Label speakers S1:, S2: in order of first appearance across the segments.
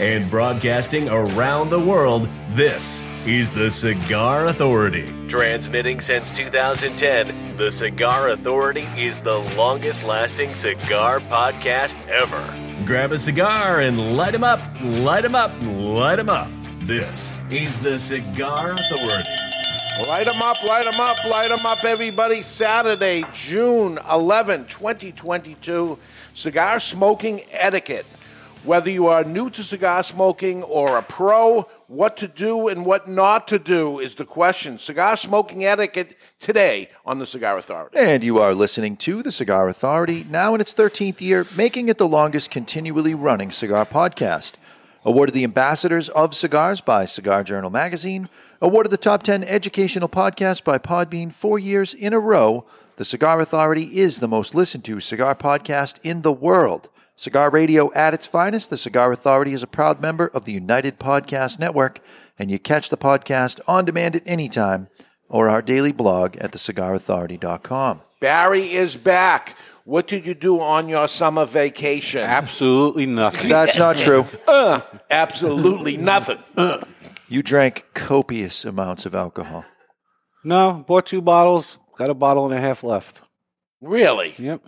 S1: And broadcasting around the world, this is the Cigar Authority. Transmitting since 2010, the Cigar Authority is the longest lasting cigar podcast ever. Grab a cigar and light light 'em up, Light light 'em up, Light light 'em up. This is the Cigar Authority.
S2: Light them up, light them up, light them up, everybody. Saturday, June 11, 2022. Cigar smoking etiquette. Whether you are new to cigar smoking or a pro, what to do and what not to do is the question. Cigar smoking etiquette today on the Cigar Authority.
S3: And you are listening to the Cigar Authority, now in its 13th year, making it the longest continually running cigar podcast. Awarded the Ambassadors of Cigars by Cigar Journal Magazine, awarded the Top 10 Educational Podcast by Podbean four years in a row, the Cigar Authority is the most listened to cigar podcast in the world. Cigar radio at its finest, the Cigar Authority is a proud member of the United Podcast Network, and you catch the podcast on demand at any time or our daily blog at thecigarauthority.com.
S2: Barry is back. What did you do on your summer vacation?
S4: Absolutely nothing.
S3: That's not true.
S2: Uh, absolutely nothing. Uh.
S3: You drank copious amounts of alcohol.
S4: No, bought two bottles. Got a bottle and a half left.
S2: Really?
S4: Yep.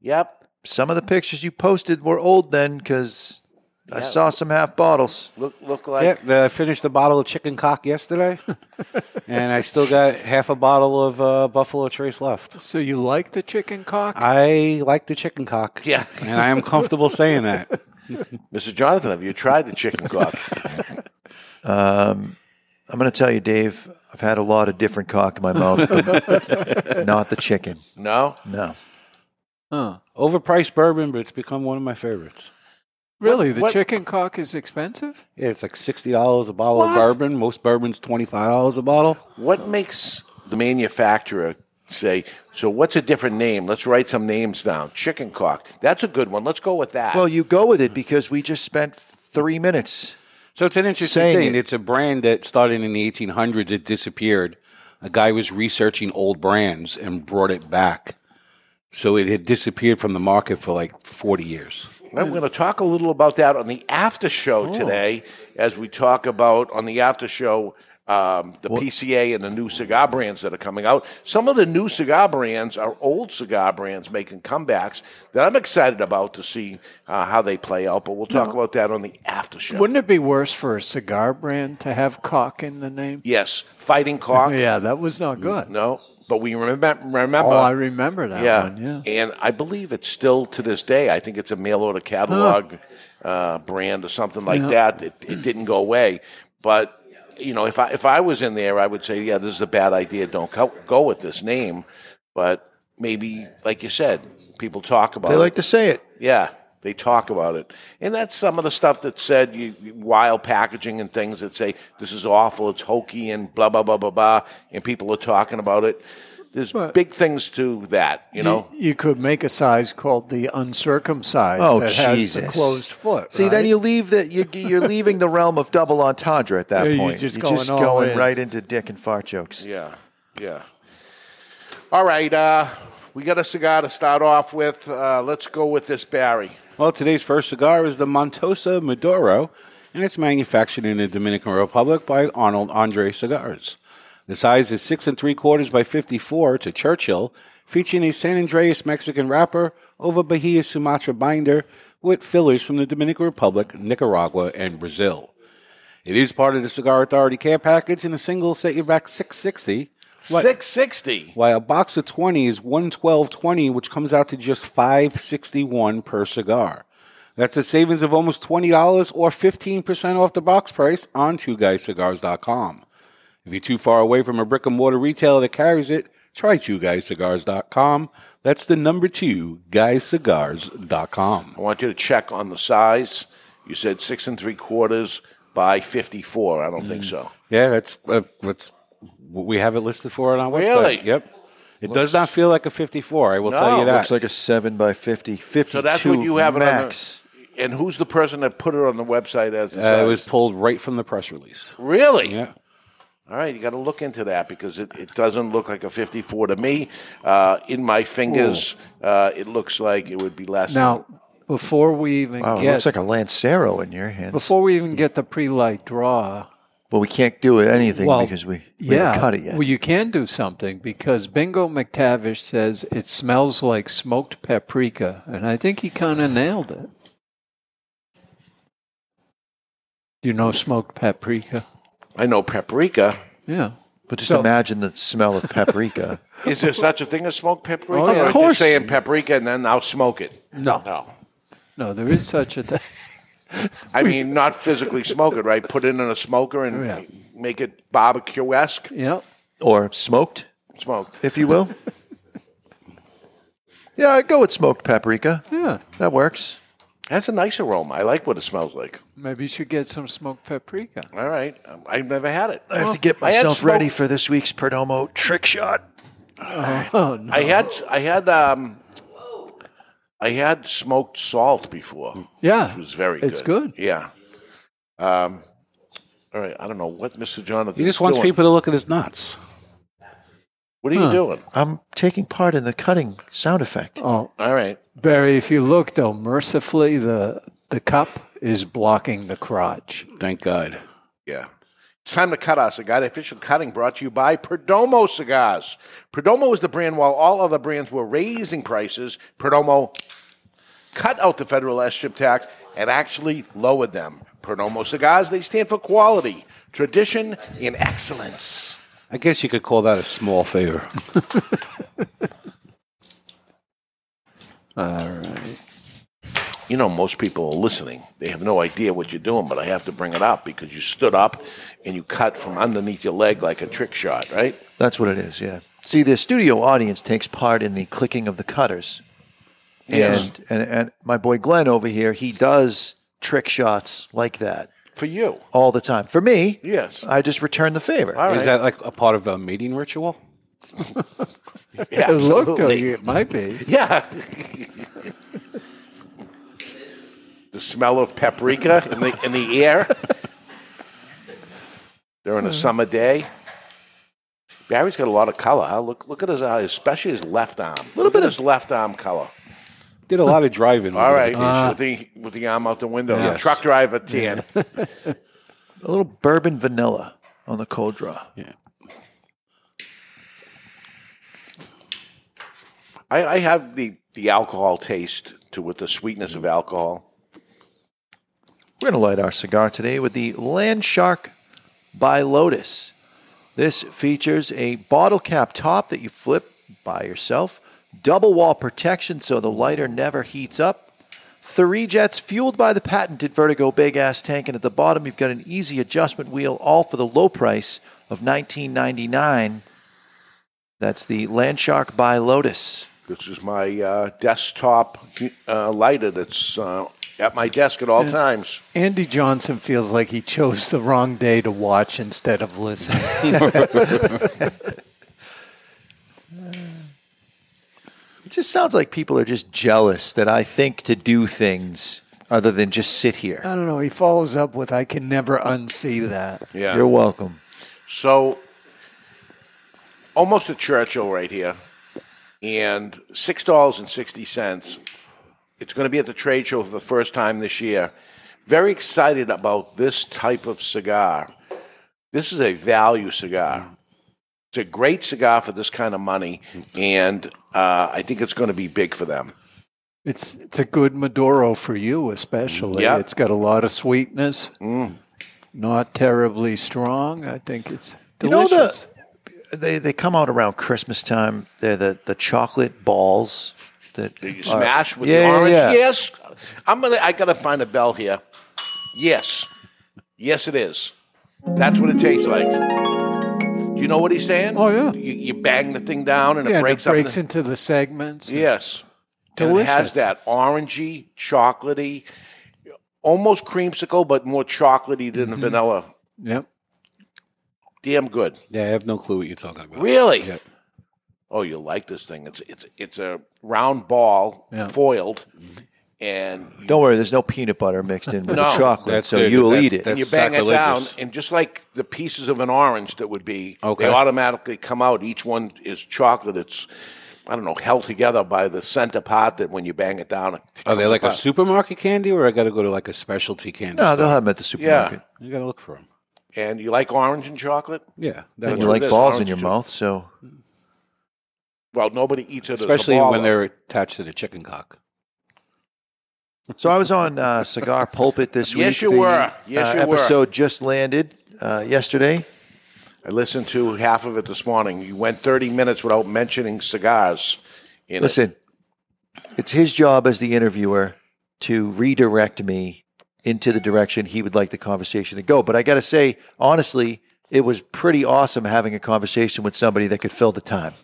S2: Yep.
S3: Some of the pictures you posted were old then because I
S2: Yeah.
S3: saw some half bottles.
S2: Look, look like.
S4: Yeah, the- I finished a bottle of chicken cock yesterday, and I still got half a bottle of uh, Buffalo Trace left.
S5: So you like the chicken cock?
S4: I like the chicken cock.
S2: Yeah.
S4: and I am comfortable saying that.
S2: Mr. Jonathan, have you tried the chicken cock?
S3: Um, I'm going to tell you, Dave, I've had a lot of different cock in my mouth, but not the chicken.
S2: no?
S3: No.
S5: Huh.
S4: Overpriced bourbon, but it's become one of my favorites.
S5: Really? The
S2: what-
S5: chicken cock is expensive?
S4: Yeah, it's like sixty dollars a bottle
S5: What?
S4: of bourbon. Most bourbon's twenty five dollars a bottle.
S2: What makes the manufacturer say, so what's a different name? Let's write some names down. Chicken cock. That's a good one. Let's go with that.
S3: Well, you go with it because we just spent three minutes.
S4: So it's an interesting thing.
S3: it.
S4: It's a brand that started in the 1800s. It disappeared. A guy was researching old brands and brought it back. So it had disappeared from the market for like 40 years.
S2: I'm going to talk a little about that on the after show today, as we talk about on the after show um, the PCA and the new cigar brands that are coming out. Some of the new cigar brands are old cigar brands making comebacks that I'm excited about to see uh, how they play out. But we'll talk about that on the after show.
S5: Wouldn't it be worse for a cigar brand to have cock in the name?
S2: yes, fighting cock.
S5: Yeah, that was not good.
S2: No, but we remember. Remember.
S5: Oh, I remember that
S2: yeah.
S5: one. Yeah.
S2: And I believe it's still to this day. I think it's a mail order catalog uh, brand or something like
S5: Yeah.
S2: that. It, it didn't go away. But, you know, if I, if I was in there, I would say, yeah, this is a bad idea. Don't co- go with this name. But maybe, like you said, people talk about
S3: They
S2: it.
S3: like to say it.
S2: Yeah, they talk about it, and that's some of the stuff that said you, wild packaging and things that say this is awful, it's hokey, and blah blah blah blah blah, and people are talking about it. There's
S5: But-
S2: big things to that, you know.
S5: You, you could make a size called the uncircumcised
S3: Oh,
S5: that has
S3: Jesus.
S5: the closed foot.
S3: See, then you leave the you, you're leaving the realm of double entendre at that
S5: Yeah, you're
S3: point.
S5: just
S3: you're just
S5: going all
S3: going
S5: in.
S3: right into dick and fart jokes.
S2: Yeah, yeah. All right, uh, we got a cigar to start off with. Uh, let's go with this Barry.
S4: Well, today's first cigar is the Montosa Maduro, and it's manufactured in the Dominican Republic by Arnold Andre Cigars. The size is six and three quarters by 54 to Churchill, featuring a San Andrés Mexican wrapper over Bahia Sumatra binder with fillers from the Dominican Republic, Nicaragua, and Brazil. It is part of the Cigar Authority care package, and a single set you back 660 What?
S2: Six sixty.
S4: while a box of 20 is 112.20 which comes out to just 561 per cigar that's a savings of almost $20 or 15% off the box price on twoguyscigars.com if you're too far away from a brick and mortar retailer that carries it try twoguyscigars.com that's the number two guyscigars.com
S2: I want you to check on the size. You said six and three quarters by fifty four. I don't think so.
S4: yeah that's uh, that's we have it listed for it on our website
S2: Really?
S4: yep It does not feel like a 54. I will tell you that.
S3: It looks like a 7 by 50 52
S2: So that's what you have it on the-
S3: max.
S2: And who's the person that put it on the website as the
S4: uh, it was pulled right from the press release.
S2: really?
S4: Yeah.
S2: All right, you got to look into that because it, it doesn't look like a 54 to me. Uh, in my fingers, uh, it looks like it would be less.
S5: Now, before we even
S3: Wow, it looks like a Lancero in your hands.
S5: before we even get the pre-light draw,
S3: But we can't do anything
S5: well,
S3: because we, we
S5: yeah,
S3: haven't cut it yet.
S5: well, you can do something because Bingo McTavish says it smells like smoked paprika, and I think he kind of nailed it. Do you know smoked paprika?
S2: I know paprika.
S5: Yeah.
S3: but just
S5: so-
S3: imagine the smell of paprika.
S2: Is there such a thing as smoked paprika?
S5: Oh, yeah.
S2: Or
S5: Of
S2: just
S3: course.
S2: saying paprika and then I'll smoke it.
S5: No.
S2: No.
S5: No, there is such a thing.
S2: I mean, not physically smoke it, right? Put it in a smoker and
S5: Yeah.
S2: make it barbecue esque
S5: Yep.
S3: or smoked,
S2: smoked.
S3: if you will. yeah, I'd go with smoked paprika.
S5: Yeah.
S3: That works.
S2: That's a nice aroma. I like what it smells like.
S5: Maybe you should get some smoked paprika.
S2: All right. Um, I've never had it.
S3: I have to get
S2: I had
S3: myself ready for this week's Perdomo trick shot.
S5: Oh no.
S2: I had I had um I had smoked salt before.
S5: Yeah.
S2: Which was very
S5: It's
S2: good.
S5: good.
S2: Yeah. Um all right, I don't know what Mr. Jonathan
S4: He just wants
S2: doing.
S4: people to look at his nuts.
S2: What are you
S5: Huh.
S2: doing?
S3: I'm taking part in the cutting sound effect.
S5: Oh,
S2: All right.
S5: Barry, if you look though, mercifully the the cup is blocking the crotch.
S4: Thank God.
S2: Yeah. It's time to cut our cigar. The official cutting brought to you by Perdomo Cigars. Perdomo is the brand while all other brands were raising prices. Perdomo cut out the federal SCHIP tax and actually lowered them. Perdomo Cigars, they stand for quality, tradition, and excellence.
S4: I guess you could call that a small favor.
S5: All right.
S2: You know, most people are listening. They have no idea what you're doing, but I have to bring it up because you stood up and you cut from underneath your leg like a trick shot, right?
S3: That's what it is, yeah. See, the studio audience takes part in the clicking of the cutters.
S2: Yes.
S3: And, and, and my boy Glenn over here, he does trick shots like that
S2: For you.
S3: all the time. For me,
S2: Yes.
S3: I just return the favor.
S2: All right.
S4: Is that like a part of a mating ritual?
S2: Yeah,
S5: It looked
S2: absolutely.
S5: like it might be.
S2: Yeah. the smell of paprika in the in the air during a hmm. summer day. Barry's got a lot of color. Huh? Look look at his eye, especially his left arm. A little bit of his left arm color.
S4: Did a lot of driving.
S2: All right,
S4: over
S2: right,
S4: uh,
S2: with the with the arm out the window.
S4: Yes.
S2: Truck driver tan.
S3: A little bourbon vanilla on the cold draw.
S4: Yeah.
S2: I, I have the the alcohol taste to with the sweetness of alcohol.
S3: We're going to light our cigar today with the Land Shark by Lotus. This features a bottle cap top that you flip by yourself, double wall protection so the lighter never heats up, three jets fueled by the patented Vertigo big ass tank, and at the bottom you've got an easy adjustment wheel, all for the low price of $19.99. That's the Land Shark by Lotus.
S2: This is my uh, desktop uh, lighter that's uh, at my desk at all times.
S5: Andy Johnson feels like he chose the wrong day to watch instead of listen.
S3: It just sounds like people are just jealous that I think to do things other than just sit here.
S5: I don't know. He follows up with, "I can never unsee that."
S2: Yeah.
S3: You're welcome.
S2: So, almost a Churchill right here, and six dollars and sixty cents. It's going to be at the trade show for the first time this year. Very excited about this type of cigar. This is a value cigar. It's a great cigar for this kind of money, and uh, I think it's going to be big for them.
S5: It's it's a good Maduro for you, especially.
S2: Yeah.
S5: It's got a lot of sweetness,
S2: Mm.
S5: not terribly strong. I think it's delicious.
S3: You know the- They they come out around Christmas time. They're the, the chocolate balls that
S2: You
S3: are-
S2: smash with
S3: yeah,
S2: the
S3: yeah,
S2: orange.
S3: yeah.
S2: Yes, I'm gonna. I gotta find a bell here. Yes, yes, it is. That's what it tastes like. Do you know what he's saying?
S5: Oh, yeah.
S2: You, you bang the thing down and
S5: yeah,
S2: it
S5: and
S2: breaks
S5: it breaks
S2: up.
S5: into the segments.
S2: the- yes, And it has that orangey, chocolatey, almost creamsicle, but more chocolatey than
S5: Mm-hmm.
S2: vanilla.
S5: Yep.
S2: Damn good.
S4: Yeah, I have no clue what you're talking about.
S2: Really?
S4: Yeah.
S2: Oh, you like this thing? It's it's it's a round ball
S5: Yeah.
S2: foiled, and you,
S3: Don't worry, there's no peanut butter mixed in with
S2: No.
S3: the chocolate,
S4: That's
S3: so
S4: good,
S3: you'll
S4: that-
S3: eat it.
S2: and you
S4: That's
S2: bang it down, and just like the pieces of an orange that would be,
S4: Okay.
S2: they automatically come out. Each one is chocolate. It's I don't know, held together by the center part that when you bang it down, it
S4: Are they
S2: comes
S4: like a supermarket candy, or I got to go to like a specialty candy?
S3: no,
S4: store?
S3: they'll have them at the supermarket.
S4: You got to look for them.
S2: And you like orange and chocolate?
S4: Yeah,
S3: And you like balls in your mouth, so
S2: Well, nobody eats it
S4: especially
S2: as a ball,
S4: when
S2: though.
S4: they're attached to the chicken cock.
S3: So I was on uh, Cigar Pulpit this week.
S2: Yes, you
S3: The,
S2: were. Yes,
S3: uh,
S2: you were.
S3: episode just landed uh, yesterday.
S2: I listened to half of it this morning. You went 30 minutes without mentioning cigars. In it.
S3: Listen, it's his job as the interviewer to redirect me into the direction he would like the conversation to go. But I got to say, honestly, it was pretty awesome having a conversation with somebody that could fill the time.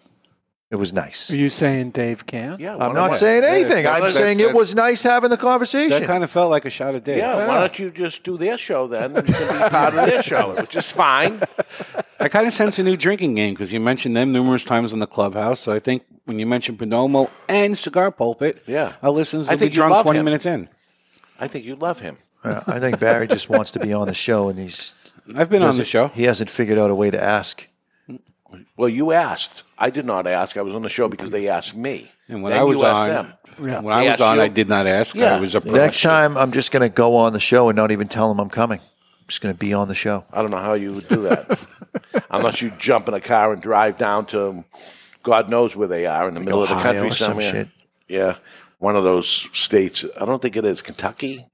S3: It was nice.
S5: Are you saying Dave can't?
S2: Yeah,
S3: I'm not
S2: not?
S3: saying anything. I'm
S2: that's-
S3: saying it was nice having the conversation.
S4: That kind of felt like a shot of Dave.
S2: Yeah, why don't you just do their show then? You can be part of their show, which is fine.
S4: I kind of sense a new drinking game because you mentioned them numerous times in the clubhouse. So I think when you mentioned Bonomo and Cigar Pulpit,
S2: Yeah.
S4: our listeners
S2: I
S4: will
S2: think
S4: be
S2: you
S4: drunk
S2: love
S4: 20
S2: him.
S4: minutes in.
S2: I think you love him.
S3: Yeah, I think Barry just wants to be on the show, and he's
S4: I've been on the show.
S3: He hasn't figured out a way to ask.
S2: Well, you asked. I did not ask. I was on the show because they asked me.
S4: And when
S2: Then
S4: I was
S2: you asked
S4: on,
S2: them.
S4: when
S2: They
S4: I was
S2: asked
S4: on,
S2: you.
S4: I did not ask.
S2: Yeah.
S4: I was approached.
S3: Next time, I'm just going to go on the show and not even tell them I'm coming. I'm just going to be on the show.
S2: I don't know how you would do that. Unless you jump in a car and drive down to God knows where they are in the middle of the
S3: Ohio
S2: country
S3: or some
S2: somewhere.
S3: shit.
S2: Yeah. One of those states. I don't think it is. Kentucky?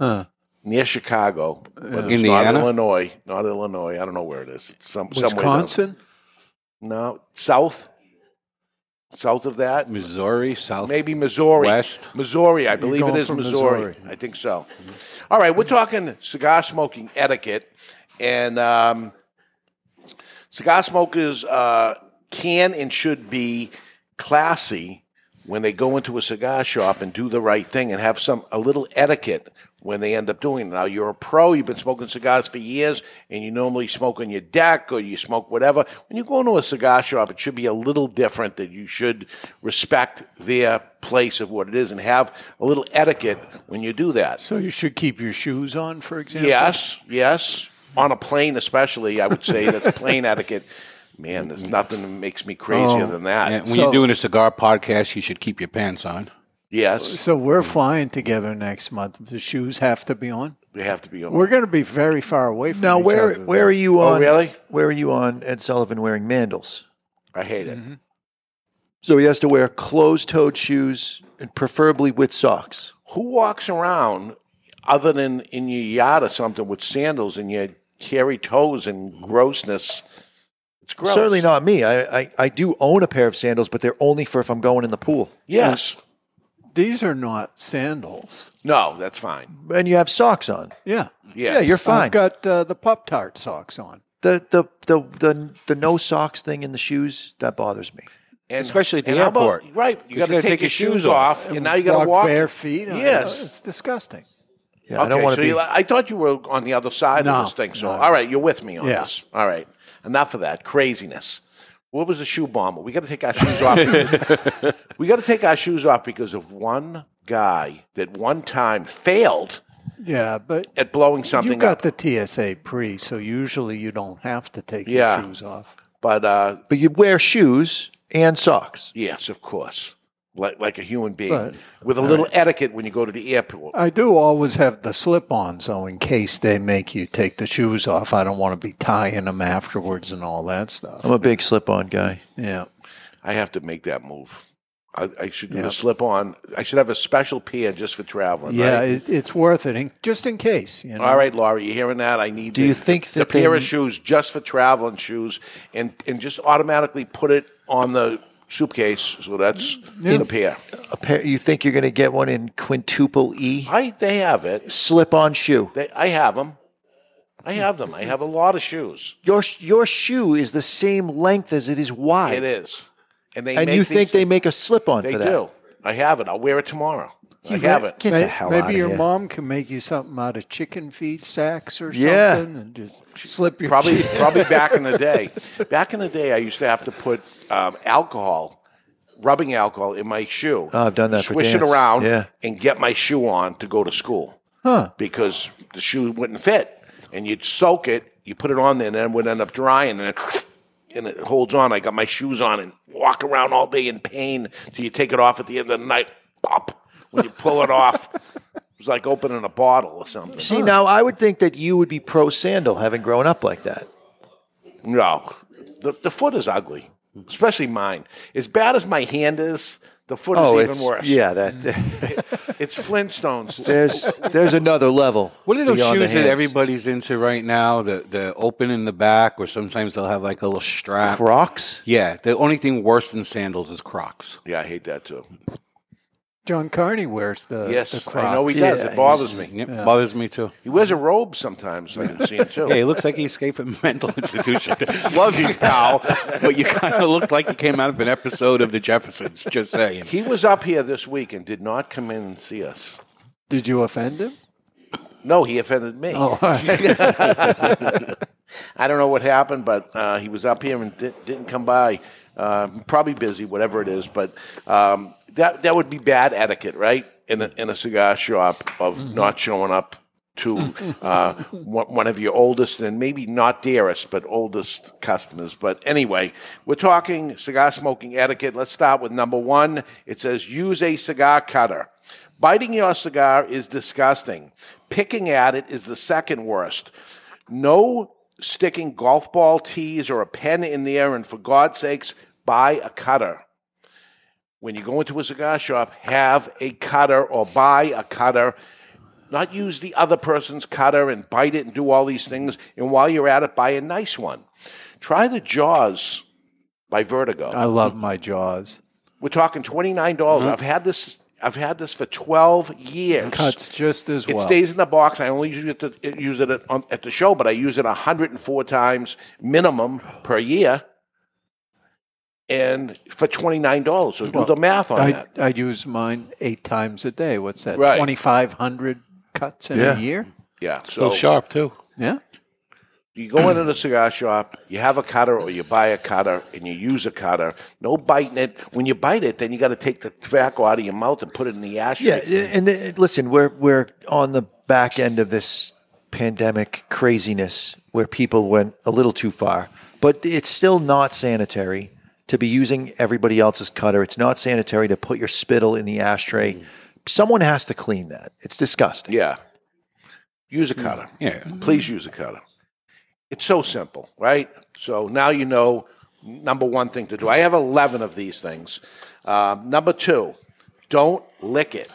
S5: Huh.
S2: Near Chicago. But it's
S4: Indiana?
S2: not Illinois. Not Illinois. I don't know where it is. It's some, somewhere down-
S5: Wisconsin?
S2: No. South? South of that?
S4: Missouri, South.
S2: Maybe Missouri.
S4: West.
S2: Missouri, I believe it
S5: going
S2: is
S5: for
S2: Missouri.
S5: Missouri.
S2: I think so. All right, we're talking cigar smoking etiquette, and um, cigar smokers uh, can and should be classy when they go into a cigar shop and do the right thing and have some a little etiquette when they end up doing it. Now you're a pro, you've been smoking cigars for years, and you normally smoke on your deck or you smoke whatever. When you go into a cigar shop, it should be a little different. That you should respect their place of what it is and have a little etiquette when you do that.
S5: So you should keep your shoes on, for example?
S2: Yes, yes. On a plane, especially, I would say that's plane etiquette. Man, there's nothing that makes me crazier
S5: Oh.
S2: than that.
S4: And when
S5: So-
S4: you're doing a cigar podcast, you should keep your pants on.
S2: Yes,
S5: So we're flying together next month. The shoes have to be on.
S2: they have to be on.
S5: We're going to be very far away from
S3: Now,
S5: each
S3: where
S5: other.
S3: where are you
S2: Oh,
S3: on?
S2: really?
S3: Where are you on Ed Sullivan wearing mandals?
S2: I hate it.
S5: Mm-hmm.
S3: So he has to wear closed-toed shoes and preferably with socks.
S2: Who walks around other than in your yard or something with sandals and your hairy toes and grossness? It's gross.
S3: Certainly not me. I, I I do own a pair of sandals, but they're only for if I'm going in the pool.
S2: Yes.
S5: These are not sandals.
S2: No, that's fine.
S3: And you have socks on.
S5: Yeah.
S2: Yes.
S3: Yeah, you're fine.
S5: I've got uh, the Pop Tart socks on.
S3: the, the the the the no socks thing in the shoes that bothers me.
S2: And,
S4: Especially at the
S2: and how about-
S4: airport.
S2: right. You
S4: 'Cause
S2: got to
S4: you gotta
S2: take,
S4: take
S2: your
S4: your
S2: shoes
S4: shoes
S2: off, and now you got to walk
S5: bare feet. on-
S2: Yes.
S5: It's disgusting.
S3: Yeah, I don't
S2: Okay,
S3: want
S2: so
S3: to be.
S2: you, I thought you were on the other side
S5: No,
S2: of this thing. So,
S5: no.
S2: all right, you're with me on
S5: Yeah.
S2: this. All right, enough of that craziness. What was the shoe bomber? We got to take our shoes off. because- we got to take our shoes off because of one guy that one time failed
S5: Yeah, but
S2: at blowing something
S5: you got
S2: up.
S5: the TSA pre, so usually you don't have to take
S2: Yeah.
S5: your shoes off.
S2: but uh,
S3: but you wear shoes and socks.
S2: yes, of course, like like a human being
S5: But-
S2: with a uh, little etiquette when you go to the airport.
S5: I do always have the slip-ons, though, in case they make you take the shoes off. I don't want to be tying them afterwards and all that stuff.
S3: I'm a big slip-on guy.
S5: Yeah.
S2: I have to make that move. I, I should do
S5: Yeah.
S2: the slip on. I should have a special pair just for traveling.
S5: Yeah,
S2: right?
S5: it, it's worth it, in, just in case. You know?
S2: All right, Laurie, you hearing that? I need.
S3: To do
S2: the,
S3: you think
S2: the
S3: that
S2: pair
S3: they-
S2: of shoes just for traveling shoes, and and just automatically put it on the suitcase? So that's the pair.
S3: A pair. You think you're going to get one in quintuple E?
S2: I they have it.
S3: Slip-on shoe.
S2: They, I have them. I have them. I have a lot of shoes.
S3: Your your shoe is the same length as it is wide.
S2: It is, and they
S3: And
S2: make
S3: you think
S2: these-
S3: they make a slip-on
S2: they
S3: for that?
S2: do. I have it. I'll wear it tomorrow. I have
S5: may-
S2: it.
S3: Get
S5: May-
S3: the hell
S5: Maybe
S3: outta
S5: your
S3: here.
S5: mom can make you something out of chicken feed sacks or
S3: Yeah.
S5: something, and just slip your
S2: Probably,
S5: cheek-
S2: probably back in the day. Back in the day, I used to have to put um, alcohol, rubbing alcohol, in my shoe.
S3: Oh, I've done that for
S2: Swish it
S3: dance.
S2: around
S3: Yeah.
S2: and get my shoe on to go to school.
S5: Huh.
S2: Because the shoe wouldn't fit, and you'd soak it, you put it on there, and then it would end up drying, and it, and it holds on. I got my shoes on and walk around all day in pain till you take it off at the end of the night. Pop! When you pull it off, it was like opening a bottle or something.
S3: See, now I would think that you would be pro sandal, having grown up like that.
S2: No, the, the foot is ugly, especially mine. As bad as my hand is, the foot
S3: Oh,
S2: is even worse.
S3: yeah. That
S2: it's Flintstones.
S3: there's there's another level.
S4: What are those shoes that everybody's into right now? The the open in the back, or sometimes they'll have like a little strap.
S3: Crocs?
S4: Yeah, the only thing worse than sandals is Crocs.
S2: yeah, I hate that too.
S5: John Carney wears the
S2: yes,
S5: the Crocs.
S2: I know he
S3: Yeah,
S2: does. it bothers me.
S4: Yep, bothers me too.
S2: He wears a robe sometimes. I can see him too.
S4: Yeah, he looks like he escaped a mental institution. Love you, pal, but you kind of looked like you came out of an episode of The Jeffersons. Just saying.
S2: He was up here this week and did not come in and see us.
S5: Did you offend him?
S2: No, he offended me.
S5: Oh,
S2: I don't know what happened, but uh, he was up here and di- didn't come by. Uh, probably busy, whatever it is. But um, that that would be bad etiquette, right? In a, in a cigar shop of not showing up to uh, one one of your oldest and maybe not dearest, but oldest customers. But anyway, we're talking cigar smoking etiquette. Let's start with number one. It says use a cigar cutter. Biting your cigar is disgusting. Picking at it is the second worst. No sticking golf ball tees or a pen in there, and for God's sakes, buy a cutter. When you go into a cigar shop, have a cutter or buy a cutter. Not use the other person's cutter and bite it and do all these things. And while you're at it, buy a nice one. Try the Jaws by Vertigo.
S5: I love my jaws.
S2: We're talking twenty nine dollars. Mm-hmm. I've had this. I've had this for twelve years.
S5: Cuts just as well.
S2: It stays in the box. I only use it to, use it at, on, at the show, but I use it 104 times minimum per year, and for twenty nine dollars. So do the math on
S5: I,
S2: that.
S5: I use mine eight times a day. What's that?
S2: Right.
S5: Twenty five hundred cuts in
S3: Yeah.
S5: a year.
S2: Yeah.
S4: Still
S2: So
S4: sharp too.
S5: Yeah.
S2: you go into the cigar shop, you have a cutter or you buy a cutter and you use a cutter. No biting it. When you bite it, then you got to take the tobacco out of your mouth and put it in the ashtray.
S3: Yeah, and the, listen, we're we're on the back end of this pandemic craziness where people went a little too far, but it's still not sanitary to be using everybody else's cutter. It's not sanitary to put your spittle in the ashtray. Someone has to clean that. It's disgusting.
S2: Yeah. Use a cutter.
S4: Yeah.
S2: Please use a cutter. It's so simple, right? So now you know number one thing to do. I have 11 of these things. Um, number two, don't lick it.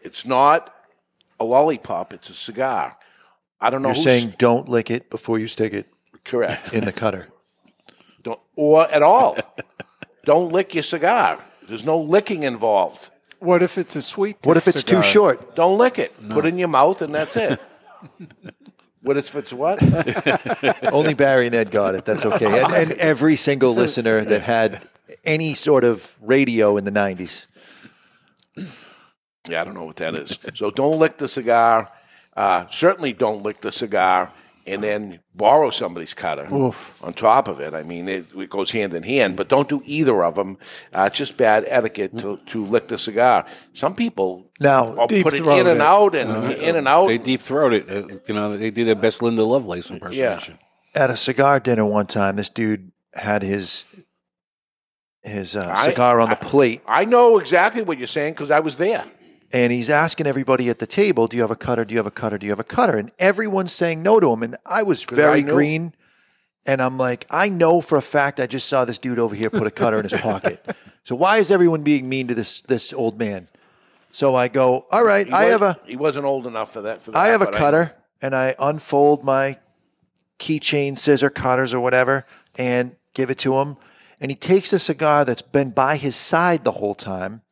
S2: It's not a lollipop, it's a cigar. I don't know
S3: You're
S2: who's
S3: saying don't lick it before you stick it
S2: correct.
S3: in the cutter.
S2: Don't, or at all. don't lick your cigar. There's no licking involved.
S5: What if it's a sweet?
S3: What if it's
S5: cigar?
S3: too short?
S2: Don't lick it. Put it in your mouth and that's it. what if it's what?
S3: Only Barry and Ed got it. That's okay. And, and every single listener that had any sort of radio in the 90s.
S2: Yeah, I don't know what that is. So don't lick the cigar. Uh, certainly don't lick the cigar and then borrow somebody's cutter on top of it. I mean, it, it goes hand in hand, but don't do either of them. Uh, it's just bad etiquette to, to lick the cigar. Some people
S3: Now,
S5: deep
S2: put it in and
S5: it.
S2: out and in and out.
S4: They deep throat it. Uh, you know, they do their best Linda Lovelace impersonation.
S3: at a cigar dinner one time, this dude had his his uh,
S2: I-
S3: cigar on the
S2: I-
S3: plate,
S2: I know exactly what you're saying because I was there.
S3: And he's asking everybody at the table, "Do you have a cutter? Do you have a cutter? Do you have a cutter?" And everyone's saying no to him. And I was very
S2: I
S3: green, and I'm like, I know for a fact I just saw this dude over here put a cutter in his pocket. So why is everyone being mean to this this old man? So I go, all right,
S2: He
S3: I have a
S2: He wasn't old enough for that. For that
S3: I have a cutter, and I unfold my keychain scissor cutters or whatever, and give it to him. And he takes a cigar that's been by his side the whole time,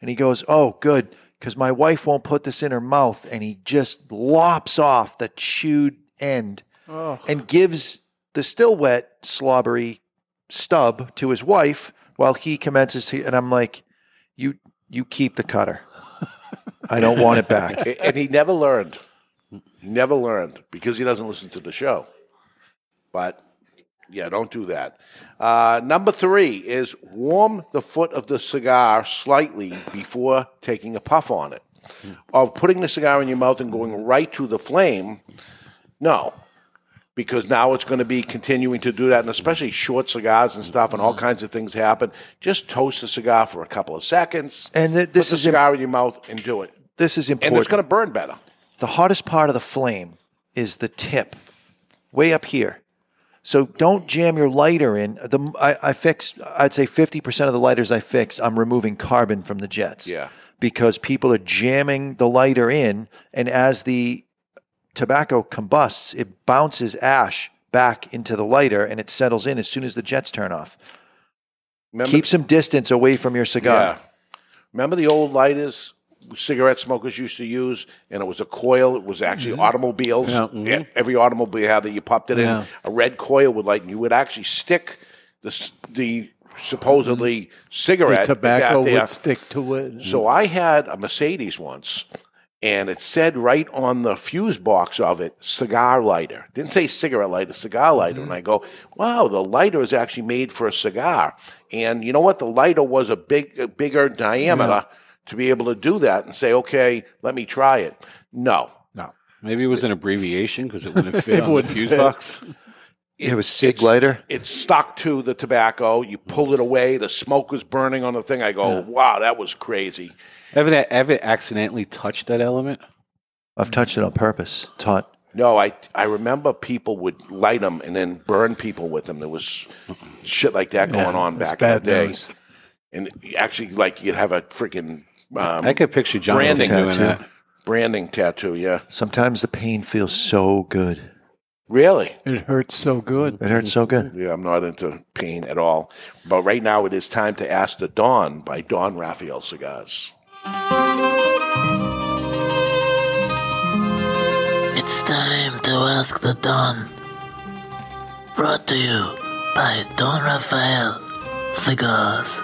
S3: and he goes, "Oh, good, because my wife won't put this in her mouth." And he just lops off the chewed end and gives the still wet, slobbery stub to his wife while he commences. To, and I'm like, "You." you keep the cutter. I don't want it back.
S2: And he never learned. He never learned because he doesn't listen to the show. But yeah, don't do that. Uh, number three is warm the foot of the cigar slightly before taking a puff on it. Of putting the cigar in your mouth and going right to the flame, no. Because now it's going to be continuing to do that, and especially short cigars and stuff, and all kinds of things happen. Just toast the cigar for a couple of seconds,
S3: And th-
S2: put
S3: this
S2: the
S3: is
S2: cigar in your mouth, and do it.
S3: this is important, And
S2: it's going to burn better.
S3: the hottest part of the flame is the tip, way up here. So don't jam your lighter in. The I, I fix. I'd say fifty percent of the lighters I fix, I'm removing carbon from the jets.
S2: Yeah.
S3: Because people are jamming the lighter in, and as the tobacco combusts, it bounces ash back into the lighter, and it settles in as soon as the jets turn off.
S2: Remember,
S3: Keep some distance away from your cigar.
S2: Yeah. Remember the old lighters cigarette smokers used to use, and it was a coil. It was actually mm-hmm. automobiles.
S5: Mm-hmm. Yeah.
S2: Yeah, Every automobile had it. You popped it
S5: Yeah.
S2: in. A red coil would light, and you would actually stick the the supposedly mm-hmm.
S5: The
S2: cigarette
S5: tobacco
S2: that there.
S5: would stick to it.
S2: So I had a Mercedes once, and it said right on the fuse box of it, cigar lighter. Didn't say cigarette lighter, cigar lighter. Mm-hmm. And I go, wow, the lighter is actually made for a cigar. And you know what? The lighter was a big, a bigger diameter to be able to do that and say, okay, let me try it. No.
S5: no.
S4: Maybe it was an abbreviation because it wouldn't fit on
S5: wouldn't
S4: fuse
S5: fit.
S4: box.
S3: It was Sig lighter.
S2: It stuck to the tobacco. You pull it away. The smoke was burning on the thing. I go, wow, that was crazy.
S4: Ever, ever accidentally touched that element?
S3: I've touched it on purpose. It's hot.
S2: No, I I remember people would light them and then burn people with them. There was shit like that going on back in the day.
S5: news.
S2: And actually, like you'd have a freaking um,
S4: I could picture Jonathan
S2: Branding
S4: doing
S3: tattoo.
S4: that.
S2: branding tattoo. Yeah,
S3: Sometimes the pain feels so good.
S2: really.
S5: It hurts so good.
S3: It hurts so good.
S2: Yeah, I'm not into pain at all. But right now, it is time to ask the Don by Don Rafael Cigars.
S6: It's time to ask the Don. Brought to you by Don Rafael Cigars.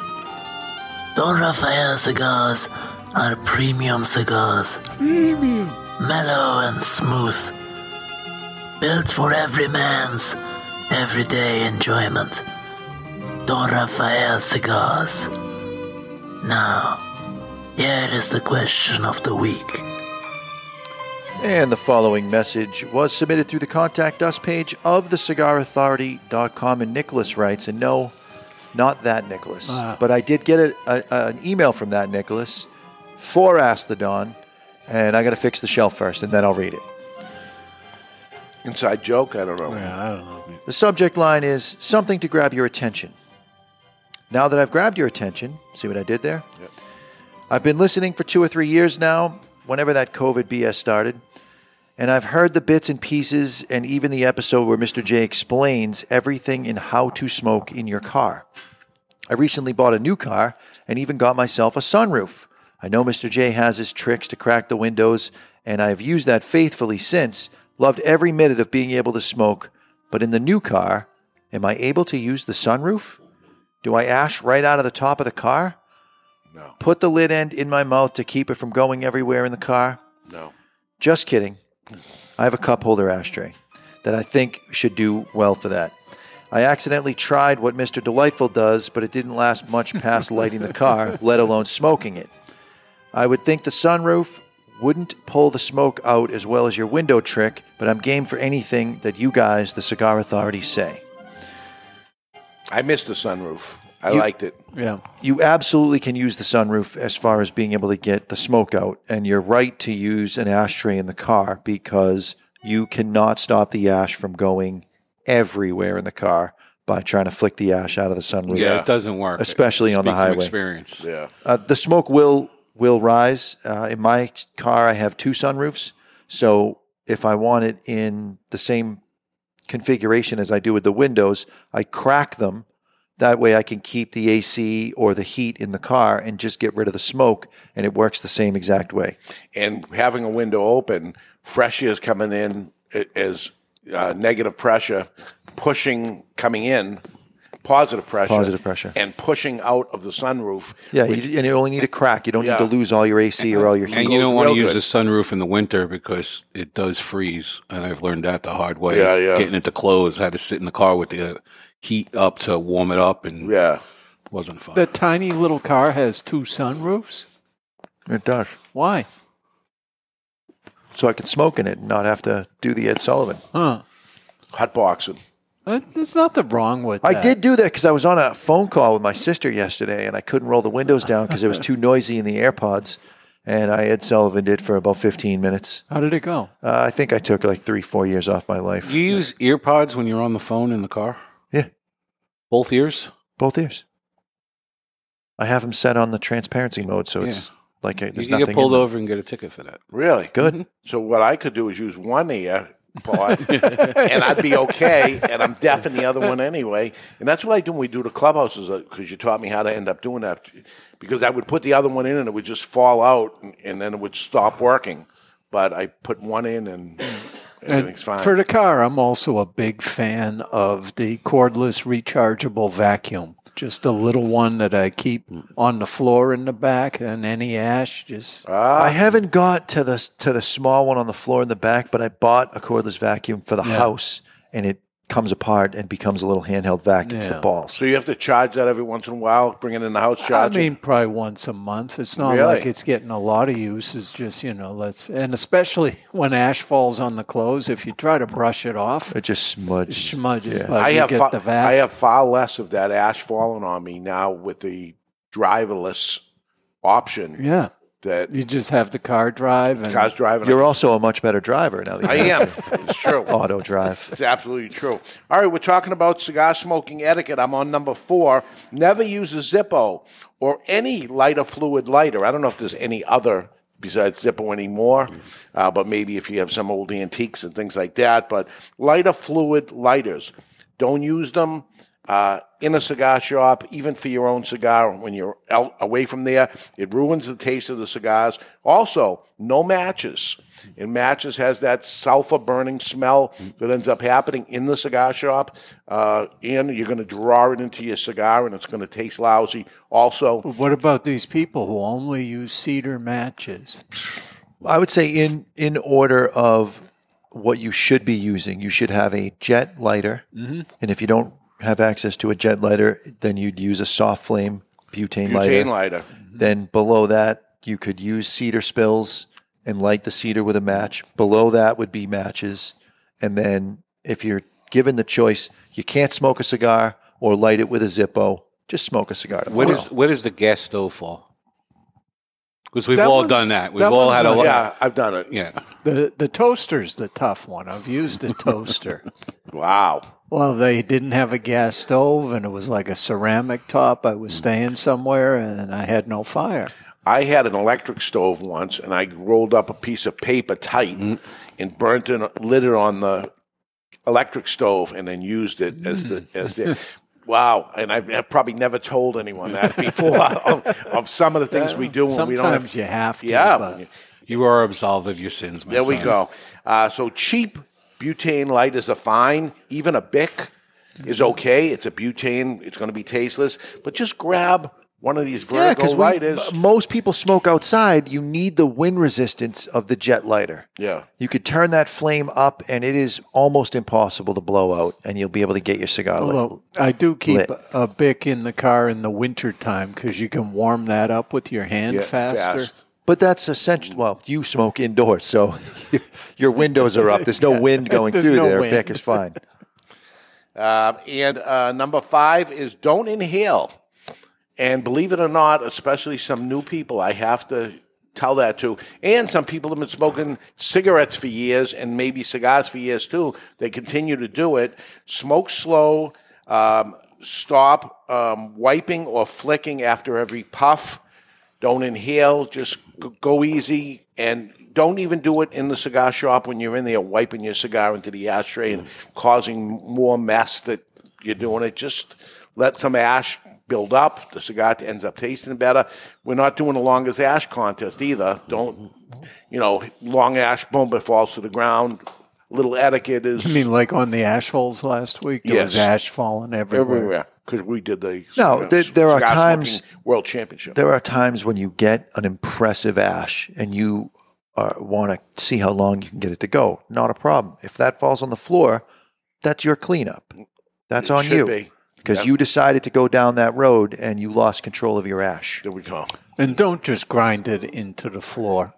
S6: Don Rafael cigars are premium cigars. Premium. Mellow and smooth. Built for every man's everyday enjoyment. Don Rafael cigars. Now, here is the question of the week.
S3: And the following message was submitted through the contact us page of thecigarauthority.com. And Nicholas writes, and no, not that Nicholas, ah. but I did get a, a, an email from that Nicholas for Ask the Don, and I got to fix the shelf first, and then I'll read it.
S2: Inside joke? I don't know.
S5: Yeah, I don't know.
S3: The subject line is something to grab your attention. Now that I've grabbed your attention, see what I did there? I've been listening for two or three years now, whenever that COVID BS started, and I've heard the bits and pieces and even the episode where Mr. J explains everything in how to smoke in your car. I recently bought a new car and even got myself a sunroof. I know Mr. J has his tricks to crack the windows, and I have used that faithfully since. Loved every minute of being able to smoke, but in the new car, am I able to use the sunroof? Do I ash right out of the top of the car?
S2: No.
S3: Put the lid end in my mouth to keep it from going everywhere in the car?
S2: No.
S3: Just kidding. I have a cup holder ashtray that I think should do well for that. I accidentally tried what Mr. Delightful does, but it didn't last much past lighting the car, let alone smoking it. I would think the sunroof wouldn't pull the smoke out as well as your window trick, but I'm game for anything that you guys, the Cigar Authority, say.
S2: I miss the sunroof. I
S3: You-
S2: liked it.
S5: Yeah.
S3: You absolutely can use the sunroof as far as being able to get the smoke out, and you're right to use an ashtray in the car because you cannot stop the ash from going everywhere in the car by trying to flick the ash out of the sunroof.
S4: Yeah, it doesn't work,
S3: Especially on the highway.
S4: Experience.
S2: Yeah.
S3: Uh, the smoke will will rise. Uh, in my car, I have two sunroofs, so if I want it in the same configuration as I do with the windows, I crack them. That way, I can keep the AC or the heat in the car and just get rid of the smoke, and it works the same exact way.
S2: and having a window open, fresh air is coming in a- as uh, negative pressure, pushing coming in, positive pressure,
S3: Positive pressure.
S2: and pushing out of the sunroof.
S3: Yeah, you, and you only need a crack. You don't
S2: Yeah.
S3: need to lose all your AC or all your heat.
S4: And you don't want to use
S2: good.
S4: the sunroof in the winter because it does freeze, and I've learned that the hard way.
S2: Yeah, yeah.
S4: Getting into clothes, I had to sit in the car with the heat up to warm it up, and
S2: Yeah,
S4: it wasn't fun.
S5: The tiny little car has two sunroofs.
S3: It does.
S5: Why?
S3: So I can smoke in it and not have to do the Ed Sullivan.
S5: Huh?
S2: hot boxing.
S5: Uh, There's nothing wrong with
S3: I
S5: that.
S3: did do that because I was on a phone call with my sister yesterday and I couldn't roll the windows down because it was too noisy in the AirPods. And I Ed Sullivan did for about 15 minutes.
S5: How did it go?
S3: Uh, I think I took like three, four years off my life.
S4: Do you use earpods when you're on the phone in the car?
S3: Yeah.
S4: Both ears?
S3: Both ears. I have them set on the transparency mode, so it's like a,
S4: You
S3: there's
S4: can
S3: nothing.
S4: get pulled
S3: in
S4: over and get a ticket for that.
S2: Really
S3: Good. Mm-hmm.
S2: So what I could do is use one ear pod, and I'd be okay. And I'm deaf in the other one anyway. And that's what I do when we do the clubhouses uh, because you taught me how to end up doing that. Because I would put the other one in and it would just fall out, and, and then it would stop working. But I put one in and everything's fine.
S5: For the car, I'm also a big fan of the cordless rechargeable vacuum. Just a little one that I keep on the floor in the back, and any ash just. Ah.
S3: I haven't got to the to the small one on the floor in the back, but I bought a cordless vacuum for the house, and it comes apart and becomes a little handheld vac. It's the
S5: Yeah.
S3: balls.
S2: so you have to charge that every once in a while, bring it in the house,
S5: I
S2: charge it.
S5: mean, probably once a month. It's not
S2: Really?
S5: like it's getting a lot of use. It's just you know, let's and especially when ash falls on the clothes, if you try to brush it off,
S3: It just smudges.
S5: smudges.
S3: Yeah.
S5: But
S2: I
S5: you
S2: have
S5: get
S2: fa-
S5: the vac.
S2: I have far less of that ash falling on me now with the driverless option.
S5: yeah,
S2: That
S5: you just have the car drive and
S2: cars driving.
S3: You're also a much better driver now. That
S2: I am. It's true.
S3: auto drive.
S2: It's absolutely true. All right, we're talking about cigar smoking etiquette. I'm on number four. Never use a Zippo or any lighter fluid lighter. I don't know if there's any other besides Zippo anymore, uh, but maybe if you have some old antiques and things like that. But lighter fluid lighters, don't use them. Uh, in a cigar shop, even for your own cigar, when you're out away from there, it ruins the taste of the cigars. Also, no matches. And matches has that sulfur burning smell that ends up happening in the cigar shop. Uh, and you're going to draw it into your cigar and it's going to taste lousy. Also,
S5: What about these people who only use cedar matches?
S3: I would say in in order of what you should be using, you should have a jet lighter,
S2: Mm-hmm.
S3: and if you don't have access to a jet lighter, then you'd use a soft flame butane, lighter.
S2: butane lighter.
S3: Then below that, you could use cedar spills and light the cedar with a match. Below that would be matches, and then if you're given the choice, you can't smoke a cigar or light it with a Zippo. Just smoke a cigar.
S4: Where
S3: tomorrow.
S4: does where does the gas stove for? Because we've
S5: That
S4: all
S5: one's-
S4: done that. We've
S5: that
S4: all
S5: one's
S4: had a
S5: not-
S4: lot.
S2: Yeah, I've done it.
S4: Yeah.
S5: The the toaster's the tough one. I've used the toaster.
S2: Wow.
S5: Well, they didn't have a gas stove, and it was like a ceramic top. I was staying somewhere, and I had no fire.
S2: I had an electric stove once, and I rolled up a piece of paper tight and burnt it, lit it on the electric stove, and then used it as the as the. Wow, and I've, I've probably never told anyone that before of, of some of the things we do when we don't have Sometimes
S5: you have to.
S2: yeah,
S5: but
S4: You are absolved of your sins, my
S2: there we go. Uh, so cheap butane light is a fine. Even a Bic is mm-hmm. okay. It's a butane. It's going to be tasteless, but just grab one of these
S3: Yeah,
S2: vertical
S3: because
S2: lighters.
S3: most people smoke outside. You need the wind resistance of the jet lighter.
S2: yeah.
S3: You could turn that flame up, and it is almost impossible to blow out, and you'll be able to get your cigar lit.
S5: Although I do keep
S3: lit.
S5: a Bic in the car in the wintertime because you can warm that up with your hand
S2: Yeah,
S5: faster.
S2: fast.
S3: But that's essential. Well, you smoke indoors, so your windows are up. There's no wind going
S5: There's
S3: through
S5: no
S3: there.
S5: wind.
S3: Bic is fine.
S2: Uh, and uh, number five is don't inhale. And believe it or not, especially some new people, I have to tell that to. And some people have been smoking cigarettes for years and maybe cigars for years too. They continue to do it. Smoke slow. Um, stop um, wiping or flicking after every puff. Don't inhale. Just go easy and don't even do it in the cigar shop when you're in there wiping your cigar into the ashtray and causing more mess that you're doing it. Just let some ash build up. The cigar ends up tasting better. We're not doing the longest ash contest either. Don't, you know, long ash, boom, it falls to the ground. Little etiquette is
S5: I mean, like on the ash holes last week, there was
S2: Yes.
S5: ash falling everywhere.
S2: everywhere. Because we did the
S3: No,
S2: you know,
S3: there- there are times-
S2: world championship.
S3: There are times when you get an impressive ash and you uh, want to see how long you can get it to go. Not a problem. If that falls on the floor, that's your cleanup. That's
S2: It
S3: on you because
S2: Yep.
S3: you decided to go down that road and you lost control of your ash.
S2: There we go.
S5: And don't just grind it into the floor.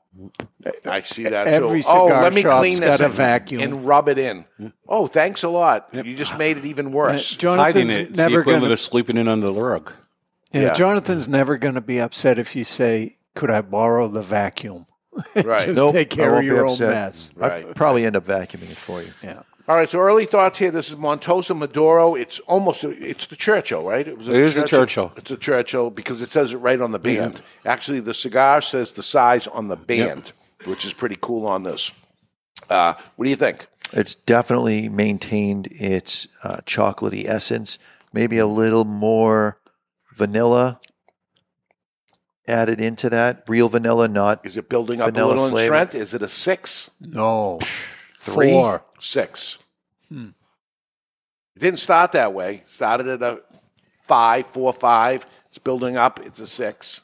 S2: I see that
S5: Every
S2: too. Oh, let me
S5: shop's
S2: clean this
S5: got a
S2: and-
S5: vacuum.
S2: and rub it in. Oh, thanks a lot. You just made it even worse.
S4: Uh, Hiding
S5: Jonathan's
S4: it. It's
S5: never
S4: equivalent
S5: going
S4: of sleeping in under the rug.
S5: Yeah,
S2: Yeah.
S5: Jonathan's never going to be upset if you say, "Could I borrow the vacuum?"
S2: Right.
S5: Just
S3: Nope,
S5: take
S3: I
S5: care
S3: won't
S5: of
S3: be
S5: your own
S3: upset.
S5: mess.
S2: Right.
S3: I'd probably end up vacuuming it for you.
S5: Yeah.
S2: All right. So early thoughts here. This is Montosa Maduro. It's almost it's the Churchill, right? It was.
S4: It is the Churchill.
S2: It's a Churchill because it says it right on the band. Actually, the cigar says the size on the band, which is pretty cool on this. Uh, what do you think?
S3: It's definitely maintained its uh, chocolatey essence, maybe a little more vanilla added into that. Real vanilla, not
S2: Is it building up a little in strength? Is it a six?
S5: No.
S3: Three?
S5: Four.
S2: Six. It didn't start that way. Started at a five, four, five. It's building up. It's a six.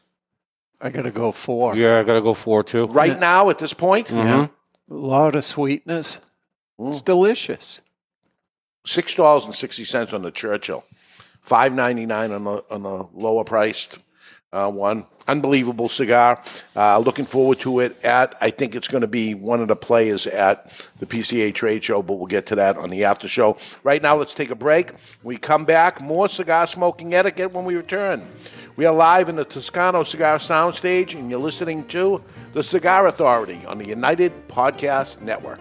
S5: I got to go four.
S4: Yeah, I got to go four too.
S2: Right now, at this point,
S4: Mhm.
S5: A lot of sweetness. It's delicious.
S2: six dollars and sixty cents on the Churchill, five ninety nine on the on the lower priced uh, one. Unbelievable cigar. Uh, looking forward to it. At I think it's going to be one of the players at the PCA trade show, but we'll get to that on the after show. Right now, let's take a break. We come back. More cigar smoking etiquette when we return. We are live in the Toscano Cigar Soundstage, and you're listening to the Cigar Authority on the United Podcast Network.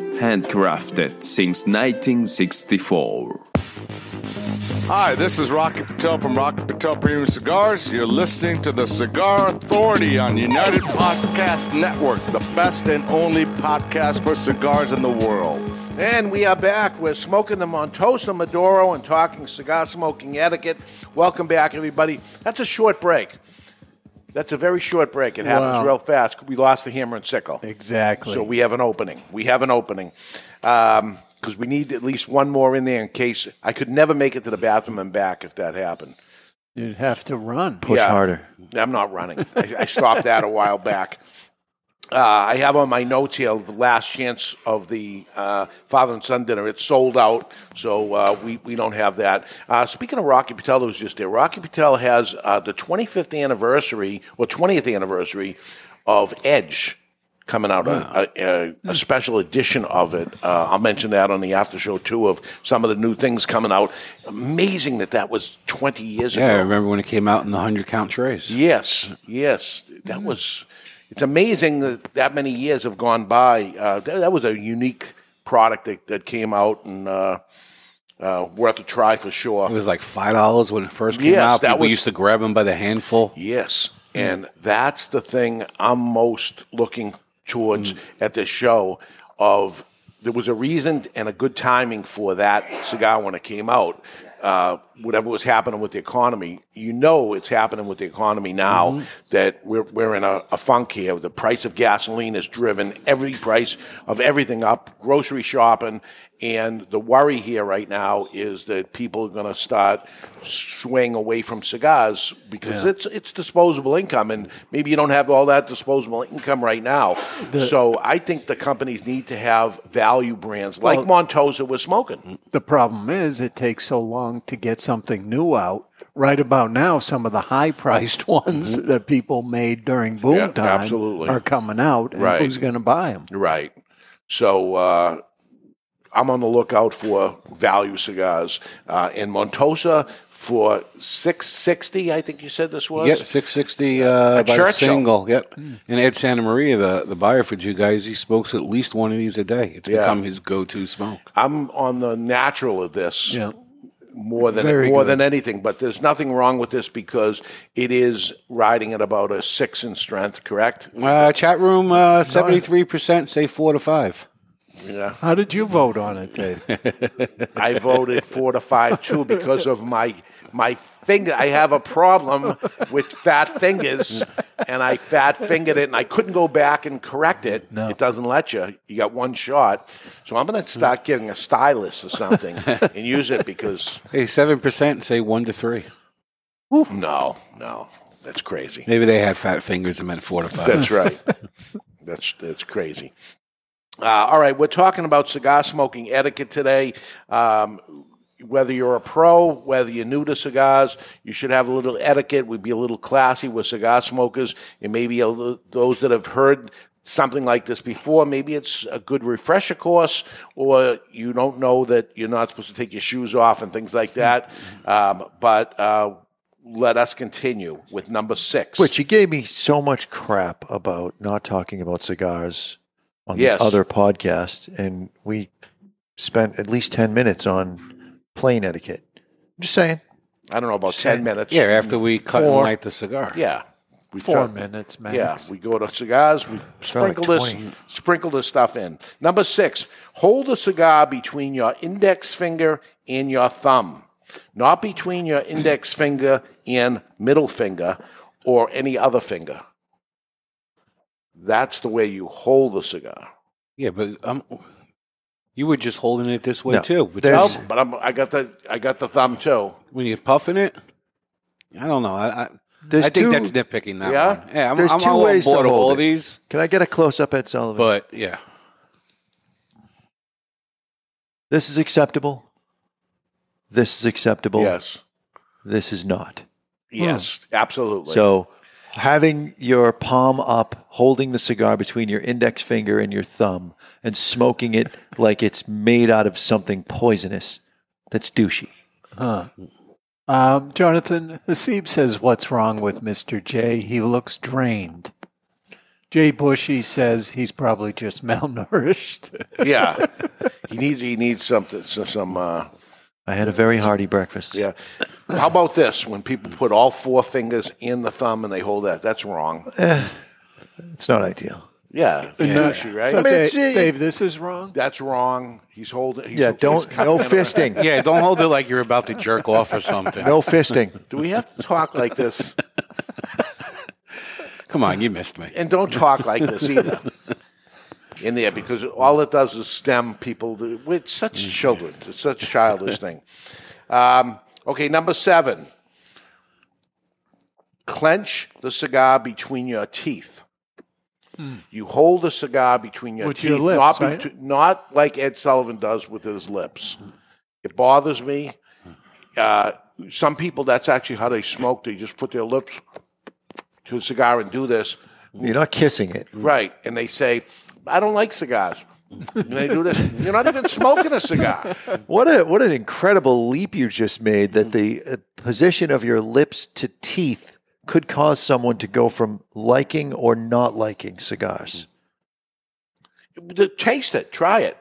S7: Handcrafted since 1964.
S2: Hi, this is Rocky Patel from Rocky Patel Premium Cigars. You're listening to the Cigar Authority on United Podcast Network, the best and only podcast for cigars in the world. And we are back. We're smoking the Montosa Maduro and talking cigar smoking etiquette. Welcome back, everybody. That's a short break. That's a very short break. It happens
S5: Wow.
S2: real fast. We lost the hammer and sickle.
S5: Exactly.
S2: So we have an opening. We have an opening. Um, because we need at least one more in there in case I could never make it to the bathroom and back if that happened.
S5: You'd have to run.
S3: Push
S2: Yeah.
S3: harder.
S2: I'm not running. I, I stopped that a while back. Uh, I have on my notes here the last chance of the uh, father and son dinner. It's sold out, so uh, we, we don't have that. Uh, speaking of Rocky Patel, who was just there, Rocky Patel has uh, the 25th anniversary or 20th anniversary of Edge coming out, a, a, a special edition of it. Uh, I'll mention that on the after show too of some of the new things coming out. Amazing that that was 20 years ago.
S4: Yeah, I remember when it came out in the 100 count trays.
S2: Yes, yes, that was. It's amazing that that many years have gone by. Uh, that, that was a unique product that, that came out and uh, uh, worth a try for sure.
S4: It was like $5 when it first came
S2: Yes,
S4: out.
S2: that
S4: People
S2: was-
S4: used to grab them by the handful.
S2: Yes, and that's the thing I'm most looking towards at this show. Of there was a reason and a good timing for that cigar when it came out. Uh, whatever was happening with the economy, you know it's happening with the economy now that we're, we're in a, a funk here. The price of gasoline has driven every price of everything up, grocery shopping, and the worry here right now is that people are going to start swaying away from cigars because
S5: Yeah.
S2: it's it's disposable income, and maybe you don't have all that disposable income right now. so I think the companies need to have value brands like
S5: Well-
S2: Montosa was smoking.
S5: The problem is it takes so long to get something new out. Right about now, some of the high-priced ones that people made during boom
S2: Yeah,
S5: time
S2: absolutely.
S5: are coming out, and
S2: Right.
S5: who's going to buy them?
S2: Right. So uh, I'm on the lookout for value cigars. Uh, in Montosa for six sixty, I think you said this was.
S4: Yep, 660 uh, by
S2: Churchill.
S4: single. Yep. And Ed Santa Maria, the, the buyer for you guys, he smokes at least one of these a day. It's
S2: Yeah.
S4: become his go to smoke.
S2: I'm on the natural of this.
S5: Yeah.
S2: More than
S5: Very
S2: more
S5: good.
S2: than anything, but there's nothing wrong with this because it is riding at about a six in strength, correct?
S4: Uh, chat room, uh, 73% say four to five.
S2: Yeah.
S5: How did you vote on it, Dave?
S2: I voted four to five too because of my my finger. I have a problem with fat fingers, and I fat fingered it, and I couldn't go back and correct it. It doesn't let you. You got one shot, so I'm going to start getting a stylus or something and use it because
S4: Hey, 7% say one to three.
S2: no, no, that's crazy.
S4: Maybe they had fat fingers and meant four to five.
S2: That's right. That's that's crazy. Uh, all right, we're talking about cigar smoking etiquette today. Um, whether you're a pro, whether you're new to cigars, you should have a little etiquette. We'd be a little classy with cigar smokers, and maybe a little, those that have heard something like this before. Maybe it's a good refresher course, or you don't know that you're not supposed to take your shoes off and things like that. Um, but uh, let us continue with number six.
S3: Which you gave me so much crap about not talking about cigars on
S2: Yes.
S3: the other podcast, and we spent at least ten minutes on plane etiquette. I'm just saying.
S2: I don't know about ten minutes.
S4: Yeah, after we cut and light the cigar.
S2: Yeah. We
S5: Four
S2: try-
S5: minutes, max.
S2: Yeah, we go to cigars. We
S3: Felt like
S2: sprinkle this, sprinkle this stuff in. Number six: hold the cigar between your index finger and your thumb, not between your index finger and middle finger or any other finger. That's the way you hold the cigar.
S4: Yeah, but um, You were just holding it this way
S2: No,
S4: too. With
S2: there's- but I'm, I got the I got the thumb too.
S4: When you're puffing it, I don't know. I, I,
S3: There's
S4: I think
S3: two-
S4: that's nitpicking that
S2: Yeah?
S4: one. Yeah, I'm,
S3: There's
S4: I'm
S3: two
S4: all
S3: ways to
S4: board with
S3: hold
S4: all
S3: it.
S4: these,
S3: Can I get a close up, Ed Sullivan?
S4: but yeah.
S3: this is acceptable. This is acceptable.
S2: Yes.
S3: This is not.
S2: Yes, absolutely.
S3: So, having your palm up, holding the cigar between your index finger and your thumb, and smoking it like it's made out of something poisonous, that's douchey.
S5: Huh. Um, Jonathan Hasib says, "What's wrong with Mister J? He looks drained." Jay Bushy says he's probably just malnourished.
S2: yeah, he needs he needs something some, some uh,
S3: I had a very hearty breakfast.
S2: yeah. How about this? When people put all four fingers in the thumb and they hold that, that's wrong.
S3: Eh, it's not ideal.
S2: Yeah,
S5: No,
S2: douchey, right?
S5: So
S2: I mean,
S5: Dave, Dave, this is wrong.
S2: that's wrong. He's holding. He's,
S3: Yeah, don't-
S2: cutting
S3: no
S2: it.
S3: fisting.
S4: Yeah, don't hold it like you're about to jerk off or something.
S3: No fisting.
S2: Do we have to talk like this?
S4: Come on, you missed me.
S2: And don't talk like this either. In there, because all it does is stem people. To, with such children, it's such a childish thing. Um, okay, number seven. Clench the cigar between your teeth. You hold the cigar between your
S5: With
S2: teeth,
S5: your lips,
S2: not,
S5: right?
S2: not like Ed Sullivan does with his lips. It bothers me. Uh, some people, that's actually how they smoke. They just put their lips to a cigar and do this.
S3: You're not kissing it.
S2: Right. And they say, I don't like cigars. And they do this. You're not even smoking a cigar.
S3: What a what an incredible leap you just made that the uh, position of your lips to teeth could cause someone to go from liking or not liking cigars.
S2: Taste it. Try it.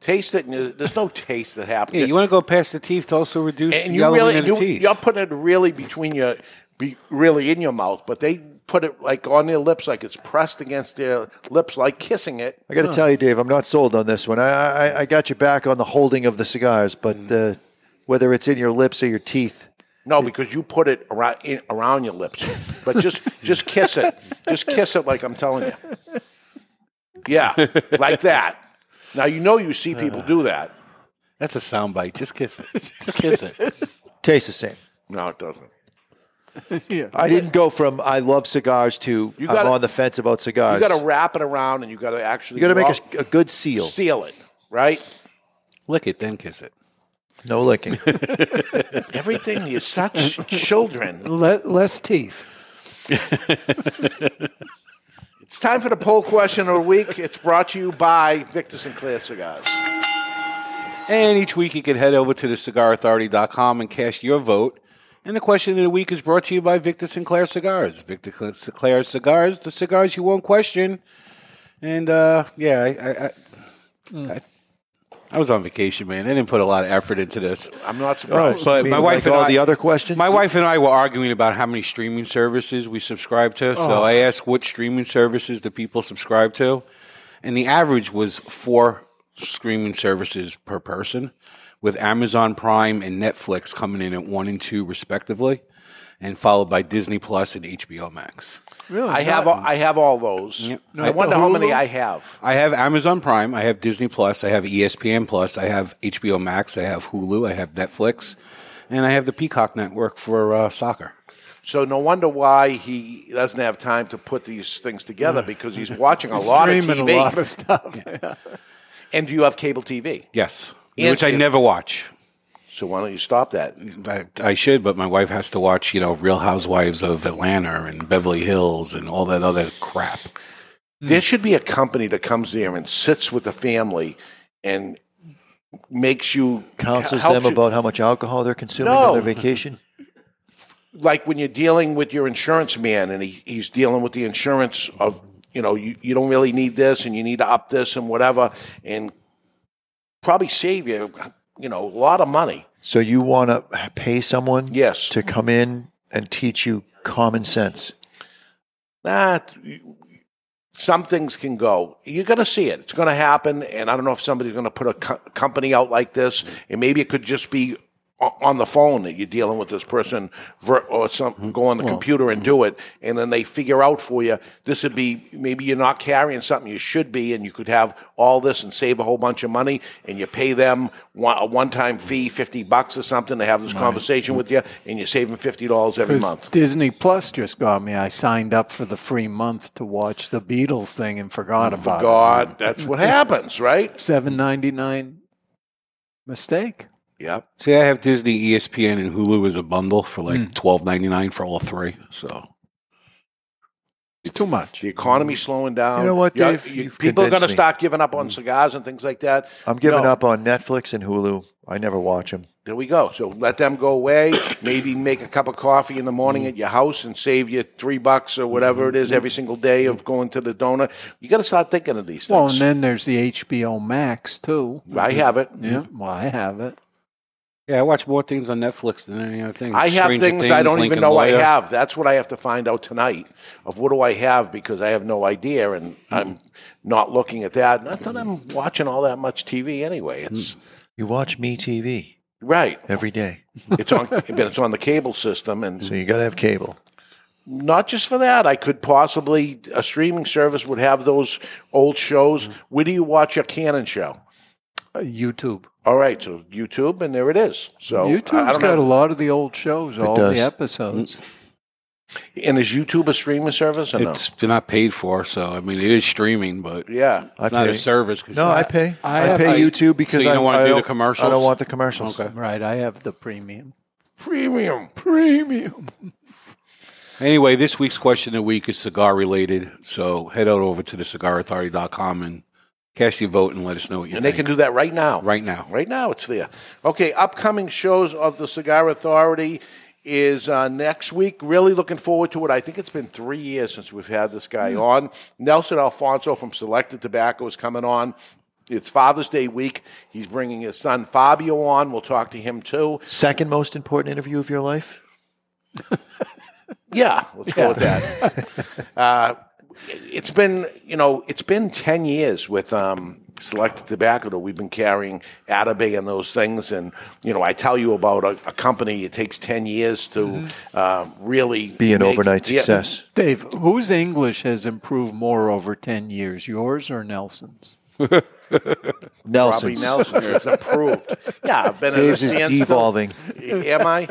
S2: Taste it. And there's no taste that happens.
S4: Yeah, you want to go past the teeth to also reduce
S2: and
S4: the
S2: you
S4: yellowing
S2: really,
S4: of the
S2: you,
S4: teeth.
S2: you're putting it really between your, be really in your mouth, but they put it like on their lips, like it's pressed against their lips, like kissing it.
S3: I got to tell you, Dave, I'm not sold on this one. I, I I got you back on the holding of the cigars, but uh, whether it's in your lips or your teeth,
S2: No, because you put it around in, around your lips. But just just kiss it. Just kiss it like I'm telling you. Yeah, like that. Now you know you see people do that.
S4: That's a soundbite. Just kiss it. Just kiss it.
S3: tastes the same.
S2: No, it doesn't.
S5: yeah.
S3: I didn't go from I love cigars to
S2: You
S3: I'm on the fence about cigars.
S2: You got to wrap it around, and you got to actually
S3: You got to make a, a good seal.
S2: seal it, right?
S4: Lick it, then kiss it.
S3: No licking.
S2: Everything you're such children.
S5: Le- less teeth.
S2: It's time for the poll question of the week. It's brought to you by Victor Sinclair Cigars.
S4: And each week you can head over to thecigarauthority.com and cast your vote. And the question of the week is brought to you by Victor Sinclair Cigars. Victor Sinclair Cigars, the cigars you won't question. And uh, yeah, I, I, I, I, I was on vacation, man. I didn't put a lot of effort into this.
S2: I'm not surprised.
S4: But
S3: mean
S4: my
S3: like
S4: wife and
S3: all
S4: I,
S3: the other questions?
S4: My wife and I were arguing about how many streaming services we subscribe to. So
S5: Oh.
S4: I asked what streaming services do people subscribe to, and the average was four streaming services per person, with Amazon Prime and Netflix coming in at one and two respectively, and followed by Disney Plus and HBO Max.
S5: Really?
S2: I have all, I have all those. I wonder how many I have.
S4: I have Amazon Prime, I have Disney Plus, I have ESPN Plus, I have HBO Max, I have Hulu, I have Netflix, and I have the Peacock Network for uh, soccer.
S2: So no wonder why he doesn't have time to put these things together because he's watching a lot of TV.
S5: a lot of stuff.
S2: and do you have cable TV?
S4: Yes,
S2: And
S4: which I
S2: cable.
S4: never watch.
S2: So why don't you stop that?
S4: I, I should, but my wife has to watch, you know, Real Housewives of Atlanta and Beverly Hills and all that other crap.
S2: There should be a company that comes there and sits with the family and makes you
S3: Counsels
S2: helps
S3: them
S2: you-
S3: about how much alcohol they're consuming
S2: No.
S3: on their vacation.
S2: like when you're dealing with your insurance man and he, he's dealing with the insurance of you know you, you don't really need this and you need to up this and whatever and probably save you you know a lot of money.
S3: So you want to pay someone
S2: yes.
S3: to come in and teach you common sense.
S2: nah some things can go. You're going to see it. It's going to happen and i don't know if somebody's going to put a co- company out like this and maybe it could just be on the phone that you're dealing with this person ver- or some mm-hmm. go on the computer and mm-hmm. do it and then they figure out for you this would be maybe you're not carrying something you should be and you could have all this and save a whole bunch of money and you pay them one, a one-time fee 50 bucks or something to have this conversation mm-hmm. with you and you're saving $50 every month
S5: Disney Plus just got me. I signed up for the free month to watch the Beatles thing and forgot oh, about it
S2: God, that's what happens, right?
S5: it. Seven ninety nine mistake.
S2: Yep.
S4: See, I have Disney, ESPN, and Hulu as a bundle for like
S5: Mm.
S4: twelve ninety nine for all three. So
S5: It's too much.
S2: The economy's slowing down.
S3: You know what, Dave?
S2: you-
S3: You've
S2: people are going to start giving up on cigars and things like that.
S3: I'm giving
S2: No.
S3: up on Netflix and Hulu. I never watch them.
S2: There we go. So let them go away. Maybe make a cup of coffee in the morning
S3: Mm.
S2: at your house and save you three bucks or whatever it is every single day of going to the donut. You got to start thinking of these things.
S5: Well, and then there's the HBO Max too.
S2: I have it.
S5: Yeah, well, I have it.
S4: Yeah, I watch more things on Netflix than any other thing.
S2: I have
S4: Stranger
S2: things I don't even know
S4: Lawyer.
S2: I have. That's what I have to find out tonight of what do I have because I have no idea and I'm not looking at that. Not that I'm watching all that much TV anyway. It's mm.
S3: You watch Me TV
S2: right.
S3: every day,
S2: It's on, but it's on the cable system, and
S3: so you got to have cable.
S2: not just for that. I could possibly a streaming service would have those old shows. Mm. Where do you watch a Cannon show?
S5: Uh, YouTube.
S2: All right, so YouTube, and there it is. So I- I
S5: YouTube's
S2: don't
S5: got
S2: have-
S5: a lot of the old shows, all
S3: does.
S5: the episodes.
S2: And is YouTube a streaming service or no?
S4: It's they're not paid for, so I mean it is streaming, but
S2: yeah,
S4: it's
S3: I
S4: not
S3: pay.
S4: a service.
S3: No, I pay.
S5: I
S3: I, pay
S5: I-
S3: YouTube because
S4: So you
S3: I
S4: don't wanna do the
S3: don't- I don't want the commercials.
S4: Okay.
S5: Right, I have the premium.
S2: premium.
S5: Premium.
S4: Anyway, this week's question of the week is cigar related. So head out over to the cigarauthority.com and cast your vote and let us know what you think.
S2: And they can do that right now.
S4: right now.
S2: Right now, it's there. Okay, upcoming shows of the Cigar Authority is uh, next week. Really looking forward to it. I think it's been three years since we've had this guy on. Nelson Alfonso from Selected Tobacco is coming on. It's Father's Day week. He's bringing his son Fabio on. We'll talk to him too.
S3: Second most important interview of your life.
S2: Yeah, let's go with that. uh, it's been, you know, it's been 10 years with um, Selected Tobacco that we've been carrying Atabey and those things. And, you know, I tell you about a, a company, it takes 10 years to uh, really
S3: Be an
S2: make-
S3: overnight
S2: Yeah.
S3: success.
S5: Dave, whose English has improved more over 10 years, yours or Nelson's?
S2: Robbie
S3: Nelson's.
S2: Nelson has improved. Yeah, I've been
S3: Dave's
S2: at
S3: is devolving.
S2: Am I?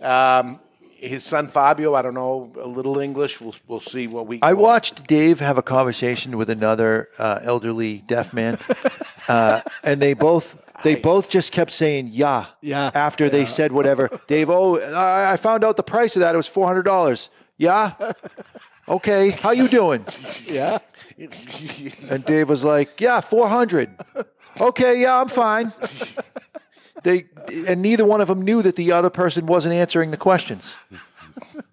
S2: Um, his son Fabio, I don't know a little English. We'll we'll see what we.
S3: I watched Dave have a conversation with another uh, elderly deaf man, uh, and they both they both just kept saying "yeah"
S5: Yeah.
S3: after they said whatever. Dave, oh, I I found out the price of that. It was four hundred dollars. Yeah. Okay. How you doing?
S5: Yeah.
S3: And Dave was like, "Yeah, four hundred. Okay. Yeah, I'm fine." They and neither one of them knew that the other person wasn't answering the questions.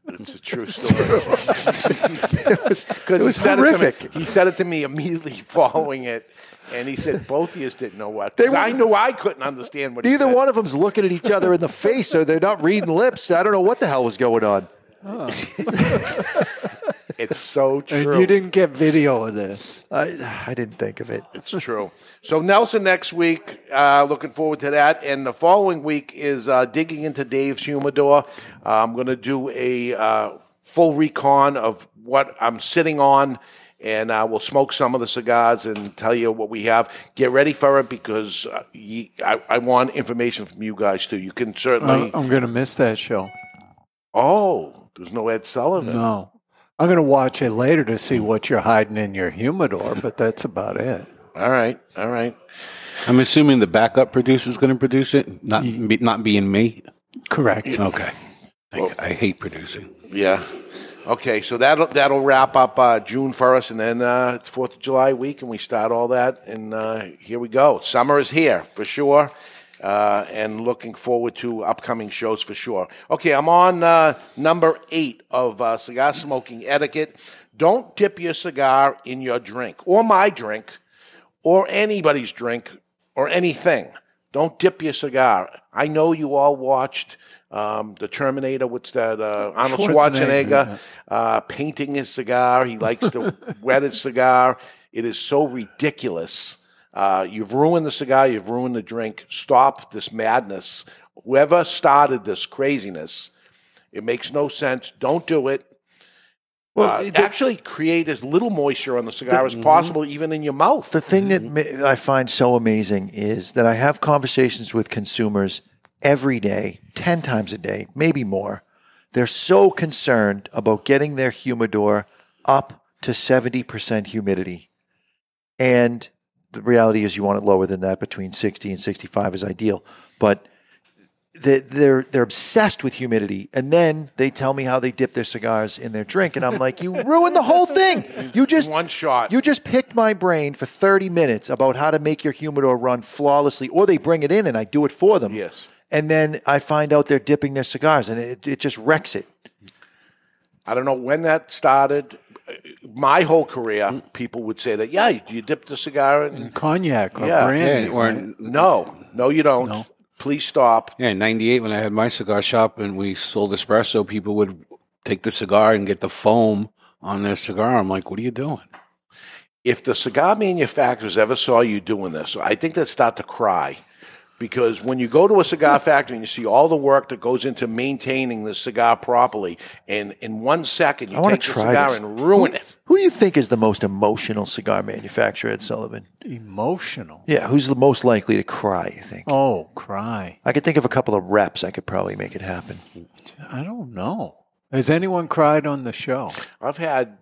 S2: It's a true story.
S3: It was,
S2: Because
S3: it was
S2: he said
S3: horrific.
S2: It to me, he said it to me immediately following it, and he said both of us didn't know what.
S3: They
S2: 'Cause
S3: were-
S2: I knew I couldn't understand what. he
S3: Neither
S2: said.
S3: one of them's looking at each other in the face, or they're not reading lips. I don't know what the hell was going on.
S2: It's so true.
S5: And you didn't get video of this.
S3: I, I didn't think of it.
S2: It's true. So Nelson next week, uh, looking forward to that. And the following week is uh, digging into Dave's humidor. Uh, I'm going to do a uh, full recon of what I'm sitting on, and uh, we'll smoke some of the cigars and tell you what we have. Get ready for it because uh, ye, I, I want information from you guys too. You can certainly.
S5: I'm, I'm going to miss that show.
S2: oh, there's no Ed Sullivan.
S5: No. I'm going to watch it later to see what you're hiding in your humidor, but that's about it.
S2: All right, all right.
S4: I'm assuming the backup producer is going to produce it, not be, not being me.
S5: Correct.
S4: Okay. I, I hate producing.
S2: Yeah. Okay, so that'll that'll wrap up uh, June for us, and then uh, it's Fourth of July week, and we start all that, and uh, here we go. Summer is here for sure, uh, and looking forward to upcoming shows for sure. Okay, I'm on uh, number eight of uh, cigar smoking etiquette. Don't dip your cigar in your drink or my drink or anybody's drink or anything. Don't dip your cigar. I know you all watched um, the Terminator. What's that? Uh, Arnold
S5: Schwarzenegger,
S2: Schwarzenegger uh, painting his cigar. He likes to wet his cigar. It is so ridiculous. Uh, you've ruined the cigar. You've ruined the drink. Stop this madness Whoever started this craziness, it makes no sense. Don't do it.
S3: Well,
S2: Uh, actually, create as little moisture on the cigar as possible, even in your mouth.
S3: The thing that ma- I find so amazing is that I have conversations with consumers every day, 10 times a day, maybe more. They're so concerned about getting their humidor up to 70% humidity. And the reality is you want it lower than that, between 60 and 65 is ideal. But they- they're they're obsessed with humidity, and then they tell me how they dip their cigars in their drink, and I'm like, you ruined the whole thing. You just
S2: one shot.
S3: You just picked my brain for 30 minutes about how to make your humidor run flawlessly, or they bring it in and I do it for them.
S2: Yes.
S3: And then I find out they're dipping their cigars, and it, it just wrecks it.
S2: I don't know when that started. My whole career, people would say that, yeah, you dip the cigar in
S5: Cognac or
S2: yeah,
S5: brandy.
S2: yeah, or no, no, you don't. Please stop.
S4: Yeah, in '98 when I had my cigar shop and we sold espresso, people would take the cigar and get the foam on their cigar. I'm like, what are you doing?
S2: If the cigar manufacturers ever saw you doing this, I think they'd start to cry. Because when you go to a cigar factory and you see all the work that goes into maintaining the cigar properly, and in one second you
S3: I want
S2: take
S3: to
S2: the
S3: try
S2: cigar
S3: this.
S2: and ruin
S3: who,
S2: it.
S3: Who do you think is the most emotional cigar manufacturer, Ed Sullivan?
S5: Emotional.
S3: Yeah, who's the most likely to cry, you think?
S5: Oh, cry.
S3: I could think of a couple of reps. I could probably make it happen.
S5: I don't know. Has anyone cried on the show?
S2: I've had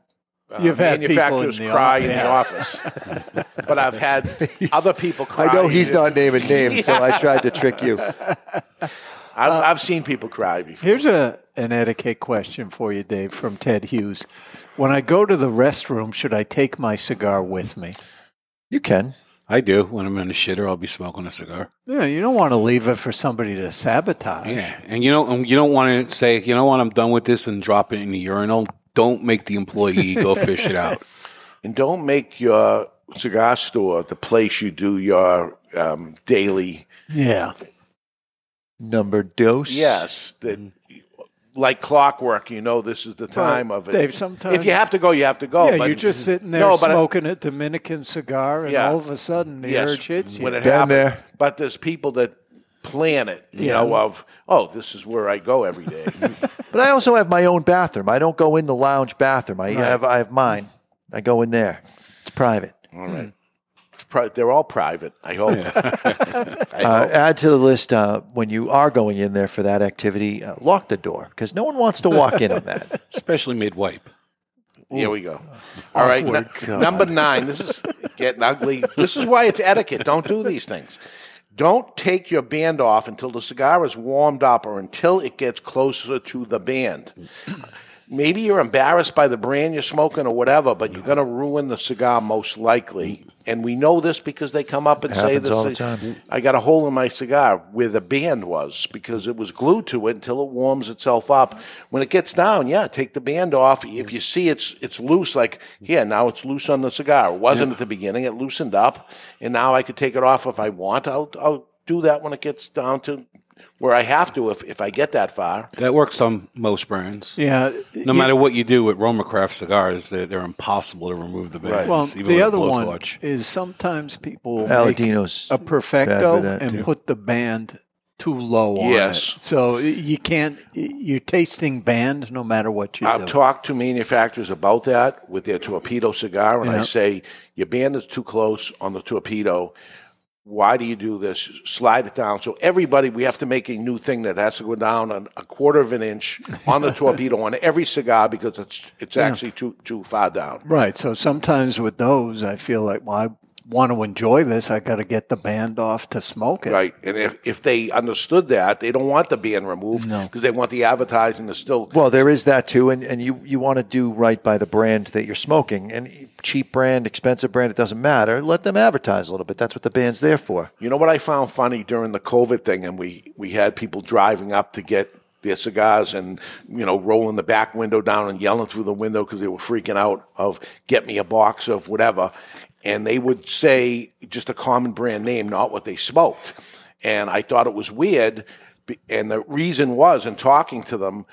S2: uh,
S5: You've had people
S2: manufacturers
S5: in
S2: cry
S5: office.
S2: in the office, but I've had other people cry.
S3: I know he's not naming names, so I tried to trick you.
S2: I've, I've seen people cry before.
S5: Here's a an etiquette question for you, Dave, from Ted Hughes. When I go to the restroom, should I take my cigar with me?
S3: You can.
S4: I do. When I'm in the shitter, I'll be smoking a cigar.
S5: Yeah, you don't want to leave it for somebody to sabotage.
S4: Yeah, and you don't you don't want to say you know what I'm done with this and drop it in the urinal. Don't make the employee go fish it out.
S2: And don't make your cigar store the place you do your um, daily.
S5: Yeah.
S3: Number dose.
S2: Yes, that like clockwork. You know, this is the time of it.
S5: Dave, sometimes-
S2: if you have to go, you have to go.
S5: yeah,
S2: but
S5: you're just sitting there
S2: No,
S5: smoking a Dominican cigar, and
S2: Yeah.
S5: all of a sudden the
S2: yes,
S5: urge hits you.
S2: when it
S3: Been
S2: happens.
S3: there.
S2: But there's people that plan it. You
S5: Yeah.
S2: know, of oh, this is where I go every day.
S3: But I also have my own bathroom. I don't go in the lounge bathroom. I have I have mine. I go in there. It's private.
S2: all right. It's pri- they're all private. I hope. I
S3: Uh,
S2: hope.
S3: add to the list uh, when you are going in there for that activity. Uh, lock the door because no one wants to walk in on that.
S4: Especially mid wipe.
S2: Here we go. All right,
S3: Awkward.
S2: nu-
S3: God.
S2: number nine. This is getting ugly. This is why it's etiquette. Don't do these things. Don't take your band off until the cigar is warmed up or until it gets closer to the band. Maybe you're embarrassed by the brand you're smoking or whatever, but you're going to ruin the cigar most likely. And we know this because they come up and say
S3: Happens
S2: this.
S3: all the time.
S2: I got a hole in my cigar where the band was because it was glued to it until it warms itself up. When it gets down, yeah, take the band off. If you see it's it's loose, like here now it's loose on the cigar. It wasn't at the beginning. It loosened up, and now I could take it off if I want. I'll I'll do that when it gets down to where I have to if if I get that far.
S4: That works on most brands.
S5: yeah.
S4: No matter what you do with Roma Craft cigars, they're, they're impossible to remove the bands.
S5: Well,
S4: even
S5: the
S4: with
S5: other one
S4: blowtorch.
S5: is sometimes people make
S3: Aladino's
S5: a perfecto and
S3: too.
S5: put the band too low on
S2: Yes.
S5: it. So you can't. You're tasting band no matter what you
S2: I've
S5: do.
S2: talked to manufacturers about that with their torpedo cigar, and I say your band is too close on the torpedo. Why do you do this? Slide it down. So everybody, we have to make a new thing that has to go down a, a quarter of an inch on the torpedo on every cigar because it's it's actually too too far down.
S5: Right. So sometimes with those, I feel like, well, I want to enjoy this. I got to get the band off to smoke it.
S2: Right, and if, if they understood that, they don't want the band removed because they want the advertising to still.
S3: Well, there is that too, and, and you, you want to do right by the brand that you're smoking. And cheap brand, expensive brand, it doesn't matter. Let them advertise a little bit. That's what the band's there for.
S2: You know what I found funny during the COVID thing, and we we had people driving up to get their cigars and you know rolling the back window down and yelling through the window because they were freaking out of get me a box of whatever, and they would say just a common brand name, not what they smoked, and I thought it was weird, and the reason was in talking to them,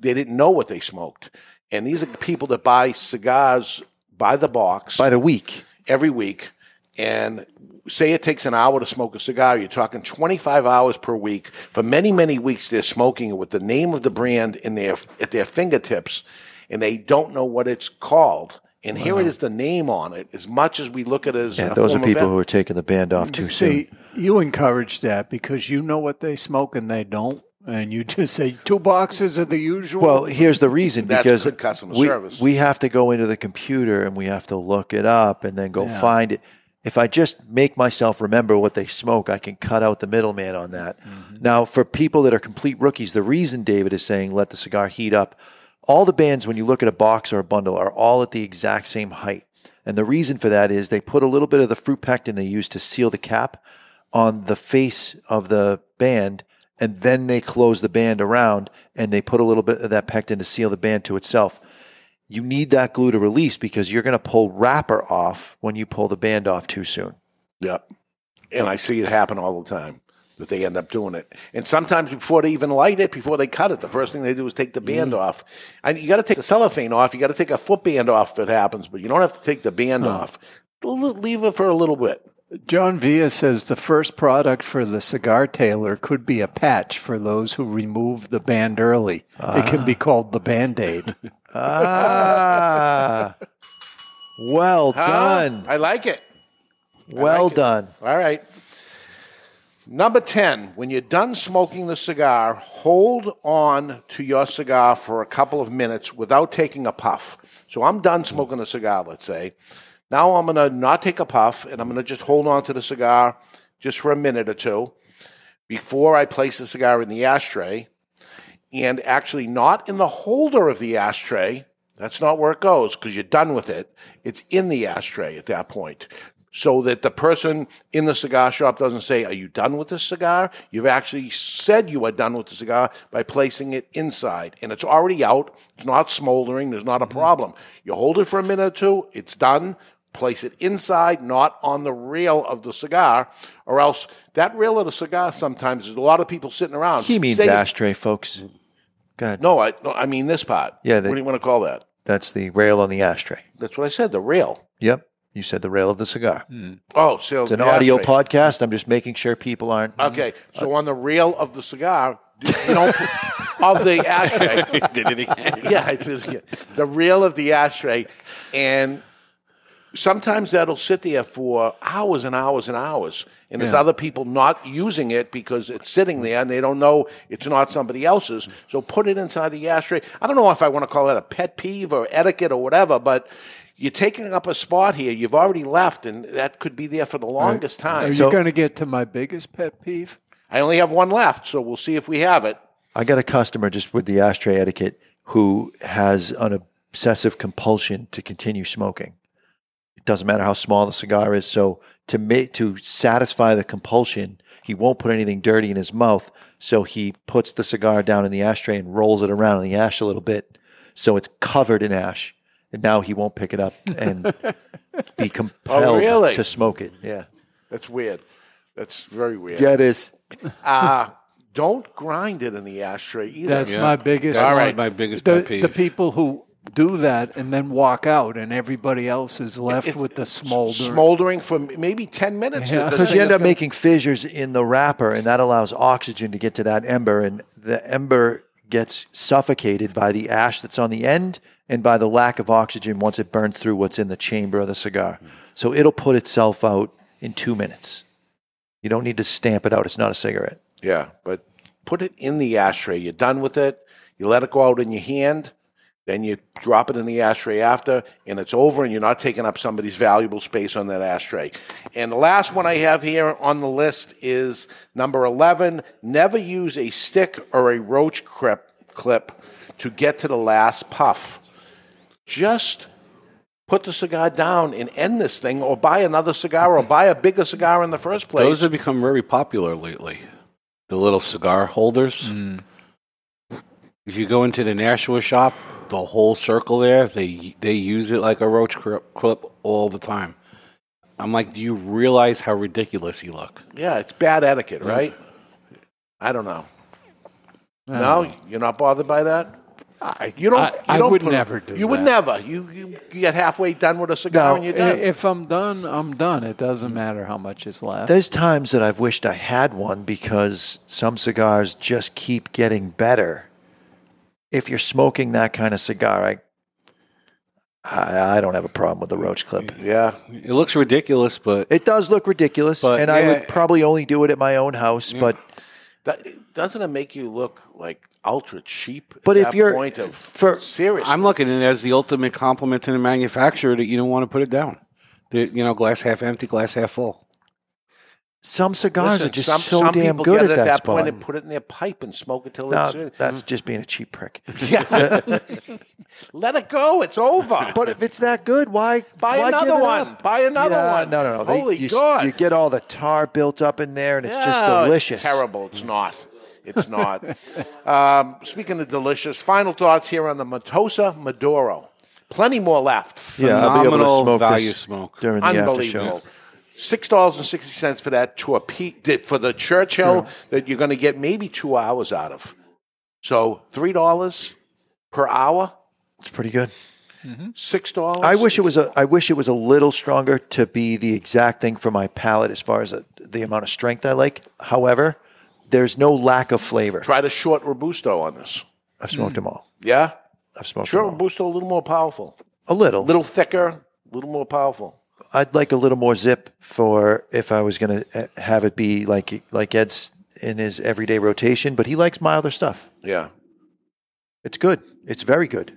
S2: they didn't know what they smoked, and these are people that buy cigars by the box
S3: By the week.
S2: every week and say it takes an hour to smoke a cigar, you're talking 25 hours per week. For many, many weeks, they're smoking it with the name of the brand in their at their fingertips, and they don't know what it's called. And here it
S5: Wow.
S2: is, the name on it. As much as we look at it as
S3: Yeah,
S2: a
S3: those are
S2: form of
S3: people
S2: ed-
S3: who are taking the band off too soon.
S5: See, you encourage that because you know what they smoke and they don't, and you just say two boxes are the usual.
S3: Well, here's the reason
S2: That's
S3: because
S2: good customer
S3: we,
S2: service.
S3: we have to go into the computer and we have to look it up and then go
S5: Yeah.
S3: find it. If I just make myself remember what they smoke, I can cut out the middleman on that.
S2: Mm-hmm.
S3: Now, for people that are complete rookies, the reason David is saying let the cigar heat up, all the bands, when you look at a box or a bundle, are all at the exact same height. And the reason for that is they put a little bit of the fruit pectin they use to seal the cap on the face of the band, and then they close the band around and they put a little bit of that pectin to seal the band to itself. You need that glue to release because you're going to pull wrapper off when you pull the band off too soon.
S2: Yep. And I see it happen all the time that they end up doing it. And sometimes before they even light it, before they cut it, the first thing they do is take the band off. And you got to take the cellophane off. You got to take a foot band off if it happens, but you don't have to take the band
S5: Huh.
S2: off. Leave it for a little bit.
S5: John Villa says the first product for the cigar tailor could be a patch for those who remove the band early. It can be called the band aid.
S3: Ah, well
S2: Huh?
S3: done.
S2: I like it.
S3: Well done.
S2: All right. Number 10, when you're done smoking the cigar, hold on to your cigar for a couple of minutes without taking a puff. So I'm done smoking the cigar, let's say. Now I'm going to not take a puff and I'm going to just hold on to the cigar just for a minute or two before I place the cigar in the ashtray. And actually, not in the holder of the ashtray. That's not where it goes because you're done with it. It's in the ashtray at that point. So that the person in the cigar shop doesn't say, Are you done with this cigar? You've actually said you are done with the cigar by placing it inside. And it's already out. It's not smoldering. There's not a mm-hmm. problem. You hold it for a minute or two. It's done. Place it inside, not on the rail of the cigar, or else that rail of the cigar sometimes there's a lot of people sitting around.
S3: He means
S2: Stay-
S3: ashtray, folks. Go ahead.
S2: No, I no, I mean this part.
S3: Yeah, they-
S2: what do you want to call that?
S3: That's the rail on the ashtray.
S2: That's what I said. The rail.
S3: Yep. You said the rail of the cigar. Hmm.
S2: Oh, so
S3: It's an
S2: the
S3: audio
S2: ashtray.
S3: podcast. I'm just making sure people aren't.
S2: Okay, so uh, on the rail of the cigar, you know, of the ashtray.
S4: Did it again.
S2: yeah, I did it again. The rail of the ashtray, and sometimes that'll sit there for hours and hours and hours. And there's
S5: Yeah.
S2: other people not using it because it's sitting there and they don't know it's not somebody else's. So put it inside the ashtray. I don't know if I want to call that a pet peeve or etiquette or whatever, but you're taking up a spot here. You've already left, and that could be there for the longest time.
S5: Are
S2: time.
S5: you going to get to my biggest pet peeve?
S2: I only have one left, so we'll see if we have it.
S3: I got a customer just with the ashtray etiquette who has an obsessive compulsion to continue smoking. It doesn't matter how small the cigar is. So to make to satisfy the compulsion, he won't put anything dirty in his mouth. So he puts the cigar down in the ashtray and rolls it around in the ash a little bit, so it's covered in ash. And now he won't pick it up and be compelled
S2: Oh, really?
S3: to smoke it. Yeah,
S2: That's weird. That's very weird.
S3: yeah, it is.
S2: Uh, don't grind it in the ashtray either.
S5: That's my biggest.
S4: That's
S2: All right.
S4: my biggest
S5: the,
S4: pet peeve.
S5: the people who do that and then walk out, and everybody else is left
S2: If-
S5: with the smolder.
S2: smoldering for maybe 10 minutes.
S5: Yeah.
S3: Because
S2: thing
S3: you end up
S2: gonna-
S3: making fissures in the wrapper, and that allows oxygen to get to that ember, and the ember gets suffocated by the ash that's on the end and by the lack of oxygen once it burns through what's in the chamber of the cigar. So it'll put itself out in two minutes. You don't need to stamp it out. It's not a cigarette.
S2: Yeah, but put it in the ashtray. You're done with it. You let it go out in your hand. Then you drop it in the ashtray after, and it's over, and you're not taking up somebody's valuable space on that ashtray. And the last one I have here on the list is number 11 never use a stick or a roach clip, to get to the last puff. Just put the cigar down and end this thing, or buy another cigar, or buy a bigger cigar in the first place.
S4: Those have become very popular lately. The little cigar holders. Mm. If you go into the Nashua shop, the whole circle there, they they use it like a roach clip all the time. I'm like, do you realize how ridiculous you look?
S2: Yeah, it's bad etiquette, right? I don't know. No, you're not bothered by that. You don't.
S5: I-
S2: you
S5: I
S2: don't
S5: would
S2: put-
S5: never do
S2: You would never. You, you you get halfway done with a cigar
S5: No,
S2: and you're done.
S5: if I'm done, I'm done. It doesn't matter how much is left.
S3: There's times that I've wished I had one because some cigars just keep getting better. If you're smoking that kind of cigar, I I, I don't have a problem with the roach clip.
S2: Yeah,
S4: It looks ridiculous, but
S3: It does look ridiculous,
S4: But,
S3: and I would probably only do it at my own house. But
S2: That, doesn't it make you look like ultra cheap? at
S3: But if you're-
S2: point of
S3: for
S2: serious,
S4: I'm looking at it as the ultimate compliment to the manufacturer that you don't want to put it down. The, you know, glass half empty, glass half full.
S3: Some cigars
S2: Listen,
S3: are just
S2: some,
S3: so
S2: some
S3: damn
S2: people
S3: good
S2: get
S3: at
S2: it
S3: that,
S2: at that point
S3: spot.
S2: and put it in their pipe and smoke it till
S3: No,
S2: it's.
S3: that's just being a cheap prick.
S2: Yeah. Let it go. It's over.
S3: But if it's that good, why
S2: Buy
S3: why
S2: another
S3: give it
S2: one.
S3: up?
S2: Buy another
S3: Yeah,
S2: one.
S3: No, no, no. They-
S2: Holy
S3: you,
S2: God.
S3: You get all the tar built up in there, and it's just delicious.
S2: It's terrible. It's not. It's not. um, speaking of delicious, final thoughts here on the Montosa Maduro. Plenty more left.
S3: Yeah, I'll be able to smoke
S4: value
S3: this
S4: smoke.
S3: during the after show.
S2: Six dollars and sixty cents for that to torpedo for the Churchill that you're going to get maybe two hours out of. So three dollars per hour,
S3: It's pretty good. Mm-hmm.
S2: six dollars.
S3: I wish it was a. I wish it was a little stronger to be the exact thing for my palate as far as a, the amount of strength I like. However, there's no lack of flavor.
S2: Try the short robusto on this.
S3: I've smoked hmm. them all.
S2: Yeah,
S3: I've smoked
S2: short
S3: them all.
S2: robusto a little more powerful,
S3: A little.
S2: a little thicker, a little more powerful.
S3: I'd like a little more zip for if I was going to have it be like like Ed's in his everyday rotation, but he likes milder stuff.
S2: Yeah.
S3: It's good. It's very good.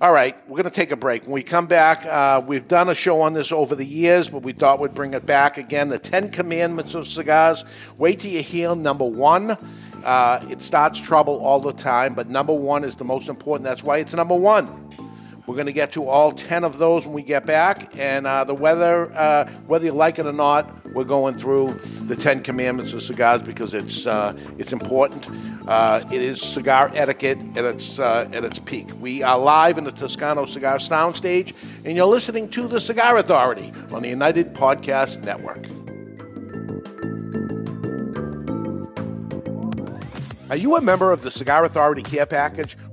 S2: All right, we're going to take a break. When we come back, uh, we've done a show on this over the years, but we thought we'd bring it back again. The Ten Commandments of Cigars. Wait till you hear number one. Uh, it starts trouble all the time, but number one is the most important. That's why it's number one. We're going to get to all 10 of those when we get back. And uh, the weather, uh, whether you like it or not, we're going through the 10 commandments of cigars because it's, uh, it's important. Uh, it is cigar etiquette at its, uh, at its peak. We are live in the Toscano Cigar Soundstage, and you're listening to The Cigar Authority on the United Podcast Network. Are you a member of the Cigar Authority Care Package?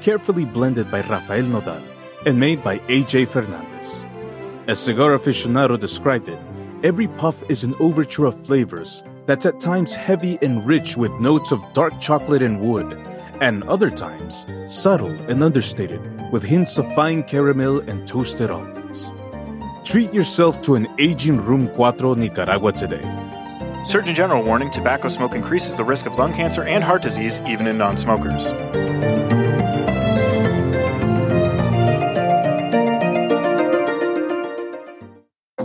S8: carefully blended by Rafael Nodal and made by AJ Fernandez. As Cigar Aficionado described it, every puff is an overture of flavors that's at times heavy and rich with notes of dark chocolate and wood, and other times subtle and understated with hints of fine caramel and toasted almonds. Treat yourself to an aging Room 4 Nicaragua today.
S9: Surgeon General warning tobacco smoke increases the risk of lung cancer and heart disease even in non smokers.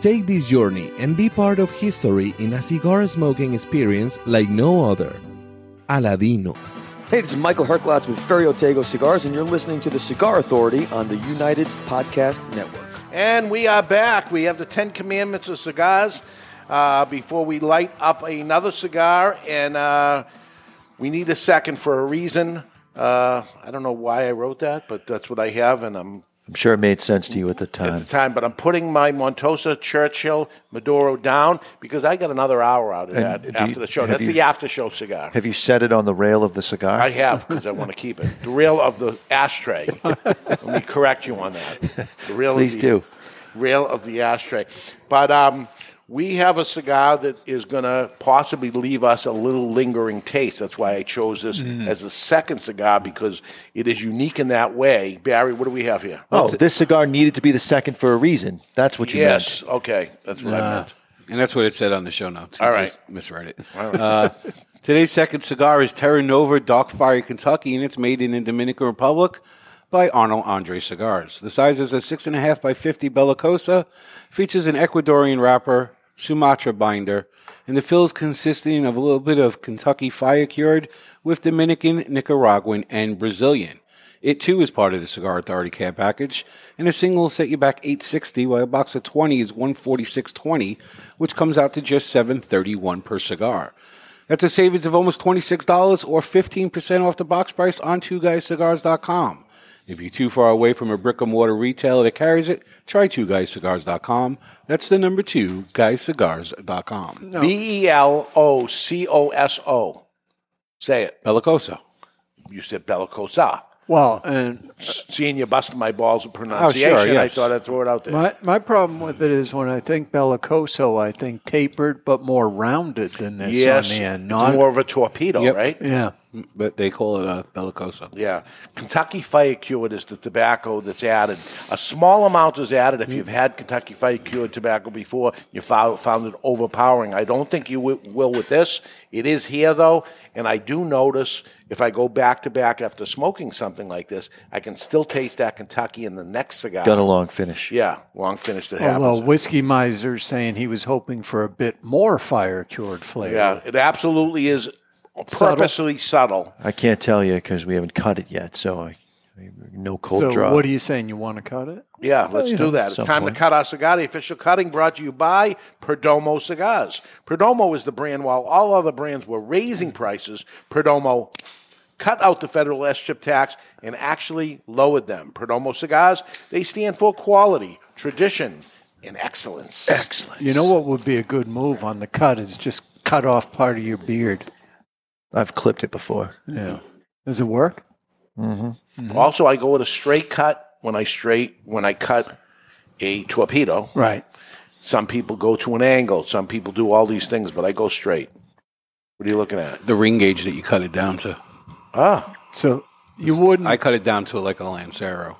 S10: Take this journey and be part of history in a cigar smoking experience like no other. Aladino.
S11: Hey, this is Michael Herklots with Ferio Tego Cigars, and you're listening to the Cigar Authority on the United Podcast Network.
S2: And we are back. We have the Ten Commandments of cigars. Uh, before we light up another cigar, and uh, we need a second for a reason. Uh, I don't know why I wrote that, but that's what I have, and I'm
S3: I'm sure it made sense to you at the time.
S2: at the time. But I'm putting my Montosa Churchill Maduro down because I got another hour out of
S3: And
S2: that after
S3: you-
S2: the show. That's
S3: you-
S2: the after show cigar.
S3: Have you set it on the rail of the cigar?
S2: I have because I want to keep it. The rail of the ashtray. Let me correct you on that. The rail
S3: Please
S2: of the,
S3: do.
S2: Rail of the ashtray. But um, we have a cigar that is going to possibly leave us a little lingering taste. That's why I chose this
S3: Mm.
S2: as a second cigar because it is unique in that way. Barry, what do we have here?
S3: Oh, this cigar needed to be the second for a reason. That's what you
S2: yes.
S3: meant. Yes.
S2: Okay. That's what I meant.
S4: And that's what it said on the show notes.
S2: All
S4: I just misread it.
S2: All right.
S4: Uh, today's second cigar is Terra Nova Dark Fire Kentucky, and it's made in the Dominican Republic by Arnold Andre Cigars. The size is a 6.5 by 50 Bellicosa, features an Ecuadorian wrapper, Sumatra binder, and the fills consisting of a little bit of Kentucky fire cured with Dominican, Nicaraguan, and Brazilian. It too is part of the Cigar Authority care package, and a single will set you back 860, while a box of 20 is 146.20, which comes out to just 731 per cigar. That's a savings of almost $26 or 15% off the box price on twoguyscigars.com. If you're too far away from a brick and mortar retailer that carries it, try twoguyscigars.com. That's the number two, guyscigars.com.
S2: B E L O C O S O. Say it.
S4: Bellicosa.
S2: You said Bellicosa.
S5: Well, and
S2: S- seeing you busting my balls with oh, pronunciation, I
S4: yes.
S2: thought I'd throw it out there.
S5: my my problem with it is when I think bellicoso, I think tapered but more rounded than this
S2: yes,
S5: on the end.
S2: it's more of a torpedo,
S4: Yep.
S2: right?
S5: yeah.
S4: But they call it a Bellicosa.
S2: Yeah. Kentucky Fire Cured is the tobacco that's added. A small amount is added. If you've had Kentucky Fire Cured tobacco before, you found, found it overpowering. I don't think you wi- will with this. It is here, though, and I do notice if I go back to back after smoking something like this, I can still taste that Kentucky in the next cigar.
S3: Got a long finish.
S2: Yeah, long finish that
S5: Although
S2: happens.
S5: whiskey miser's saying he was hoping for a bit more fire cured flavor.
S2: Yeah, it absolutely is
S5: Subtle.
S2: Purposely subtle.
S3: I can't tell you because we haven't cut it yet, so I, No cold
S5: so
S3: draw.
S5: what are you saying? You want to cut it?
S2: Yeah, let's do
S5: know,
S2: that. It's
S5: some
S2: time
S5: point.
S2: to cut our cigar. The official cutting brought to you by Perdomo Cigars. Perdomo is the brand. While all other brands were raising prices, Perdomo cut out the federal SCHIP tax and actually lowered them. Perdomo Cigars, they stand for quality, tradition, and excellence.
S3: Excellent.
S5: You know what would be a good move on the cut is just cut off part of your beard.
S3: I've clipped it before.
S5: Yeah. Does it work?
S3: Mm-hmm.
S2: Also, I go with a straight cut when I straight when I cut a torpedo.
S5: Right.
S2: Some people go to an angle. Some people do all these things, but I go straight. What are you looking at?
S4: The ring gauge that you cut it down to.
S2: Ah,
S5: So you wouldn't
S4: I cut it down to like a Lancero.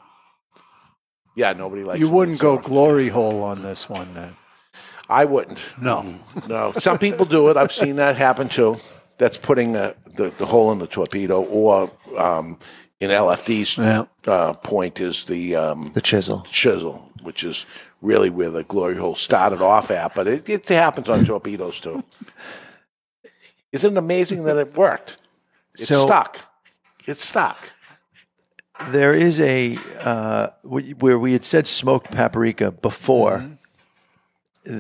S2: yeah. Nobody likes.
S5: you wouldn't
S2: So-
S5: go glory hole on this one then.
S2: I wouldn't.
S5: No.
S2: No. Some people do it. I've seen that happen too. That's putting the, the, the hole in the torpedo, or um, in LFD's
S5: Yeah.
S2: uh, point is the um,
S3: The chisel.
S2: chisel, which is really where the glory hole started off at. But it, it happens on torpedoes too. Isn't it amazing that it worked? It's
S3: So-
S2: stuck. It's stuck.
S3: There is a uh, where we had said smoked paprika before.
S2: Mm-hmm.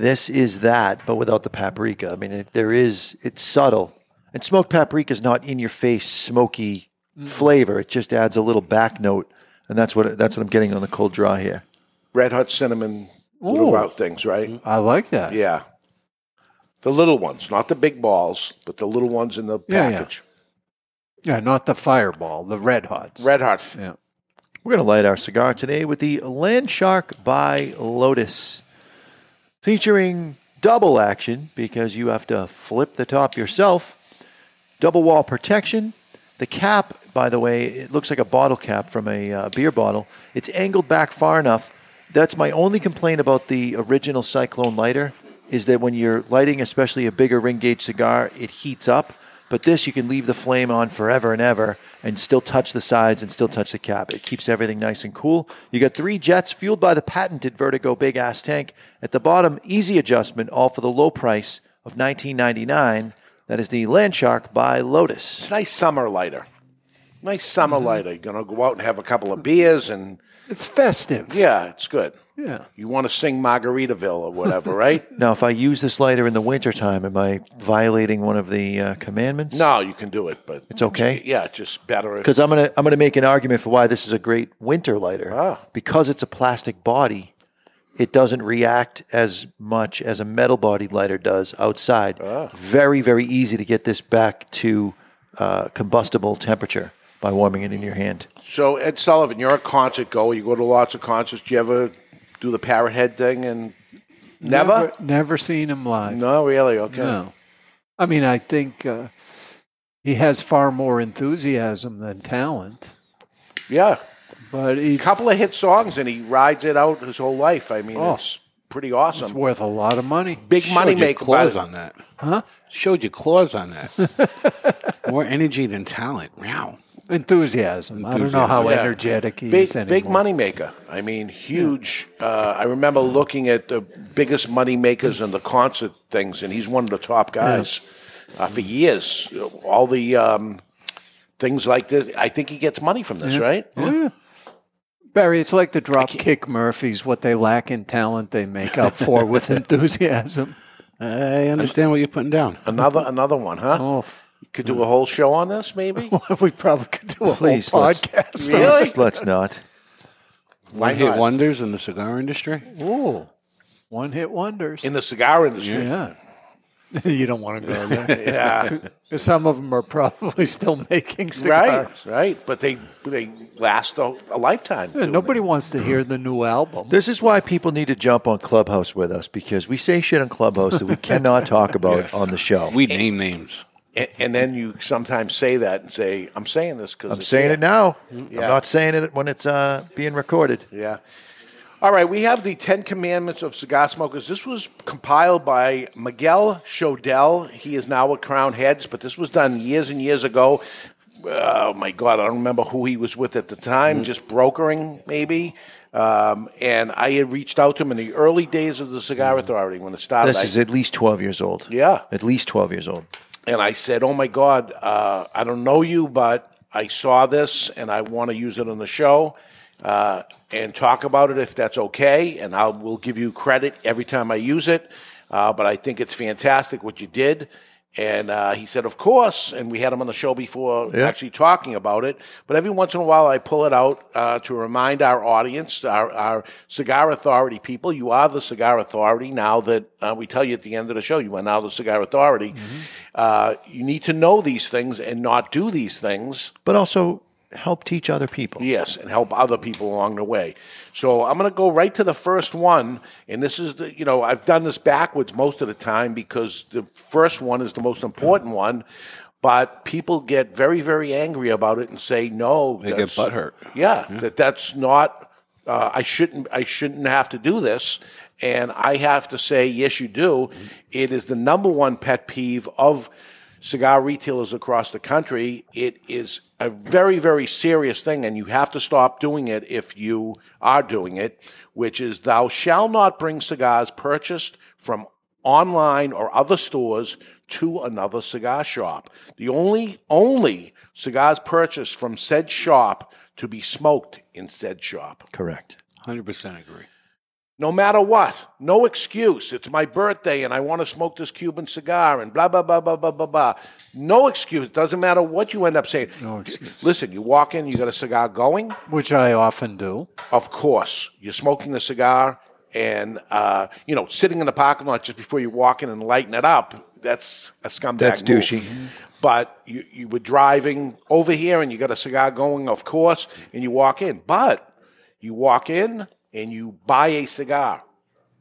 S3: This is that, but without the paprika. I mean, it, there is it's subtle, and smoked paprika is not in your face smoky flavor. It just adds a little back note, and that's what that's what I'm getting on the cold draw here.
S2: Red hot cinnamon little
S5: Ooh.
S2: route things, right?
S5: I like that.
S2: Yeah. The little ones, not the big balls, but the little ones in the
S5: Yeah, yeah.
S2: package.
S5: Yeah, not the fireball, the red hots.
S2: Red hot.
S5: Yeah.
S3: We're going to light our cigar today with the Land Shark by Lotus, featuring double action because you have to flip the top yourself. Double wall protection. The cap, by the way, it looks like a bottle cap from a uh, beer bottle. It's angled back far enough. That's my only complaint about the original Cyclone lighter is that when you're lighting, especially a bigger ring gauge cigar, it heats up. But this, you can leave the flame on forever and ever and still touch the sides and still touch the cap. It keeps everything nice and cool. You got three jets fueled by the patented Vertigo big ass tank. At the bottom, easy adjustment, all for the low price of $19.99. That is the Landshark by Lotus.
S2: It's a nice summer lighter. Nice summer lighter. You're going to go out and have a couple of beers and.
S5: It's festive.
S2: Yeah, it's good.
S5: Yeah.
S2: You want to sing Margaritaville or whatever, right?
S3: Now, if I use this lighter in the wintertime, am I violating one of the uh, commandments?
S2: no, you can do it, but.
S3: It's okay?
S2: Yeah, it's just better. if-
S3: Because I'm gonna I'm gonna make an argument for why this is a great winter lighter.
S2: Ah.
S3: Because it's a plastic body, it doesn't react as much as a metal bodied lighter does outside.
S2: Ah.
S3: Very very easy to get this back to uh, combustible temperature by warming it in your hand.
S2: So, Ed Sullivan, you're a concert goer. You go to lots of concerts. Do you ever do the parrot head thing? And never?
S5: Never, never seen him live.
S2: No, really? Okay.
S5: No. I mean, I think uh, he has far more enthusiasm than talent.
S2: Yeah.
S5: But
S2: A couple of hit songs, and he rides it out his whole life. I mean,
S5: Oh.
S2: it's pretty awesome.
S5: it's worth a lot of money.
S2: Big
S4: Showed
S2: money maker.
S4: claws on that.
S5: Huh?
S4: Showed your claws on that. More energy than talent. Wow.
S5: Enthusiasm. I don't know how
S2: Yeah.
S5: energetic he
S2: big,
S5: is anymore.
S2: Big money maker. I mean, huge. Uh, I remember looking at the biggest money makers in the concert things, and he's one of the top guys uh, for years. All the um, things like this. I think he gets money from this,
S5: Yeah.
S2: right?
S5: Oh, yeah. Barry, it's like the Dropkick Murphys. What they lack in talent, they make up for with enthusiasm.
S4: I understand what you're putting down.
S2: Another another one, huh?
S5: Oh,
S2: Could do a whole show on this, maybe.
S5: we probably could do a
S3: Please
S5: whole
S3: let's,
S5: podcast.
S2: Really?
S3: let's, let's not.
S2: Why
S4: One hit
S2: not?
S4: wonders in the cigar industry.
S5: Ooh, one hit wonders.
S2: in the cigar industry.
S5: yeah. you don't want to go there.
S2: yeah,
S5: Some of them are probably still making cigars.
S2: Right, right. But they they last a, a lifetime.
S5: Yeah, nobody
S2: it.
S5: wants to hear the new album.
S3: This is why people need to jump on Clubhouse with us because we say shit on Clubhouse that we cannot talk about
S4: Yes.
S3: on the show.
S4: We name names.
S2: And, and then you sometimes say that and say, "I'm saying this because
S3: I'm saying it now. I'm not saying it when it's uh, being recorded.
S2: Yeah. All right, we have the Ten Commandments of Cigar Smokers. This was compiled by Miguel Shodell. He is now at Crowned Heads, but this was done years and years ago. Oh my God, I don't remember who he was with at the time, just brokering maybe. Um, and I had reached out to him in the early days of the Cigar Authority when it started.
S3: This
S2: I-
S3: is at least 12 years old.
S2: yeah.
S3: At least 12 years old.
S2: And I said, "Oh my God, uh, I don't know you, but I saw this and I want to use it on the show uh, and talk about it if that's okay. And I will give you credit every time I use it. Uh, but I think it's fantastic what you did. And uh, he said, of course. And we had him on the show before
S3: Yeah.
S2: actually talking about it. But every once in a while, I pull it out uh, to remind our audience, our, our Cigar Authority people, you are the Cigar Authority now that uh, we tell you at the end of the show, you are now the Cigar Authority. Uh, you need to know these things and not do these things.
S3: But also help teach other people.
S2: Yes, and help other people along the way. So I'm going to go right to the first one, and this is the you know I've done this backwards most of the time because the first one is the most important one, but people get very very angry about it and say no.
S4: They get butthurt.
S2: Yeah, that that's not. Uh, I shouldn't. I shouldn't have to do this. And I have to say, yes, you do. It is the number one pet peeve of cigar retailers across the country. It is a very, very serious thing, and you have to stop doing it if you are doing it, which is thou shall not bring cigars purchased from online or other stores to another cigar shop. The only, only cigars purchased from said shop to be smoked in said shop.
S3: Correct.
S4: 100% agree.
S2: No matter what, no excuse. It's my birthday and I want to smoke this Cuban cigar and blah, blah, blah, blah, blah, blah, blah. No excuse. It Doesn't matter what you end up saying.
S5: No excuse.
S2: Listen, you walk in, you got a cigar going.
S5: Which I often do.
S2: Of course. You're smoking the cigar and, uh, you know, sitting in the parking lot just before you walk in and lighting it up. That's a scumbag
S3: That's
S2: move.
S3: douchey.
S2: But you, you were driving over here and you got a cigar going, of course, and you walk in. But you walk in and you buy a cigar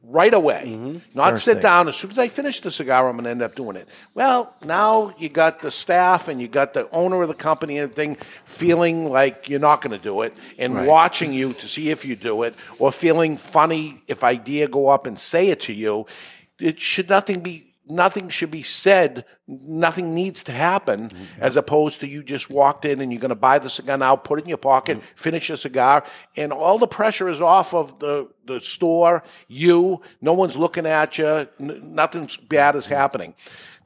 S2: right away. Mm-hmm. Not
S3: First
S2: sit
S3: thing.
S2: down. As soon as I finish the cigar, I'm going to end up doing it. Well, now you got the staff and you got the owner of the company and everything feeling like you're not going to do it and
S5: Right.
S2: watching you to see if you do it or feeling funny if I dare go up and say it to you. It should nothing be nothing should be said. Nothing needs to happen mm-hmm. as opposed to you just walked in and you're going to buy the cigar now, put it in your pocket, mm-hmm. finish your cigar, and all the pressure is off of the, the store, you. No one's looking at you. N- nothing bad is mm-hmm. happening.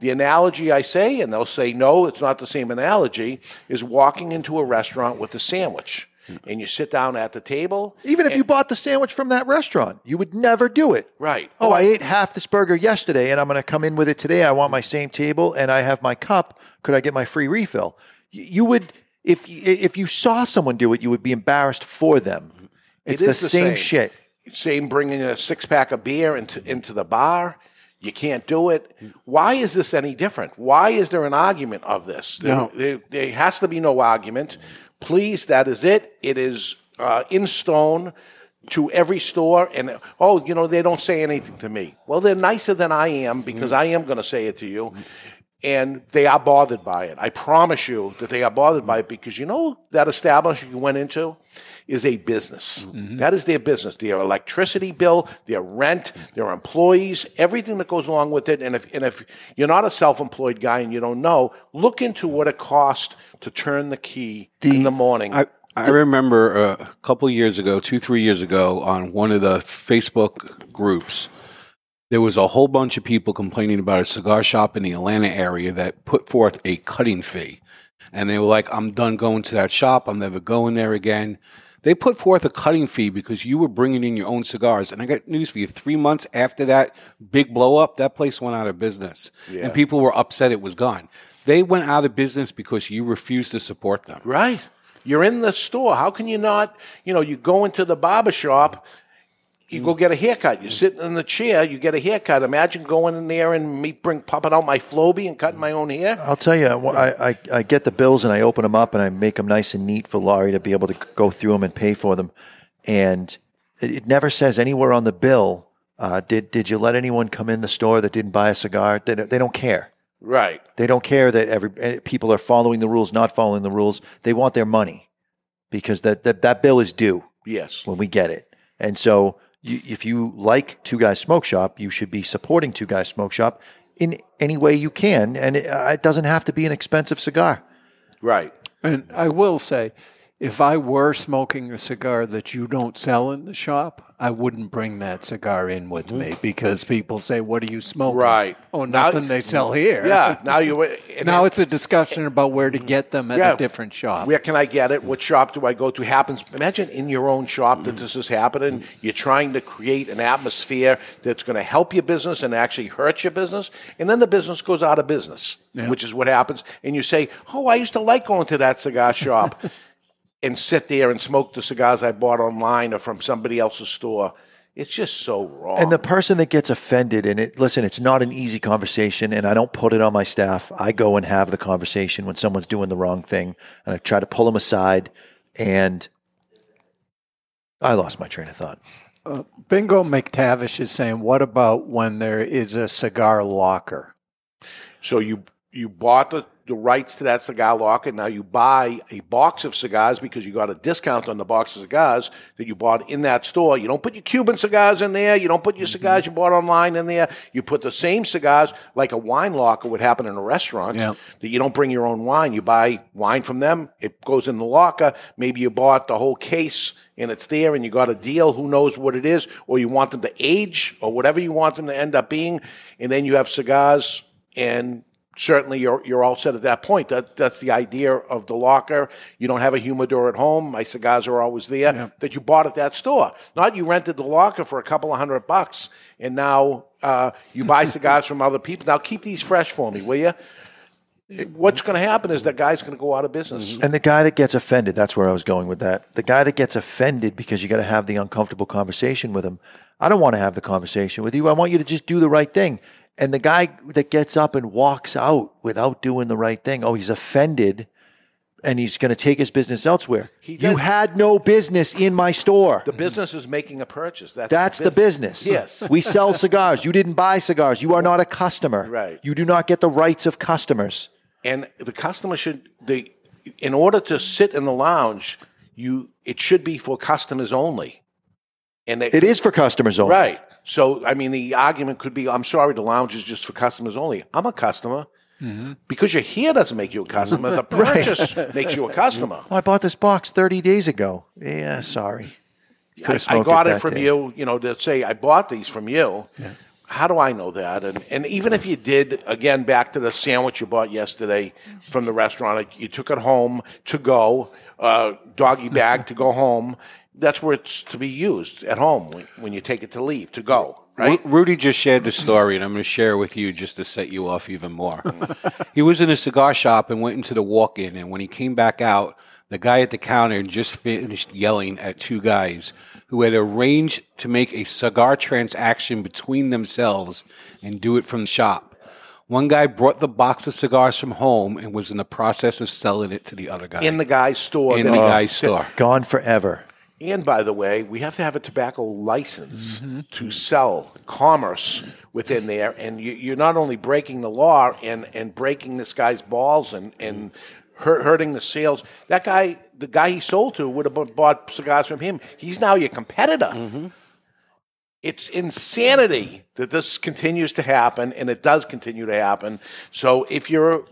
S2: The analogy I say, and they'll say, no, it's not the same analogy, is walking into a restaurant with a sandwich. Mm-hmm. And you sit down at the table.
S3: Even if you bought the sandwich from that restaurant, you would never do it.
S2: Right.
S3: Oh, I ate half this burger yesterday and I'm going to come in with it today. I want my same table and I have my cup. Could I get my free refill? You would, if if you saw someone do it, you would be embarrassed for them. Mm-hmm. It's
S2: It
S3: the,
S2: the
S3: same,
S2: same.
S3: shit.
S2: Same bringing a six pack of beer into into the bar. You can't do it. Why is this any different? Why is there an argument of this? There,
S5: No.
S2: there, there has to be no argument. Please, that is it. It is uh, in stone to every store. And oh, you know, they don't say anything to me. Well, they're nicer than I am because I am going to say it to you. And they are bothered by it. I promise you that they are bothered by it because you know that establishment you went into is a business. That is their business. Their electricity bill, their rent, their employees, everything that goes along with it. And if and if you're not a self-employed guy and you don't know, look into what it costs to turn the key in the morning.
S4: I, I remember uh, a couple years ago, two, three years ago, on one of the Facebook groups, there was a whole bunch of people complaining about a cigar shop in the Atlanta area that put forth a cutting fee. And they were like, I'm done going to that shop. I'm never going there again. They put forth a cutting fee because you were bringing in your own cigars. And I got news for you. Three months after that big blow up, that place went out of business.
S2: Yeah.
S4: And people were upset it was gone. They went out of business because you refused to support them.
S2: Right. You're in the store. How can you not? You know, you go into the barber shop, you go get a haircut. You're sitting in the chair, you get a haircut. Imagine going in there and me bring popping out my Flowbee and cutting my own hair.
S3: I'll tell you, I, I, I get the bills and I open them up and I make them nice and neat for Laurie to be able to go through them and pay for them. And it, it never says anywhere on the bill, uh, did, did you let anyone come in the store that didn't buy a cigar? They, they don't care.
S2: Right.
S3: They don't care that every eh, people are following the rules, not following the rules. They want their money because that, that, that bill is due
S2: Yes.
S3: when we get it. And so you, if you like Two Guys Smoke Shop, you should be supporting Two Guys Smoke Shop in any way you can. And it, uh, it doesn't have to be an expensive cigar.
S2: Right.
S5: And I will say, If I were smoking a cigar that you don't sell in the shop, I wouldn't bring that cigar in with mm-hmm. me because people say, "What are you smoking?"
S2: Right.
S5: Oh,
S2: Now-
S5: nothing they sell mm-hmm. here.
S2: Yeah. Now you.
S5: now it's a discussion about where to mm-hmm. get them at
S2: Yeah.
S5: a different shop.
S2: Where can I get it? What shop do I go to? Happens. Imagine in your own shop that this is happening. You're trying to create an atmosphere that's going to help your business and actually hurt your business, and then the business goes out of business,
S5: Yeah.
S2: which is what happens. And you say, "Oh, I used to like going to that cigar shop." And sit there and smoke the cigars I bought online or from somebody else's store. It's just so wrong.
S3: And the person that gets offended, and it, listen, it's not an easy conversation, and I don't put it on my staff. I go and have the conversation when someone's doing the wrong thing, and I try to pull them aside, and I lost my train of thought.
S5: Uh, Bingo McTavish is saying, "What about when there is a cigar locker?"
S2: So you you bought the, the rights to that cigar locker. Now you buy a box of cigars because you got a discount on the box of cigars that you bought in that store. You don't put your Cuban cigars in there. You don't put your mm-hmm. cigars you bought online in there. You put the same cigars like a wine locker would happen in a restaurant.
S5: Yeah.
S2: That you don't bring your own wine. You buy wine from them. It goes in the locker. Maybe you bought the whole case and it's there and you got a deal. Who knows what it is? Or you want them to age or whatever you want them to end up being. And then you have cigars and certainly you're, you're all set at that point. That, that's the idea of the locker. You don't have a humidor at home. My cigars are always there that you bought at that store. Not you rented the locker for a couple of hundred bucks and now uh, you buy cigars from other people. Now keep these fresh for me, will you? What's going to happen is that guy's going to go out of business.
S3: And the guy that gets offended, that's where I was going with that. The guy that gets offended because you got to have the uncomfortable conversation with him. I don't want to have the conversation with you. I want you to just do the right thing. And the guy that gets up and walks out without doing the right thing, oh, he's offended and he's going to take his business elsewhere. You had no business in my store.
S2: The business is making a purchase. That's,
S3: That's the business.
S2: Yes.
S3: We sell cigars. You didn't buy cigars. You are not a customer.
S2: Right.
S3: You do not get the rights of customers.
S2: and the customer should they in order to sit in the lounge you it should be for customers only and they,
S3: It is for customers only.
S2: right so i mean the argument could be i'm sorry the lounge is just for customers only i'm a customer because you're here doesn't make you a customer the purchase makes you a customer
S3: Oh, I bought this box 30 days ago. Yeah, sorry.
S2: I, I got it,
S3: that
S2: from
S3: day.
S2: you, you know, to say I bought these from you. How do I know that? And and even if you did, again, back to the sandwich you bought yesterday from the restaurant, you took it home to go, uh, doggy bag to go home. That's where it's to be used at home when, when you take it to leave to go. Right?
S4: Ru- Rudy just shared the story, and I'm going to share it with you just to set you off even more. he was in a cigar shop and went into the walk in, and when he came back out, the guy at the counter just finished yelling at two guys who had arranged to make a cigar transaction between themselves and do it from the shop. One guy brought the box of cigars from home and was in the process of selling it to the other guy.
S2: In the guy's store.
S4: In the
S2: he-
S4: guy's store.
S3: Gone forever.
S2: And by the way, we have to have a tobacco license
S3: Mm-hmm.
S2: to sell commerce within there. And you, you're not only breaking the law and, and breaking this guy's balls and, and hurt, hurting the sales. That guy, the guy he sold to, would have bought cigars from him. He's now your competitor.
S3: Mm-hmm.
S2: It's insanity that this continues to happen, and it does continue to happen. So if you're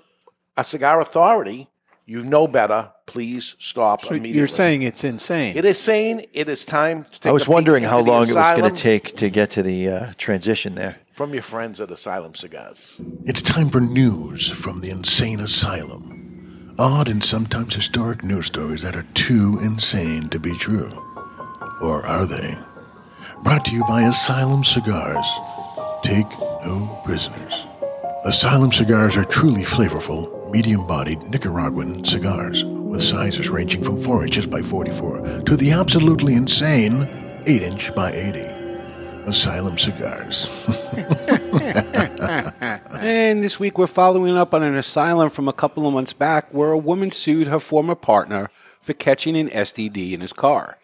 S2: a cigar authority, you know better. Please stop
S5: So
S2: immediately.
S5: you're saying it's insane.
S2: It is saying it is time to take
S3: I was
S2: a
S3: wondering how long it was going to take to get to the uh, transition there.
S2: From your friends at Asylum Cigars.
S12: It's time for news from the insane asylum. Odd and sometimes historic news stories that are too insane to be true. Or are they? Brought to you by Asylum Cigars. Take no prisoners. Asylum cigars are truly flavorful, medium bodied Nicaraguan cigars with sizes ranging from 4 inches by 44 to the absolutely insane 8 inch by 80. Asylum Cigars.
S4: And this week we're following up on an asylum from a couple of months back where a woman sued her former partner for catching an STD in his car.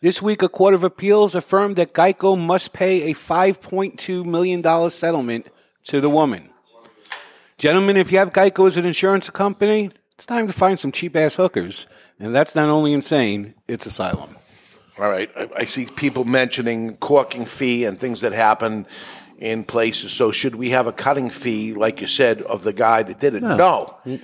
S4: This week, a court of appeals affirmed that Geico must pay a $5.2 million settlement to the woman. Gentlemen, if you have Geico as an insurance company, it's time to find some cheap ass hookers. And that's not only insane, it's asylum.
S2: All right. I, I see people mentioning corking fee and things that happen in places. So should we have a cutting fee, like you said, of the guy that did it?
S5: No.
S2: No. Mm.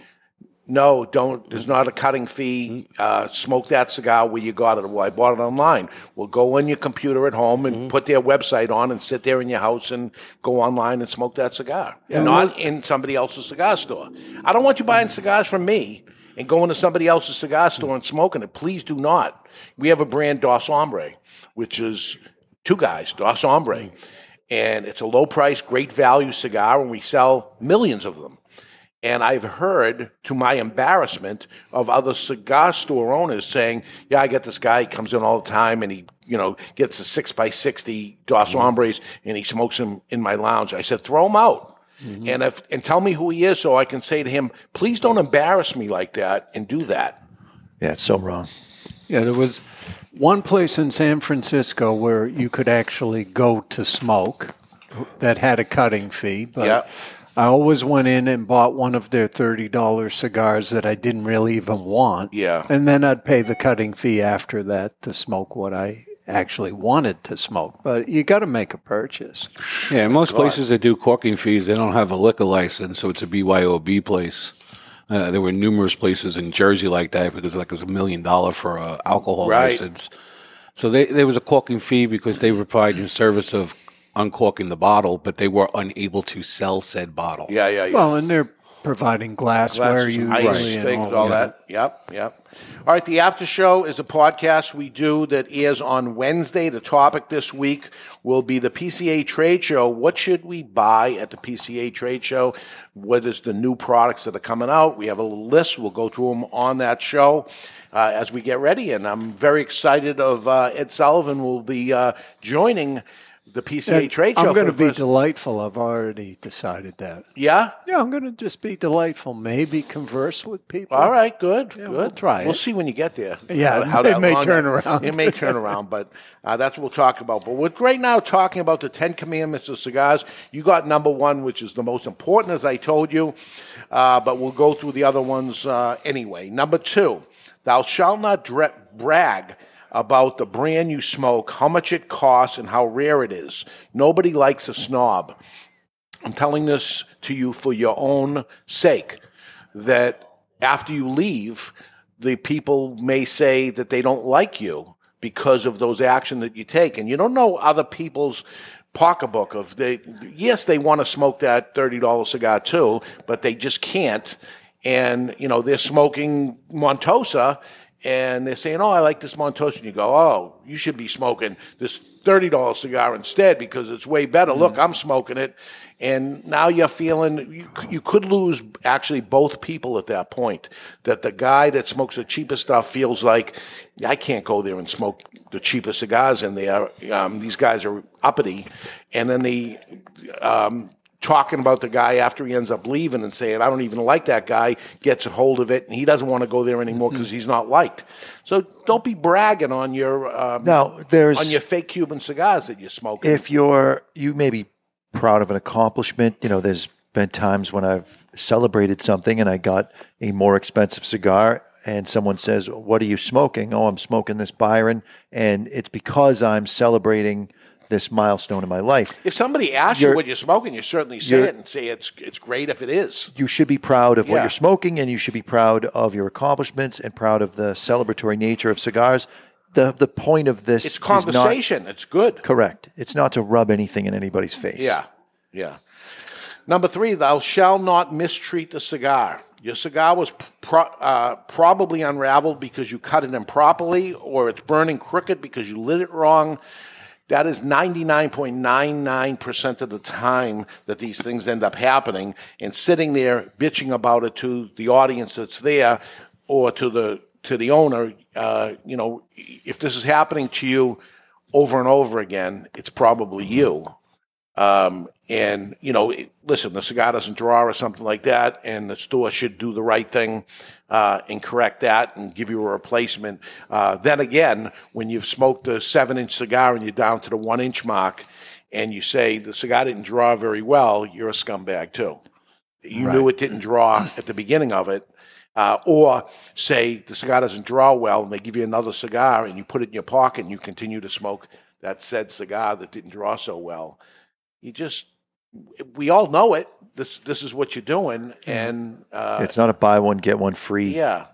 S2: No, don't. There's not a cutting fee. Mm. Uh, smoke that cigar where you got it. Well, I bought it online. Well, go on your computer at home and mm. put their website on and sit there in your house and go online and smoke that cigar.
S5: Yeah.
S2: not in somebody else's cigar store. I don't want you buying cigars from me and going to somebody else's cigar store and smoking it. Please do not. We have a brand, Dos Hombre, which is two guys, Dos Hombre. Mm. And it's a low price, great value cigar, and we sell millions of them. And I've heard, to my embarrassment, of other cigar store owners saying, "Yeah, I get this guy. He comes in all the time, and he, you know, gets a six by sixty Dos mm-hmm. Hombres, and he smokes them in my lounge." I said, "Throw him out." Mm-hmm. And if and tell me who he is, so I can say to him, "Please don't embarrass me like that and do that."
S3: Yeah, it's so wrong.
S5: Yeah, there was one place in San Francisco where you could actually go to smoke that had a cutting fee, but
S2: Yeah.
S5: I always went in and bought one of their $30 cigars that I didn't really even want.
S2: Yeah.
S5: And then I'd pay the cutting fee after that to smoke what I actually wanted to smoke. But you got to make a purchase.
S4: Yeah, most
S5: God.
S4: places that do corking fees, they don't have a liquor license, so it's a BYOB place. Uh, there were numerous places in Jersey like that because like it's a million dollar for a alcohol
S2: Right.
S4: license. So they, there was a corking fee because they were providing service of uncorking the bottle, but they were unable to sell said bottle.
S2: Yeah, yeah, yeah.
S5: Well, and they're providing glassware
S2: Glasses,
S5: usually.
S2: ice,
S5: and
S2: things,
S5: all
S2: all that. Yep, yep. All right, the after show is a podcast we do that airs on Wednesday. The topic this week will be the PCA trade show. What should we buy at the PCA trade show? What is the new products that are coming out? We have a list. We'll go through them on that show. Uh, as we get ready, and I'm very excited. Of uh, Ed Sullivan will be uh, joining the PCA
S5: And
S2: trade show.
S5: I'm going to be
S2: first-
S5: delightful. I've already decided that.
S2: Yeah?
S5: Yeah, I'm going to just be delightful. Maybe converse with people.
S2: All right, good,
S5: Yeah,
S2: good.
S5: we'll try
S2: We'll
S5: it.
S2: see when you get there.
S5: Yeah,
S2: how
S5: it may turn
S2: that-
S5: around.
S2: It may turn around, but uh, that's what we'll talk about. But we're right now talking about the Ten Commandments of cigars. You got number one, which is the most important, as I told you. Uh, but we'll go through the other ones uh, anyway. Number two, thou shalt not dra- brag about the brand you smoke, how much it costs, and how rare it is. Nobody likes a snob. I'm telling this to you for your own sake that after you leave, the people may say that they don't like you because of those actions that you take. And you don't know other people's pocketbook of they yes, they want to smoke that thirty dollar cigar too, but they just can't. And, you know, they're smoking Montosa and they're saying, Oh, I like this Montosa. And you go, Oh, you should be smoking this $30 cigar instead because it's way better. Look, I'm smoking it. And now you're feeling you, you could lose actually both people at that point. That the guy that smokes the cheapest stuff feels like I can't go there and smoke the cheapest cigars in there. Um, these guys are uppity, and then the um, talking about the guy after he ends up leaving and saying I don't even like that guy gets a hold of it and he doesn't want to go there anymore because he's not liked. So don't be bragging on your um,
S3: Now, there's-
S2: on your fake Cuban cigars that you smoke.
S3: if you're you may be proud of an accomplishment you know there's been times when i've celebrated something and i got a more expensive cigar and someone says what are you smoking oh i'm smoking this byron and it's because i'm celebrating this milestone in my life
S2: If somebody asks you
S3: You're-
S2: what you're smoking, you certainly say it and say it's it's great if it is.
S3: you should be proud of what you're smoking and you should be proud of your accomplishments and proud of the celebratory nature of cigars the the point of this
S2: It's
S3: is not-
S2: conversation. it's good.
S3: correct it's not to rub anything in anybody's face
S2: Yeah, yeah. Number three, thou shalt not mistreat the cigar. Your cigar was pro- uh, probably unraveled because you cut it improperly, or it's burning crooked because you lit it wrong. That is 99.99% of the time that these things end up happening. And sitting there bitching about it to the audience that's there or to the to the owner, uh, you know, if this is happening to you over and over again, it's probably you. Um, and you know, it- listen, the cigar doesn't draw or something like that, and the store should do the right thing uh, and correct that and give you a replacement. Uh, then again, when you've smoked a seven-inch cigar and you're down to the one-inch mark, and you say the cigar didn't draw very well, you're a scumbag too. You knew it didn't draw at the beginning of it. Uh, or say the cigar doesn't draw well and they give you another cigar and you put it in your pocket and you continue to smoke that said cigar that didn't draw so well. You just we all know it. This this is what you're doing, and uh,
S3: it's not a buy one get one free
S2: yeah,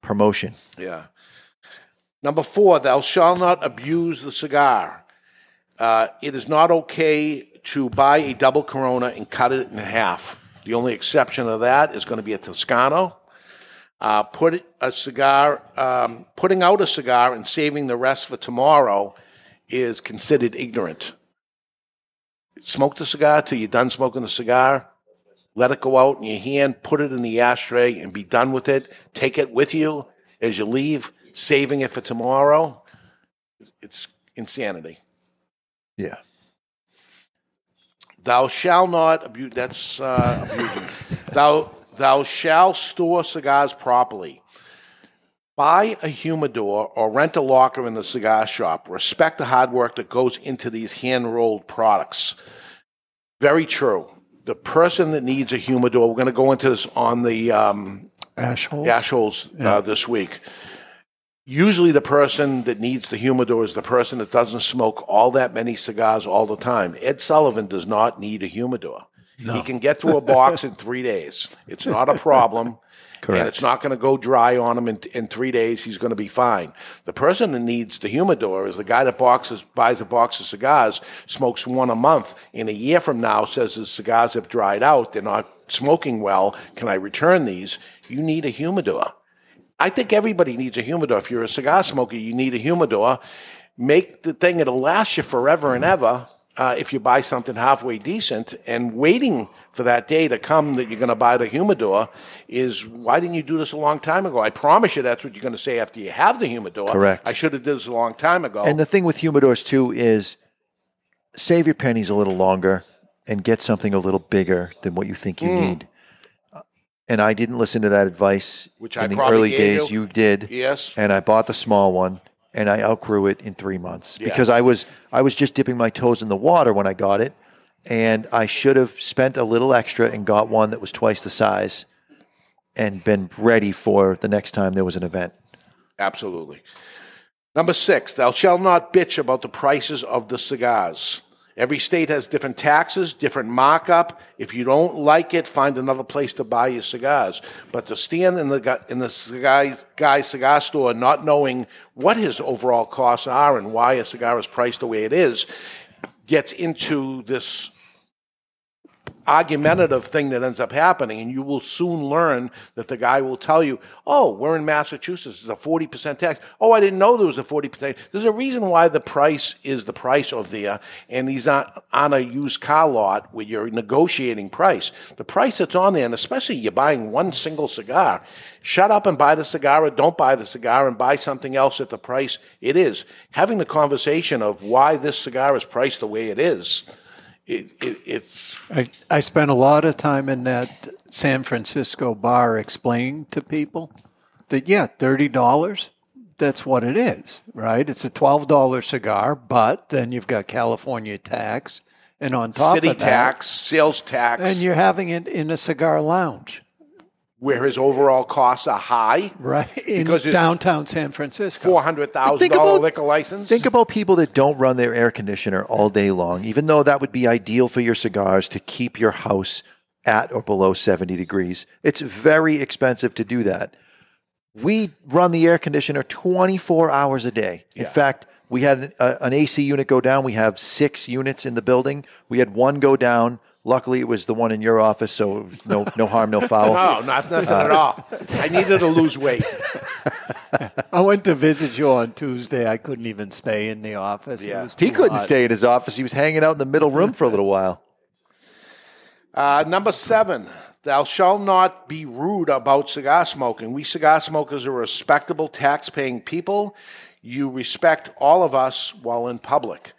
S3: promotion.
S2: yeah. Number four, thou shalt not abuse the cigar. Uh, it is not okay to buy a double Corona and cut it in half. The only exception of that is going to be a Toscano. Uh, put a cigar, um, putting out a cigar and saving the rest for tomorrow is considered ignorant. Smoke the cigar till you're done smoking the cigar. Let it go out in your hand, put it in the ashtray, and be done with it. Take it with you as you leave, saving it for tomorrow. It's insanity.
S3: Yeah.
S2: Thou shalt not abuse. That's uh, abusing. thou thou shalt store cigars properly. Buy a humidor or rent a locker in the cigar shop. Respect the hard work that goes into these hand rolled products. Very true. The person that needs a humidor, we're going to go into this on the um,
S5: Ash holes?
S2: ash holes uh, this week. Usually, the person that needs the humidor is the person that doesn't smoke all that many cigars all the time. Ed Sullivan does not need a humidor.
S3: No.
S2: He can get through a box in three days. It's not a problem.
S3: Correct.
S2: And it's not going to go dry on him in, in three days. He's going to be fine. The person that needs the humidor is the guy that boxes, buys a box of cigars, smokes one a month. In a year from now, says his cigars have dried out. They're not smoking well. Can I return these? You need a humidor. I think everybody needs a humidor. If you're a cigar smoker, you need a humidor. Make the thing it'll last you forever and ever. Uh, if you buy something halfway decent and waiting for that day to come that you're going to buy the humidor is why didn't you do this a long time ago? I promise you that's what you're going to say after you have the humidor.
S3: Correct.
S2: I should have did this a long time ago.
S3: And the thing with humidors too is save your pennies a little longer and get something a little bigger than what you think you
S2: Mm.
S3: need. And I didn't listen to that advice
S2: Which
S3: in
S2: I
S3: the early days.
S2: you.
S3: You did,
S2: Yes.
S3: And I bought the small one, and I outgrew it in three months
S2: Yeah.
S3: because I was I was just dipping my toes in the water when I got it, and I should have spent a little extra and got one that was twice the size, and been ready for the next time there was an event.
S2: Absolutely. Number six, thou shalt not bitch about the prices of the cigars. Every state has different taxes, different markup. If you don't like it, find another place to buy your cigars. But to stand in the in the cigar, guy's cigar store not knowing what his overall costs are and why a cigar is priced the way it is, gets into this argumentative thing that ends up happening, and you will soon learn that the guy will tell you, "Oh, we're in Massachusetts. It's a forty percent tax. Oh, I didn't know there was a forty percent. There's a reason why the price is the price of there, uh, and he's not on a used car lot where you're negotiating price. The price that's on there, and especially you're buying one single cigar." Shut up and buy the cigar, or don't buy the cigar and buy something else at the price it is. Having the conversation of why this cigar is priced the way it is, it, it, it's
S5: I, I spent a lot of time in that San Francisco bar explaining to people that, yeah, $30, that's what it is, right? It's a $12 cigar, but then you've got California tax. And on top
S2: city
S5: of that, city
S2: tax, sales tax,
S5: and you're having it in a cigar lounge,
S2: where his overall costs are high,
S5: right? In
S2: Because it's
S5: downtown San Francisco.
S2: four hundred thousand
S3: Think
S2: dollar
S3: about-
S2: liquor license.
S3: Think about people that don't run their air conditioner all day long, even though that would be ideal for your cigars to keep your house at or below 70 degrees. It's very expensive to do that. We run the air conditioner 24 hours a day. In fact, we had an, uh, a, an AC unit go down. We have six units in the building. We had one go down. Luckily, it was the one in your office, so no no harm, no foul.
S2: no, not nothing
S3: Uh,
S2: at all. I needed to lose weight.
S5: I went to visit you on Tuesday. I couldn't even stay in the office. It was
S3: He couldn't
S5: hot.
S3: stay in his office. He was hanging out in the middle room for a little while.
S2: Uh, number seven, thou shalt not be rude about cigar smoking. We cigar smokers are respectable, tax-paying people. You respect all of us while in public.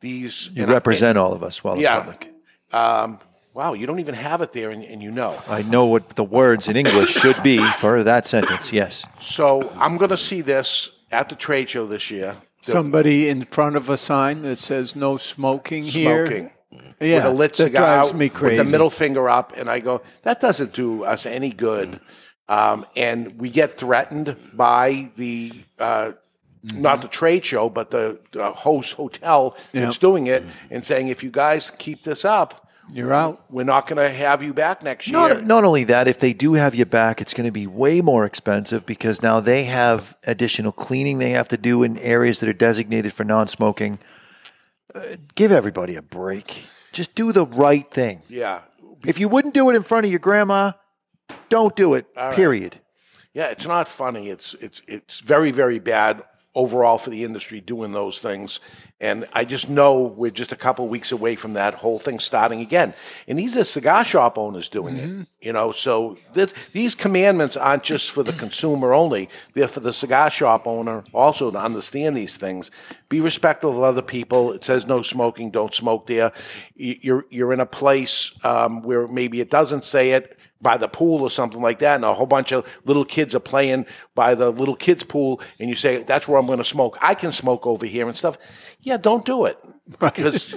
S2: These
S3: You
S2: and I-
S3: represent all of us while in public.
S2: Um, wow, you don't even have it there, and, and you know.
S3: I know what the words in English should be for that sentence. Yes.
S2: So I'm going to see this at the trade show this year. The-
S5: Somebody in front of a sign that says no smoking, here.
S2: smoking.
S5: Yeah,
S2: with a lit
S5: that
S2: cigar,
S5: drives me crazy.
S2: with the middle finger up, and I go, that doesn't do us any good. Um, and we get threatened by the uh,
S5: Mm-hmm.
S2: not the trade show, but the, the host hotel that's doing it, and saying, if you guys keep this up,
S5: You're out.
S2: We're not going to have you back next year.
S3: Not, not only that, if they do have you back, it's going to be way more expensive because now they have additional cleaning they have to do in areas that are designated for non smoking. Uh, give everybody a break. Just do the right thing.
S2: yeah.
S3: If you wouldn't do it in front of your grandma, don't do it,
S2: All right.
S3: period.
S2: Yeah, it's not funny. It's it's it's very very bad overall for the industry doing those things. And I just know we're just a couple weeks away from that whole thing starting again. And these are cigar shop owners doing it, you know. So th- these commandments aren't just for the consumer only; they're for the cigar shop owner also to understand these things. Be respectful of other people. It says no smoking, don't smoke there. You're you're in a place um, where maybe it doesn't say it by the pool or something like that, and a whole bunch of little kids are playing by the little kids' pool, and you say, That's where I'm going to smoke. I can smoke over here and stuff. Yeah, don't do it. Because,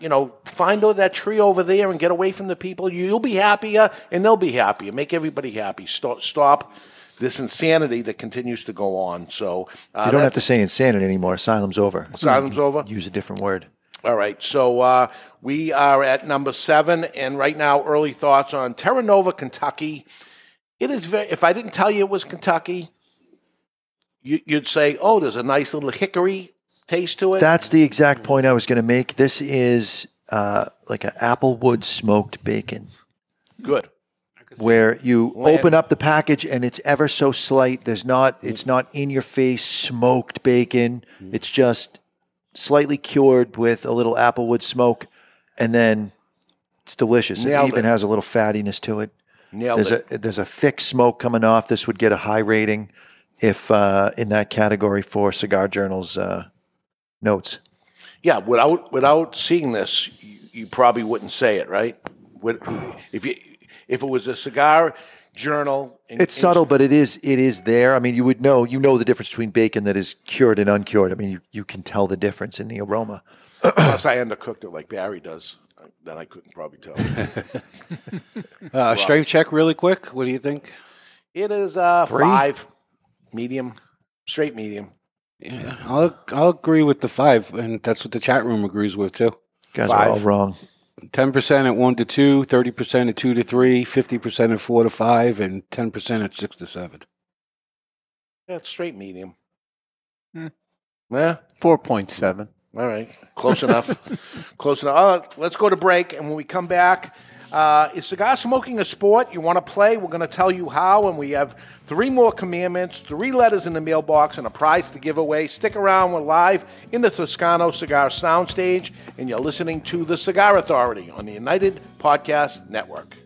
S2: you know, find that tree over there and get away from the people. You'll be happier, and they'll be happier. Make everybody happy. Stop, stop this insanity that continues to go on. So, uh,
S3: you don't have to say insanity anymore. Asylum's over.
S2: Asylum's over?
S3: Use a different word.
S2: All right, so uh, we are at number seven, and right now, early thoughts on Terra Nova, Kentucky. It is very. If I didn't tell you it was Kentucky, you, you'd say, "Oh, there's a nice little hickory taste to it."
S3: That's the exact point I was going to make. This is uh, like an applewood smoked bacon.
S2: good.
S3: where you open up the package and it's ever so slight. There's not, it's not in your face smoked bacon. It's just slightly cured with a little applewood smoke, and then it's delicious.
S2: Nailed
S3: it even
S2: it.
S3: has a little fattiness to it.
S2: Nailed
S3: there's
S2: it.
S3: a there's a thick smoke coming off. This would get a high rating if uh, in that category for Cigar Journal's uh, notes.
S2: Yeah, without without seeing this, you, you probably wouldn't say it, right? If you if it was a cigar journal, and-
S3: It's subtle, but it is it is there. I mean, you would know you know the difference between bacon that is cured and uncured. I mean, you, you can tell the difference in the aroma.
S2: unless I undercooked it like Barry does, then I couldn't probably tell.
S4: Uh, strength check, really quick. What do you think?
S2: It is uh, five, medium, straight medium.
S4: Yeah, I'll I'll agree with the five, and that's what the chat room agrees with too.
S3: guys are all wrong.
S4: Ten percent at one to two, 30 percent at two to three, 50 percent at four to five, and ten percent at six to seven.
S2: Yeah, it's straight medium.
S5: Hmm.
S2: Yeah,
S5: four point seven.
S2: All right, close enough. close enough. All right, let's go to break, and when we come back, uh, is cigar smoking a sport? You want to play? We're going to tell you how, and we have three more commandments, three letters in the mailbox, and a prize to give away. Stick around. We're live in the Toscano Cigar Soundstage, and you're listening to the Cigar Authority on the United Podcast Network.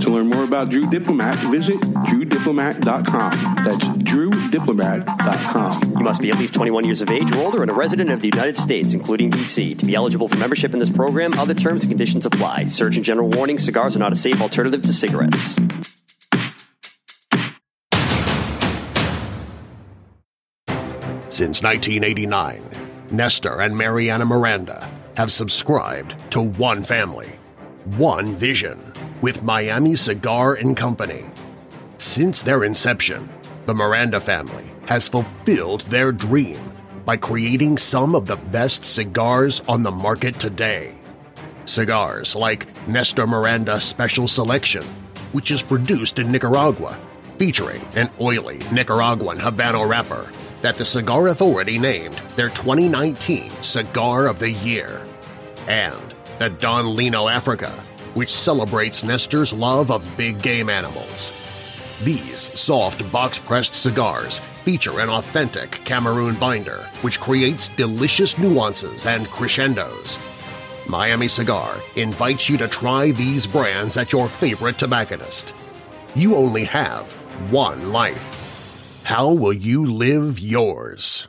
S13: To learn more about Drew Diplomat, visit drewdiplomat.com. That's drewdiplomat.com.
S14: You must be at least 21 years of age or older and a resident of the United States, including D.C. To be eligible for membership in this program, other terms and conditions apply. Surgeon General warning cigars are not a safe alternative to cigarettes.
S15: Since 1989, Nestor and Mariana Miranda have subscribed to one family, one vision, with Miami Cigar and Company. Since their inception, the Miranda family has fulfilled their dream by creating some of the best cigars on the market today. Cigars like Nestor Miranda Special Selection, which is produced in Nicaragua, featuring an oily Nicaraguan Habano wrapper that the Cigar Authority named their 2019 Cigar of the Year, and the Don Lino Africa, which celebrates Nestor's love of big game animals. These soft box-pressed cigars feature an authentic Cameroon binder which creates delicious nuances and crescendos. Miami Cigar invites you to try these brands at your favorite tobacconist. You only have one life. How will you live yours?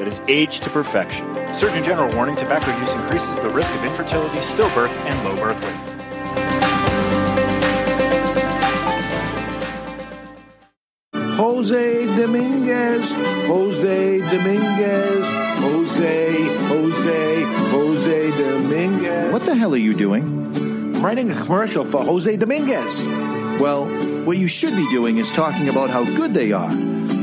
S9: that is aged to perfection. Surgeon General warning tobacco use increases the risk of infertility, stillbirth, and low birth weight.
S2: Jose Dominguez, Jose Dominguez, Jose, Jose, Jose Dominguez.
S3: What the hell are you doing?
S2: I'm writing a commercial for Jose Dominguez.
S3: Well, what you should be doing is talking about how good they are.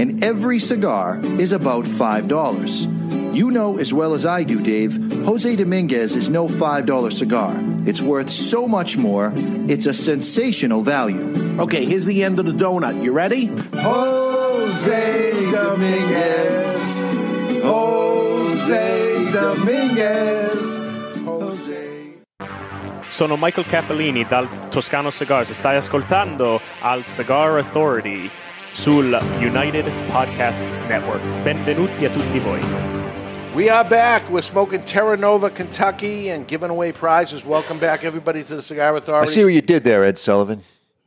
S3: And every cigar is about $5. You know as well as I do, Dave, Jose Dominguez is no $5 cigar. It's worth so much more, it's a sensational value.
S2: Okay, here's the end of the donut. You ready? Jose Dominguez. Jose Dominguez. Jose.
S16: Sono Michael Cappellini dal Toscano Cigars e stai ascoltando al Cigar Authority sul United Podcast Network. Benvenuti a tutti voi.
S2: We are back. We're smoking Terra Nova, Kentucky, and giving away prizes. Welcome back, everybody, to the Cigar Authority.
S3: I see what you did there, Ed Sullivan.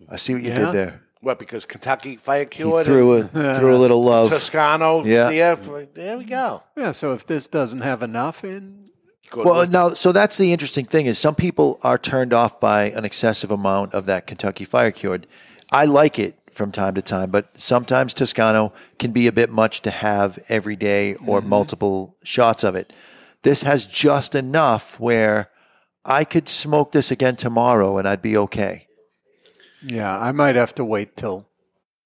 S3: I see what you
S2: Yeah?
S3: did there.
S2: What? Because Kentucky fire
S3: He
S2: cured.
S3: threw a threw a little love.
S2: Toscano.
S3: Yeah.
S2: Yeah. There we go.
S5: Yeah, so if this doesn't have enough in,
S3: Well, now, so that's the interesting thing is some people are turned off by an excessive amount of that Kentucky Fire Cured. I like it from time to time, but sometimes Toscano can be a bit much to have every day or
S5: Mm-hmm.
S3: multiple shots of it. This has just enough where I could smoke this again tomorrow and I'd be okay.
S5: yeah, I might have to wait till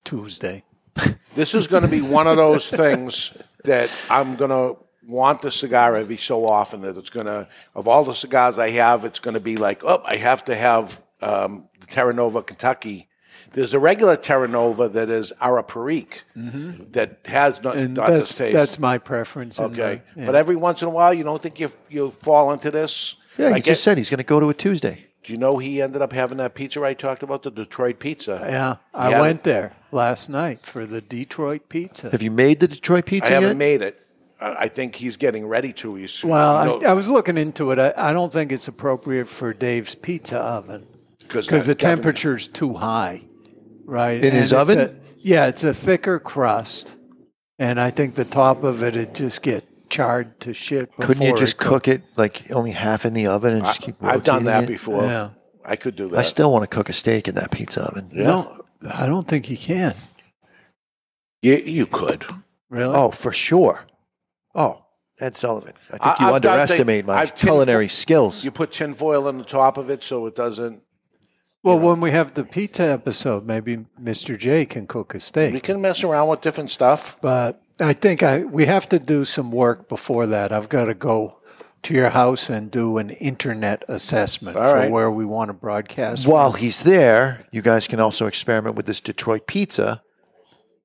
S5: Tuesday.
S2: This is going to be one of those things that I'm going to want the cigar every so often. That it's going to, of all the cigars I have, it's going to be like, oh, I have to have um, the Terra Nova Kentucky. There's a regular Terra Nova that is Arapiraca that has not,
S5: Mm-hmm.
S2: Not
S5: that's,
S2: this taste.
S5: that's my preference.
S2: okay,
S5: the- yeah.
S2: but every once in a while, you don't think you you fall into this.
S3: Yeah, he
S2: Like
S3: just
S2: it-
S3: said he's going to go to a Tuesday.
S2: Do you know he ended up having that pizza I talked about, the Detroit pizza?
S5: Yeah,
S2: He
S5: I went
S2: it.
S5: there last night for the Detroit pizza.
S3: Have you made the Detroit pizza
S2: I haven't made it. I I think he's getting ready to. He's
S5: Well,
S2: you know,
S5: I, I was looking into it. I, I don't think it's appropriate for Dave's pizza oven because the
S2: that Kevin-
S5: temperature's too high, right?
S3: In his oven?
S5: a- yeah, it's a thicker crust, and I think the top of it would just get charred to shit.
S3: Couldn't you just
S5: it
S3: cook it like only half in the oven and just keep
S2: I've done that
S3: it?
S2: before.
S5: Yeah.
S2: I could do that.
S3: I still want to cook a steak in that pizza oven.
S5: No, I don't think you can.
S2: You, you could.
S5: Really?
S3: Oh, for sure. Oh, Ed Sullivan. I think
S2: I-
S3: you
S2: I've done
S3: underestimate
S2: things-
S3: my
S2: I've
S3: culinary
S2: fo-
S3: skills.
S2: You put tin foil on the top of it so it doesn't.
S5: Well, when we have the pizza episode, maybe Mr. J can cook a steak.
S2: We can mess around with different stuff.
S5: But I think I we have to do some work before that. I've got to go to your house and do an internet assessment
S3: All
S5: for
S3: right.
S5: where we want to broadcast.
S3: While
S5: from.
S3: he's there, you guys can also experiment with this Detroit pizza,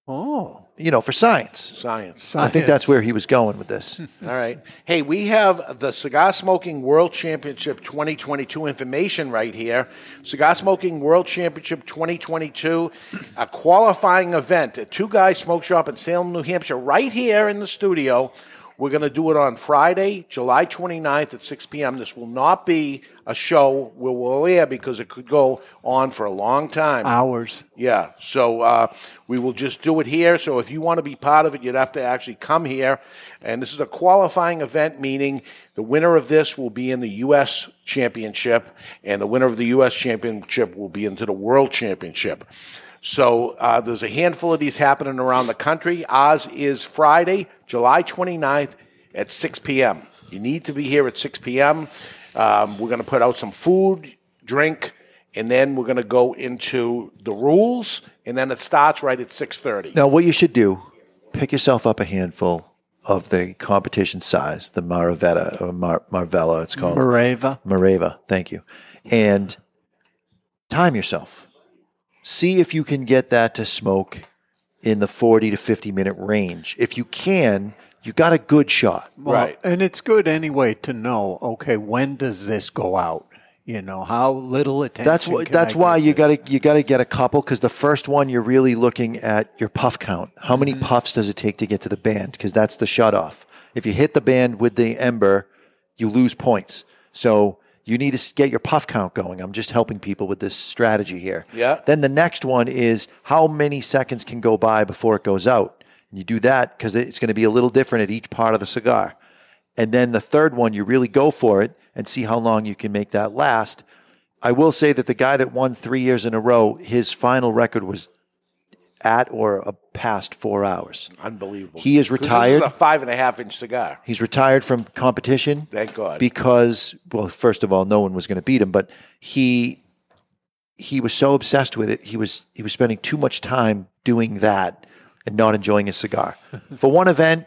S5: oh,
S3: you know, for science.
S2: Science.
S3: I think that's where he was going with this.
S2: All right. Hey, we have the Cigar Smoking World Championship 2022 information right here. Cigar Smoking World Championship 2022, a qualifying event at Two Guys Smoke Shop in Salem, New Hampshire, right here in the studio. We're going to do it on Friday, July 29th at 6 p.m. This will not be a show where we'll air because it could go on for a long time.
S5: Hours.
S2: Yeah. So uh, we will just do it here. So if you want to be part of it, you'd have to actually come here. And this is a qualifying event, meaning the winner of this will be in the U.S. Championship, and the winner of the U.S. Championship will be into the World Championship. So uh, there's a handful of these happening around the country. Oz is Friday, July 29th at 6 p.m. You need to be here at 6 p.m. Um, we're going to put out some food, drink, and then we're going to go into the rules, and then it starts right at 6:30.
S3: Now, what you should do, pick yourself up a handful of the competition size, the Maravetta or Mar- Marvella, it's called.
S5: Mareva.
S3: Mareva, thank you. And time yourself. See if you can get that to smoke in the 40 to 50 minute range. If you can, you got a good shot.
S5: Well, And it's good anyway to know, okay, when does this go out? You know, how little attention.
S3: That's why.
S5: can
S3: That's
S5: I
S3: why you got to you got to get a couple because the first one you're really looking at your puff count. How many
S5: Mm-hmm.
S3: puffs does it take to get to the band? Because that's the shut off. If you hit the band with the ember, you lose points. So you need to get your puff count going. I'm just helping people with this strategy here.
S2: Yeah.
S3: Then the next one is how many seconds can go by before it goes out. And you do that because it's going to be a little different at each part of the cigar. And then the third one, you really go for it and see how long you can make that last. I will say that the guy that won three years in a row, his final record was at or a past four hours.
S2: Unbelievable.
S3: He is retired.
S2: This is a five and a half inch cigar.
S3: He's retired from competition.
S2: Thank God.
S3: Because, well, first of all, no one was going to beat him, but he he was so obsessed with it. He was he was spending too much time doing that and not enjoying his cigar. For one event,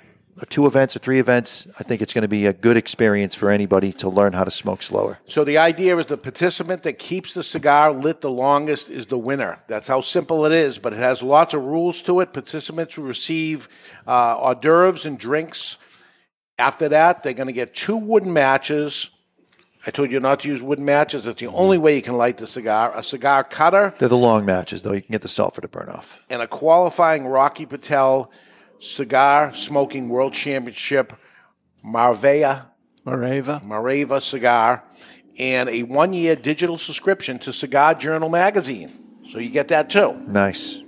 S3: two events, or three events, I think it's going to be a good experience for anybody to learn how to smoke slower.
S2: So the idea is the participant that keeps the cigar lit the longest is the winner. That's how simple it is, but it has lots of rules to it. Participants will receive uh, hors d'oeuvres and drinks. After that, they're going to get two wooden matches. I told you not to use wooden matches. It's the only way you can light the cigar. A cigar cutter
S3: They're the long matches, though. You can get the sulfur to burn off.
S2: and a qualifying Rocky Patel Cigar Smoking World Championship Marvea
S5: Mareva.
S2: Mareva cigar and a one year digital subscription to Cigar Journal magazine. So you get that too.
S3: Nice.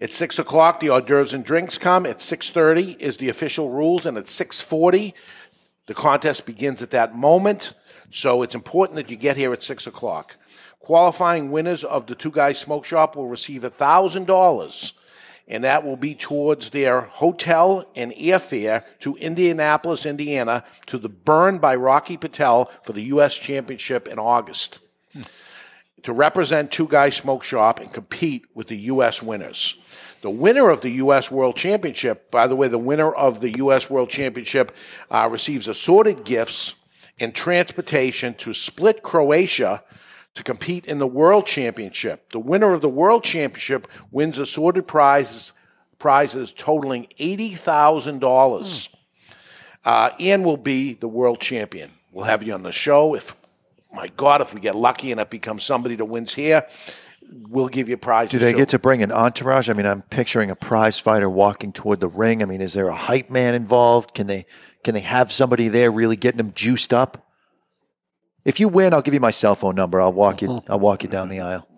S2: At six o'clock, the hors d'oeuvres and drinks come. At six thirty is the official rules, and at six forty, the contest begins at that moment. So it's important that you get here at six o'clock. Qualifying winners of the Two Guys Smoke Shop will receive a thousand dollars, and that will be towards their hotel and airfare to Indianapolis, Indiana, to the Burn by Rocky Patel for the U.S. Championship in August to represent Two Guys Smoke Shop and compete with the U.S. winners. The winner of the U.S. World Championship, by the way, the winner of the U.S. World Championship uh, receives assorted gifts and transportation to Split, Croatia to compete in the World Championship. The winner of the World Championship wins assorted prizes, prizes totaling $80,000 uh, and will be the world champion. We'll have you on the show. If, my God, if we get lucky and it becomes somebody that wins here, we'll give you prizes.
S3: Do they
S2: too.
S3: get to bring an entourage? I mean, I'm picturing a prize fighter walking toward the ring. I mean, is there a hype man involved? Can they can they have somebody there really getting them juiced up? If you win, I'll give you my cell phone number. I'll walk you. Uh-huh. I'll walk you down the aisle.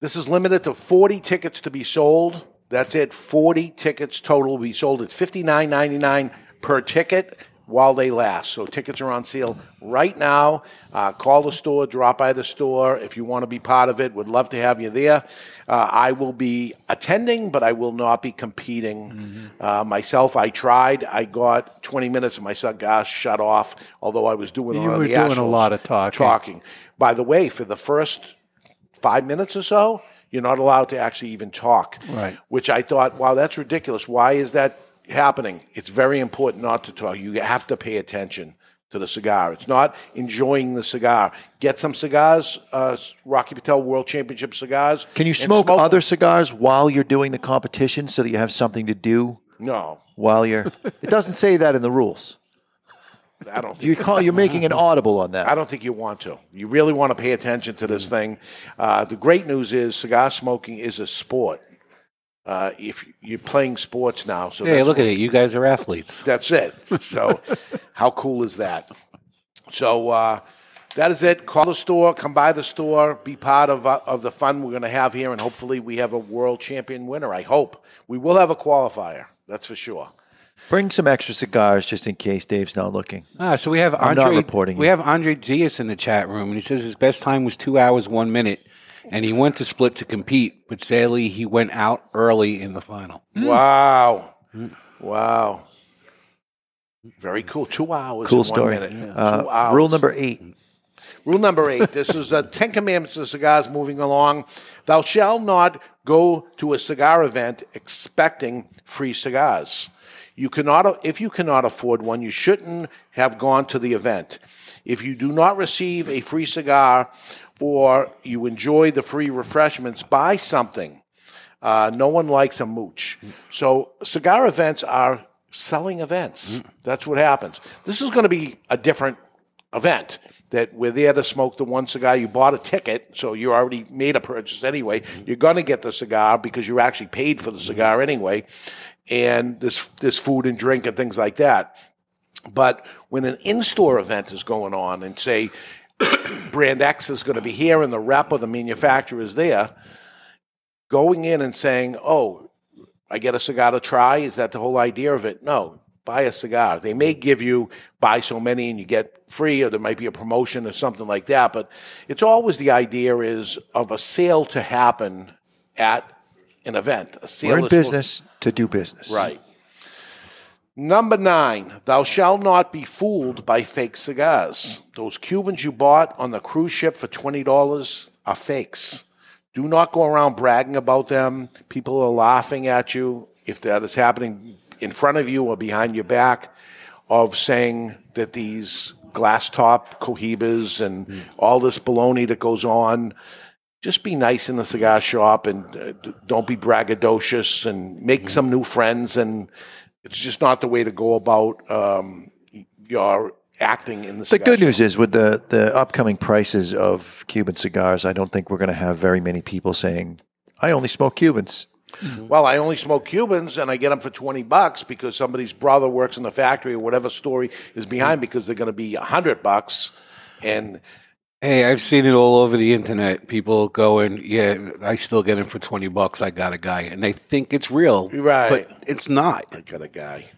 S2: This is limited to 40 tickets to be sold. That's it. 40 tickets total will be sold. It's $59.99 per ticket while they last. So tickets are on sale right now. Uh, call the store, drop by the store if you want to be part of it. Would love to have you there. Uh, I will be attending, but I will not be competing uh, myself. I tried. I got 20 minutes of my cigar shut off, although I was doing
S5: You were doing a lot of talking.
S2: Talking. By the way, for the first five minutes or so, you're not allowed to actually even talk.
S5: Right.
S2: Which I thought, wow, that's ridiculous. Why is that happening? It's very important not to talk. You have to pay attention to the cigar. It's not enjoying the cigar. Get some cigars, uh, Rocky Patel World Championship cigars.
S3: Can you
S2: and
S3: smoke, other cigars while you're doing the competition so that you have something to do
S2: No,
S3: while you're? It doesn't say that in the rules.
S2: I don't.
S3: You call you're making an audible on that.
S2: I don't think you want to. You really want to pay attention to this thing. Uh, the great news is cigar smoking is a sport. Uh, if you're playing sports now, so
S4: hey, look
S2: what-
S4: at it. You guys are athletes.
S2: That's it. So, how cool is that? So, uh, that is it. Call the store, come by the store, be part of, uh, of the fun we're going to have here, and hopefully we have a world champion winner. I hope. We will have a qualifier, that's for sure.
S3: Bring some extra cigars just in case Dave's not looking.
S4: Ah, so we have
S3: I'm
S4: Andre.
S3: not reporting.
S4: We have Andre Diaz in the chat room, and he says his best time was two hours one minute, and he went to split to compete, but sadly he went out early in the final.
S2: Wow. Wow. Very cool. Two hours.
S3: Cool
S2: in
S3: story.
S2: One minute.
S3: Uh,
S2: Two hours.
S3: rule number eight.
S2: Rule number eight. This is the Ten Commandments of cigars moving along. Thou shalt not go to a cigar event expecting free cigars. You cannot, if you cannot afford one, you shouldn't have gone to the event. If you do not receive a free cigar or you enjoy the free refreshments, buy something. Uh, no one likes a mooch. So cigar events are selling events. Mm. That's what happens. This is going to be a different event that we're there to smoke the one cigar. You bought a ticket, so you already made a purchase anyway. Mm. You're going to get the cigar because you actually paid for the mm. cigar anyway. And this, this food and drink and things like that. But when an in-store event is going on and say brand X is going to be here and the rep or the manufacturer is there, going in and saying, "Oh, I get a cigar to try," is that the whole idea of it? No, buy a cigar. They may give you buy so many and you get free, or there might be a promotion or something like that. But it's always the idea is of a sale to happen at an event. A sale
S3: We're in
S2: supposed-
S3: business to do business.
S2: Right. Number nine, thou shalt not be fooled by fake cigars. Those Cubans you bought on the cruise ship for $20 are fakes. Do not go around bragging about them. People are laughing at you if that is happening in front of you or behind your back, of saying that these glass top cohibas and all this baloney that goes on. Just be nice in the cigar shop and uh, don't be braggadocious and make some new friends. And it's just not the way to go about um, your acting in the
S3: The good news is with the, the upcoming prices of Cuban cigars, I don't think we're going to have very many people saying, I only smoke Cubans.
S2: Well, I only smoke Cubans and I get them for 20 bucks because somebody's brother works in the factory or whatever story is behind because they're going to be 100 bucks. And
S4: Hey, I've seen it all over the internet. People going, yeah, I still get it for 20 bucks. I got a guy. And they think it's real.
S2: Right.
S4: But it's not.
S2: I got a guy.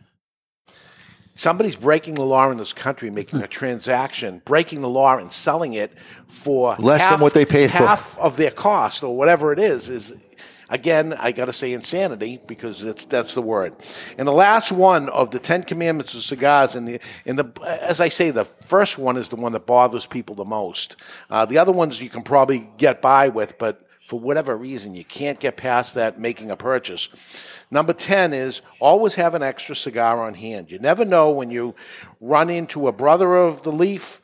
S2: Somebody's breaking the law in this country, making a hmm. transaction, breaking the law and selling it for
S3: Less than what they paid for.
S2: half of their cost or whatever it is. Is again, I got to say insanity because it's that's the word. And the last one of the Ten Commandments of cigars, and the and the as I say, the first one is the one that bothers people the most. Uh, the other ones you can probably get by with, but for whatever reason, you can't get past that making a purchase. Number 10 is always have an extra cigar on hand. You never know when you run into a brother of the leaf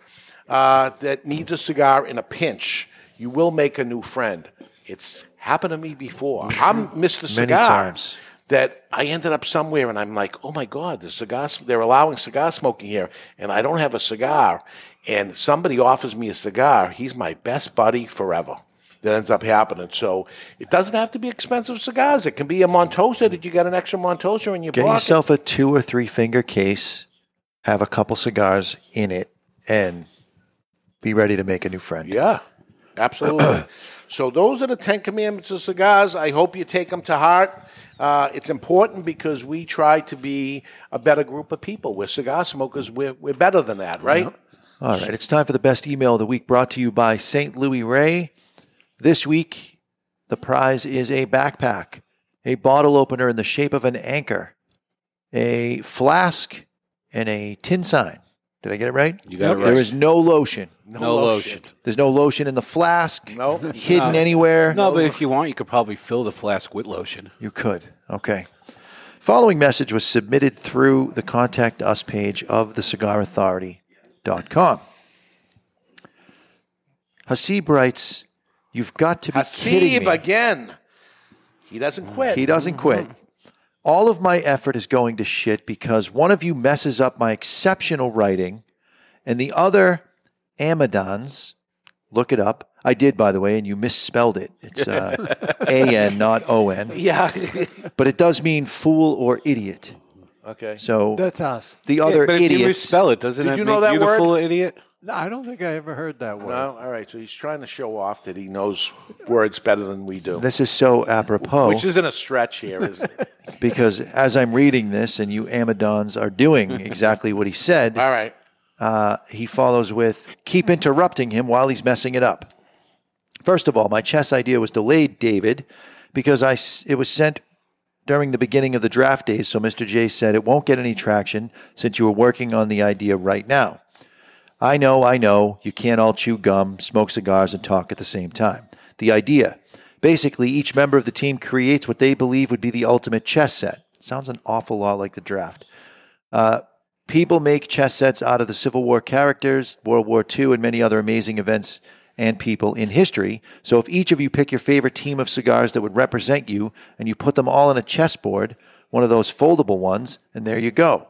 S2: uh, that needs a cigar in a pinch. You will make a new friend. It's happened to me before. Mm-hmm. I'm Mr.
S3: Many
S2: Cigar.
S3: times.
S2: That I ended up somewhere and I'm like, oh my God, the cigar, they're allowing cigar smoking here and I don't have a cigar. And somebody offers me a cigar. He's my best buddy forever that ends up happening. So it doesn't have to be expensive cigars. It can be a Montosa that you got an extra Montosa in your
S3: Get
S2: pocket.
S3: yourself a two or three finger case, have a couple cigars in it, and be ready to make a new friend.
S2: Yeah, absolutely. so those are the Ten Commandments of cigars. I hope you take them to heart. Uh, it's important because we try to be a better group of people. We're cigar smokers. We're, we're better than that, right?
S3: All right, it's time for the best email of the week brought to you by Saint Luis Rey. This week, the prize is a backpack, a bottle opener in the shape of an anchor, a flask, and a tin sign. Did I get it right?
S4: You got it right.
S3: There is no lotion.
S4: No No lotion. lotion.
S3: There's no lotion in the flask.
S2: No.
S3: Hidden
S4: No.
S3: anywhere.
S4: No, but if you want, you could probably fill the flask with lotion.
S3: You could. Okay. Following message was submitted through the contact us page of thecigarauthority.com. Hasib writes, You've got to be kidding
S2: Hasib
S3: me.
S2: again. He doesn't quit.
S3: He doesn't quit. All of my effort is going to shit because one of you messes up my exceptional writing and the other Amadons, look it up, I did, by the way, and you misspelled it. It's uh, A N, not O N.
S2: Yeah.
S3: but it does mean fool or idiot.
S2: Okay.
S3: So
S5: That's us.
S3: The
S4: Yeah,
S3: other
S4: but if you
S3: idiots.
S4: misspell it, doesn't
S2: Did
S4: it
S2: you
S4: make
S2: know that
S4: you the
S2: word?
S4: full idiot?
S5: No, I don't think I ever heard that word.
S2: No, all right. So he's trying to show off that he knows words better than we do.
S3: This is so apropos.
S2: Which isn't a stretch here, is it?
S3: because as I'm reading this and you Amadons are doing exactly what he said,
S2: All right.
S3: uh, he follows with keep interrupting him while he's messing it up. First of all, my chess idea was delayed, David, because I s- it was sent during the beginning of the draft days. So Mr. J said it won't get any traction since you are working on the idea right now. I know, I know, you can't all chew gum, smoke cigars, and talk at the same time. The idea basically, each member of the team creates what they believe would be the ultimate chess set. Sounds an awful lot like the draft. Uh, people make chess sets out of the Civil War characters, World War II, and many other amazing events and people in history. So if each of you pick your favorite team of cigars that would represent you and you put them all on a chessboard, one of those foldable ones, and there you go.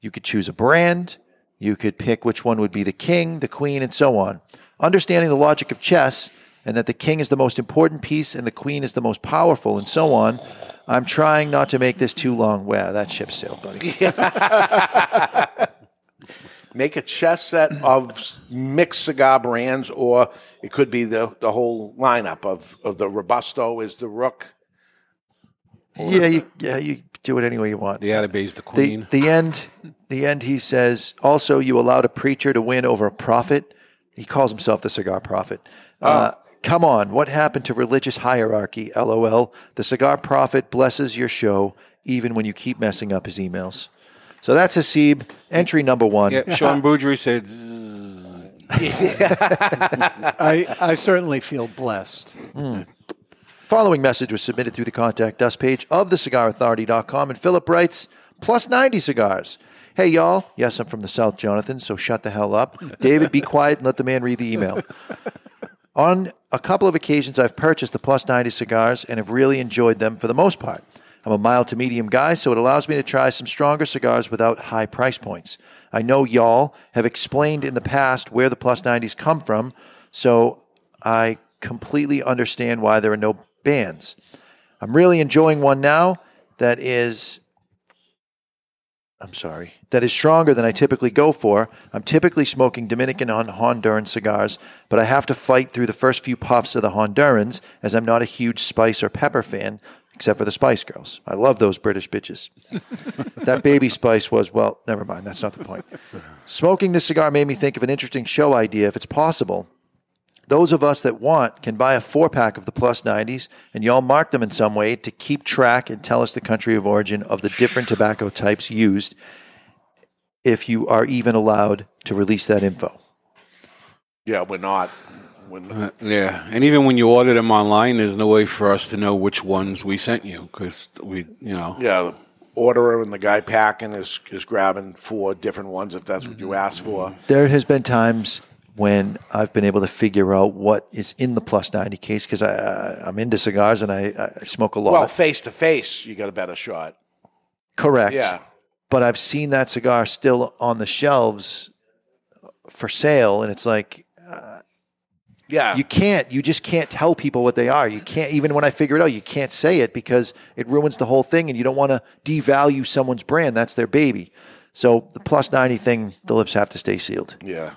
S3: You could choose a brand, you could pick which one would be the king, the queen, and so on. Understanding the logic of chess and that the king is the most important piece and the queen is the most powerful, and so on. I'm trying not to make this too long. Wow, that ship sailed, buddy.
S2: Make a chess set of s- mixed cigar brands, or it could be the, the whole lineup of, of the Robusto is the Rook.
S3: Yeah, you, yeah, you do it any way you want.
S4: The Atabey's the
S3: The,
S4: queen.
S3: the end, the end. He says also you allowed a preacher to win over a prophet. He calls himself the cigar prophet. Uh, come on, what happened to religious hierarchy? LOL. The cigar prophet blesses your show even when you keep messing up his emails. So that's Hasib, entry number one.
S4: Yeah, Sean Boudry said.
S5: I, I certainly feel blessed.
S3: Mm. Following message was submitted through the contact us page of thecigarauthority.com, and Philip writes, plus 90 cigars. Hey, y'all. Yes, I'm from the South, Jonathan, so shut the hell up. David, be quiet and let the man read the email. On a couple of occasions, I've purchased the plus 90 cigars and have really enjoyed them for the most part. I'm a mild to medium guy, so it allows me to try some stronger cigars without high price points. I know y'all have explained in the past where the plus 90s come from, so I completely understand why there are no bans. I'm really enjoying one now that is I'm sorry, that is stronger than I typically go for. I'm typically smoking Dominican and Honduran cigars, but I have to fight through the first few puffs of the Hondurans as I'm not a huge spice or pepper fan, except for the Spice Girls. I love those British bitches. that baby spice was, well, never mind, that's not the point. Smoking this cigar made me think of an interesting show idea if it's possible. Those of us that want can buy a four pack of the plus 90s and y'all mark them in some way to keep track and tell us the country of origin of the different tobacco types used if you are even allowed to release that info.
S2: Yeah, we're not. We're not.
S4: Uh, yeah, and even when you order them online, there's no way for us to know which ones we sent you because we, you know.
S2: Yeah, the orderer and the guy packing is, is grabbing four different ones if that's what you asked for.
S3: There has been times when I've been able to figure out what is in the plus 90 case because I'm into cigars and I, I smoke a lot.
S2: Well, face to face, you got a better shot.
S3: Correct.
S2: Yeah.
S3: But I've seen that cigar still on the shelves for sale, and it's like, uh,
S2: Yeah.
S3: you can't, you just can't tell people what they are. You can't, even when I figure it out, you can't say it because it ruins the whole thing, and you don't want to devalue someone's brand. That's their baby. So the plus 90 thing, the lips have to stay sealed.
S2: Yeah.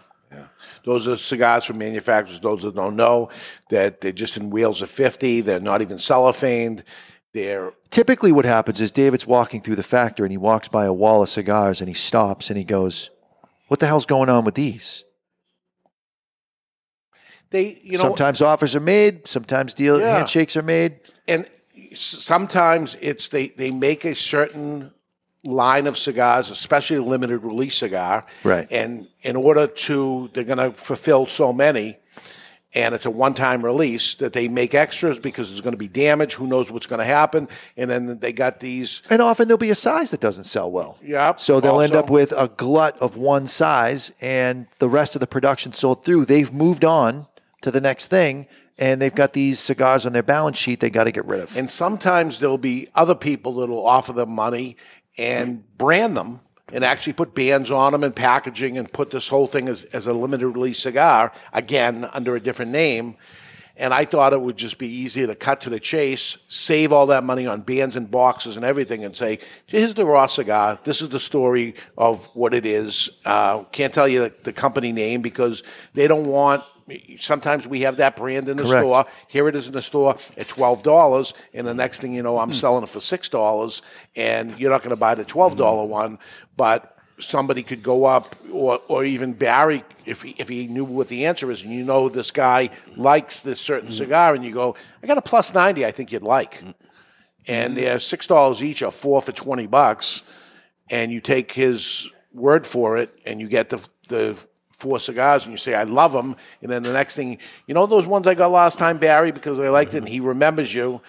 S2: Those are cigars from manufacturers. Those that don't know that they're just in wheels of fifty. They're not even cellophaned. They're
S3: Typically, what happens is David's walking through the factory and he walks by a wall of cigars and he stops and he goes, What the hell's going on with these?
S2: they you know
S3: sometimes offers are made, sometimes deal
S2: Yeah.
S3: handshakes are made.
S2: and sometimes it's they they make a certain line of cigars, especially a limited release cigar,
S3: Right.
S2: And in order to, they're going to fulfill so many, and it's a one-time release that they make extras because there's going to be damage. Who knows what's going to happen? And then they got these.
S3: And often there'll be a size that doesn't sell well.
S2: Yep.
S3: So they'll end up with a glut of one size and the rest of the production sold through. They've moved on to the next thing and they've got these cigars on their balance sheet they got to get rid of.
S2: And sometimes there'll be other people that'll offer them money and brand them and actually put bands on them and packaging and put this whole thing as, as a limited release cigar, again, under a different name. And I thought it would just be easier to cut to the chase, save all that money on bands and boxes and everything, and say, here's the raw cigar. This is the story of what it is. Uh, can't tell you the, the company name because they don't want. Sometimes we have that brand in the
S3: Correct.
S2: store. Here it is in the store at twelve dollars, and the next thing you know, I'm hmm. selling it for six dollars, and you're not going to buy the twelve dollar hmm. one, but somebody could go up, or or even Barry, if he, if he knew what the answer is, and you know this guy likes this certain hmm. cigar, and you go, I got a plus ninety, I think you'd like, and they're six dollars each, or four for twenty bucks, and you take his word for it, and you get the the four cigars, and you say, I love them, and then the next thing, you know, those ones I got last time, Barry, because I liked it, and he remembers you,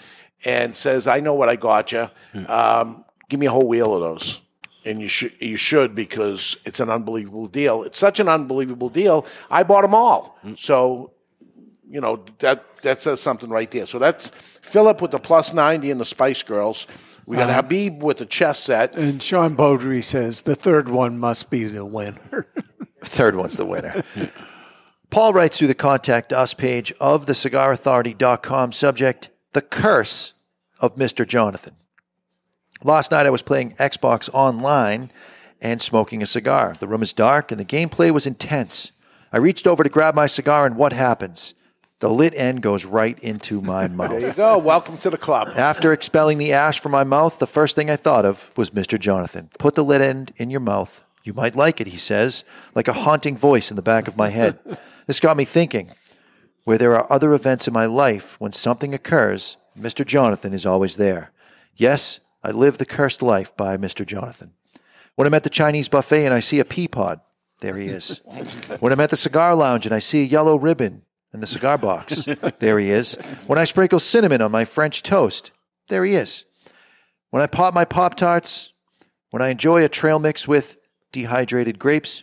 S2: and says, I know what I got you. Um, give me a whole wheel of those. And you should you should because it's an unbelievable deal. It's such an unbelievable deal. I bought them all. So, you know that that says something right there. So that's Philip with the plus ninety and the Spice Girls. We got
S5: Uh-huh.
S2: Habib with the chess set.
S5: And Sean Beaudry says the third one must be the winner.
S3: Third one's the winner. Paul writes through the contact us page of the cigarauthority.com subject, The Curse of Mr. Jonathan. Last night I was playing Xbox online and smoking a cigar. The room is dark and the gameplay was intense. I reached over to grab my cigar and what happens? The lit end goes right into my mouth.
S2: There you go. Welcome to the club.
S3: After expelling the ash from my mouth, the first thing I thought of was Mr. Jonathan. Put the lit end in your mouth. You might like it, he says, like a haunting voice in the back of my head. this got me thinking. Where there are other events in my life, when something occurs, Mr. Jonathan is always there. Yes, I live the cursed life by Mr. Jonathan. When I'm at the Chinese buffet and I see a pea pod, there he is. when I'm at the cigar lounge and I see a yellow ribbon in the cigar box, there he is. When I sprinkle cinnamon on my French toast, there he is. When I pop my Pop Tarts, when I enjoy a trail mix with dehydrated grapes,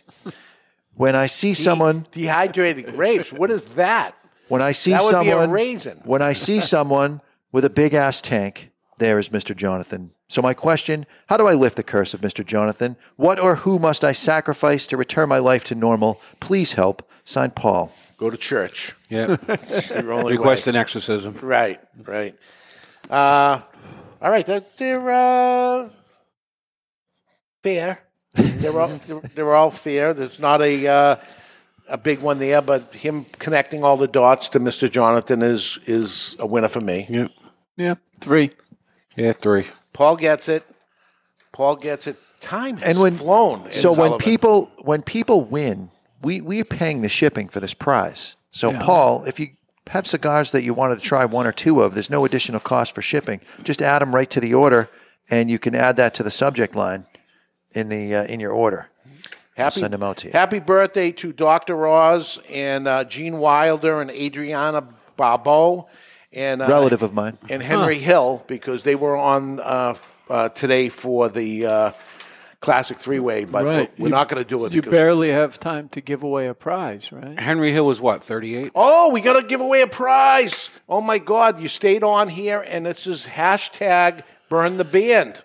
S3: when I see someone
S2: Dehydrated grapes. What is that?
S3: when I see
S2: That would be a
S3: someone
S2: raisin.
S3: when I see someone with a big ass tank, there is Mr. Jonathan. So my question, how do I lift the curse of Mr. Jonathan? What or who must I sacrifice to return my life to normal? Please help. Signed Paul.
S2: Go to church.
S4: Yeah. Request
S2: way.
S4: an exorcism.
S2: Right, right. Uh, all right, they're, they're uh, fair. They're all they're, they're all fair. There's not a uh, a big one there, but him connecting all the dots to Mr. Jonathan is is a winner for me.
S4: Yeah,
S5: yeah, three.
S4: Yeah, three.
S2: Paul gets it. Paul gets it. Time has
S3: And when
S2: flown.
S3: so when
S2: Sullivan.
S3: people when people win, we we are paying the shipping for this prize. So
S2: Yeah.
S3: Paul, if you have cigars that you wanted to try one or two of, there's no additional cost for shipping. Just add them right to the order, and you can add that to the subject line in the uh, in your order. I'll
S2: Happy,
S3: send them out to you.
S2: Happy birthday to Dr. Oz and uh, Gene Wilder and Adriana Barbeau and uh,
S3: Relative of mine.
S2: and Henry Hill because they were on uh, uh, today for the uh, classic three way, but,
S5: right.
S2: but we're
S5: You-
S2: not going to do it.
S5: You barely have time to give away a prize, right?
S4: Henry Hill was what, 38?
S2: Oh, we got to give away a prize! Oh my God, you stayed on here, and this is hashtag Burn the Band.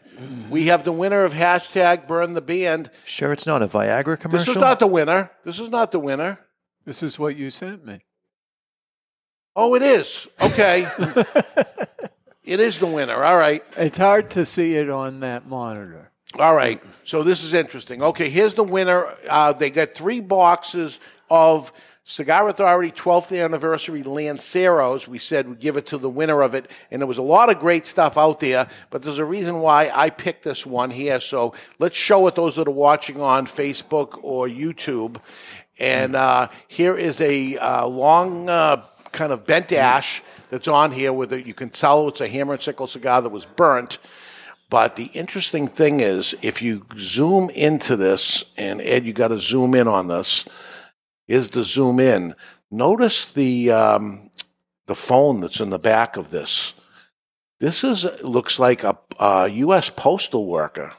S2: We have the winner of hashtag Burn the Band.
S3: Sure, it's not a Viagra commercial.
S2: This is not the winner. This is not the winner.
S5: This is what you sent me.
S2: Oh, it is. Okay. it is the winner. All right.
S5: It's hard to see it on that monitor.
S2: All right. So this is interesting. Okay, here's the winner. Uh, they got three boxes of Cigar Authority 12th anniversary Lanceros. We said we'd give it to the winner of it, and there was a lot of great stuff out there. But there's a reason why I picked this one here. So let's show it those that are watching on Facebook or YouTube. And uh, here is a uh, long uh, kind of bent ash that's on here with it. You can tell it's a hammer and sickle cigar that was burnt. But the interesting thing is, if you zoom into this, and Ed, you got to zoom in on this, is to zoom in. Notice the um, the phone that's in the back of this. This is looks like a, a U.S. postal worker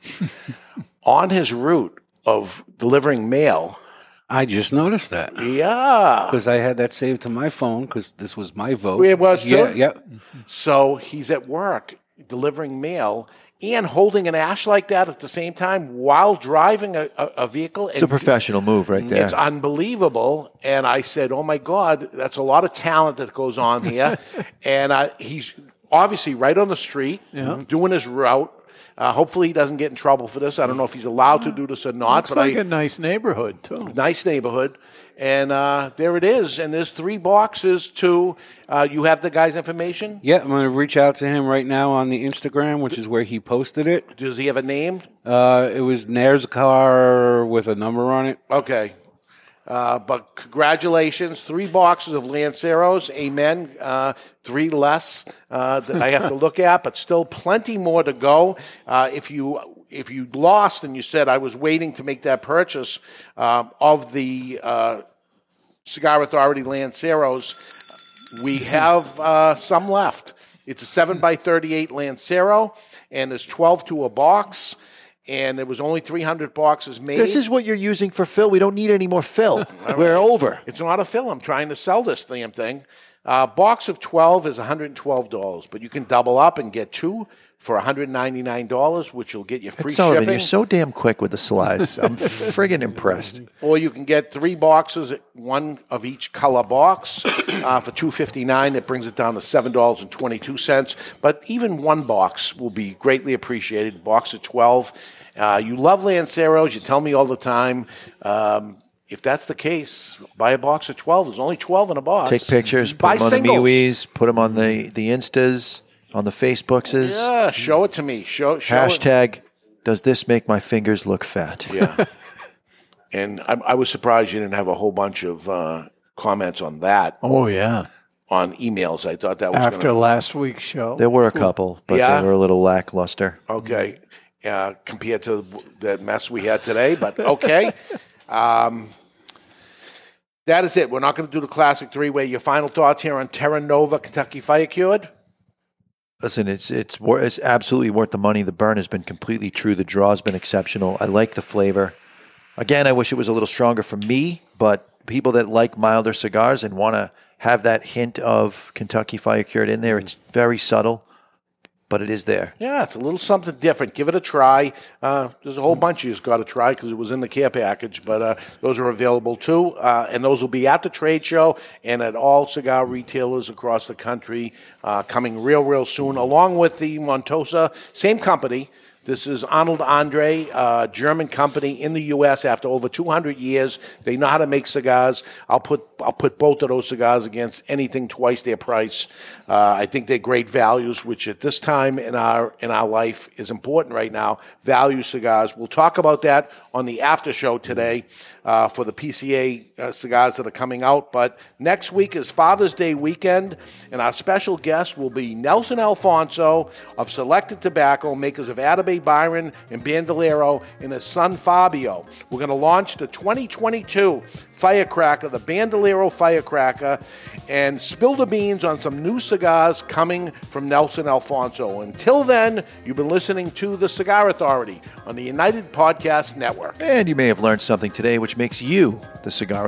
S2: on his route of delivering mail.
S4: I just noticed that.
S2: Yeah.
S4: Because I had that saved to my phone because this was my vote.
S2: It was too?
S4: Yeah, yeah.
S2: So he's at work delivering mail and holding an ash like that at the same time while driving a, a, a vehicle.
S3: It's a professional move right there.
S2: It's unbelievable. And I said, oh my God, that's a lot of talent that goes on here. and uh, he's obviously right on the street
S5: Yeah.
S2: doing his route. Uh, hopefully, he doesn't get in trouble for this. I don't know if he's allowed to do this or not.
S5: Looks
S2: but
S5: like
S2: I,
S5: a nice neighborhood too.
S2: nice neighborhood. And uh, there it is. And there's three boxes to. Uh, you have the guy's information.
S4: Yeah, I'm going to reach out to him right now on the Instagram, which is where he posted it.
S2: Does he have a name?
S4: Uh, it was Nair's car with a number on it.
S2: Okay. Uh, but congratulations, three boxes of Lanceros. Amen. Uh, three less uh, that I have to look at, but still plenty more to go. Uh, if you if you lost and you said I was waiting to make that purchase um, of the uh, Cigar Authority Lanceros, we have uh, some left. It's a seven by thirty-eight Lancero, and there's twelve to a box. And there was only 300 boxes made.
S3: This is what you're using for fill. We don't need any more fill. We're over.
S2: It's not a fill. I'm trying to sell this damn thing. Uh, box of 12 is $112, but you can double up and get two for $199, which will get you free
S3: Sullivan,
S2: shipping.
S3: you're so damn quick with the slides. I'm friggin' impressed.
S2: or you can get three boxes, one of each color box, uh, for two fifty nine. That brings it down to seven dollars and twenty two cents. But even one box will be greatly appreciated. Box of twelve. Uh, you love Lanceros. You tell me all the time. Um, if that's the case, buy a box of twelve. There's only twelve in a box.
S3: Take pictures, put
S2: Buy
S3: them on the
S2: singles.
S3: MeWe's, put them on the, the Instas, on the Facebookses.
S2: Yeah, show it to me. Show, show it.
S3: Hashtag, does this make my fingers look fat?
S2: Yeah. and I, I was surprised you didn't have a whole bunch of uh, comments on that.
S5: Oh yeah.
S2: On emails, I thought that was
S5: After
S2: gonna,
S5: last week's show,
S3: There were a couple, but
S2: Yeah.
S3: they were a little lackluster.
S2: Okay, uh, compared to the mess we had today, but okay. um, that is it. We're not going to do the classic three way. Your final thoughts here on Terra Nova Kentucky Fire Cured?
S3: Listen, it's it's wor- it's absolutely worth the money. The burn has been completely true. The draw's been exceptional. I like the flavor. Again, I wish it was a little stronger for me, but people that like milder cigars and want to have that hint of Kentucky Fire Cured in there, it's very subtle, but it is there.
S2: Yeah, it's a little something different. Give it a try. Uh, there's a whole bunch you just got to try because it was in the care package, but uh, those are available too. Uh, and those will be at the trade show and at all cigar retailers across the country uh, coming real, real soon, along with the Montosa, same company. This is Arnold Andre, uh, German company in the U.S. After over 200 years, they know how to make cigars. I'll put I'll put both of those cigars against anything twice their price. Uh, I think they're great values, which at this time in our in our life is important right now. Value cigars. We'll talk about that on the after show today uh, for the PCA uh, cigars that are coming out. But next week is Father's Day weekend, and our special guest will be Nelson Alfonso of Selected Tobacco, makers of Atabey Byron and Bandolero, and his son Fabio. We're going to launch the 2022 Firecracker, the Bandolero Firecracker, and spill the beans on some new cigars coming from Nelson Alfonso. Until then, you've been listening to The Cigar Authority on the United Podcast Network.
S3: And you may have learned something today which makes you the Cigar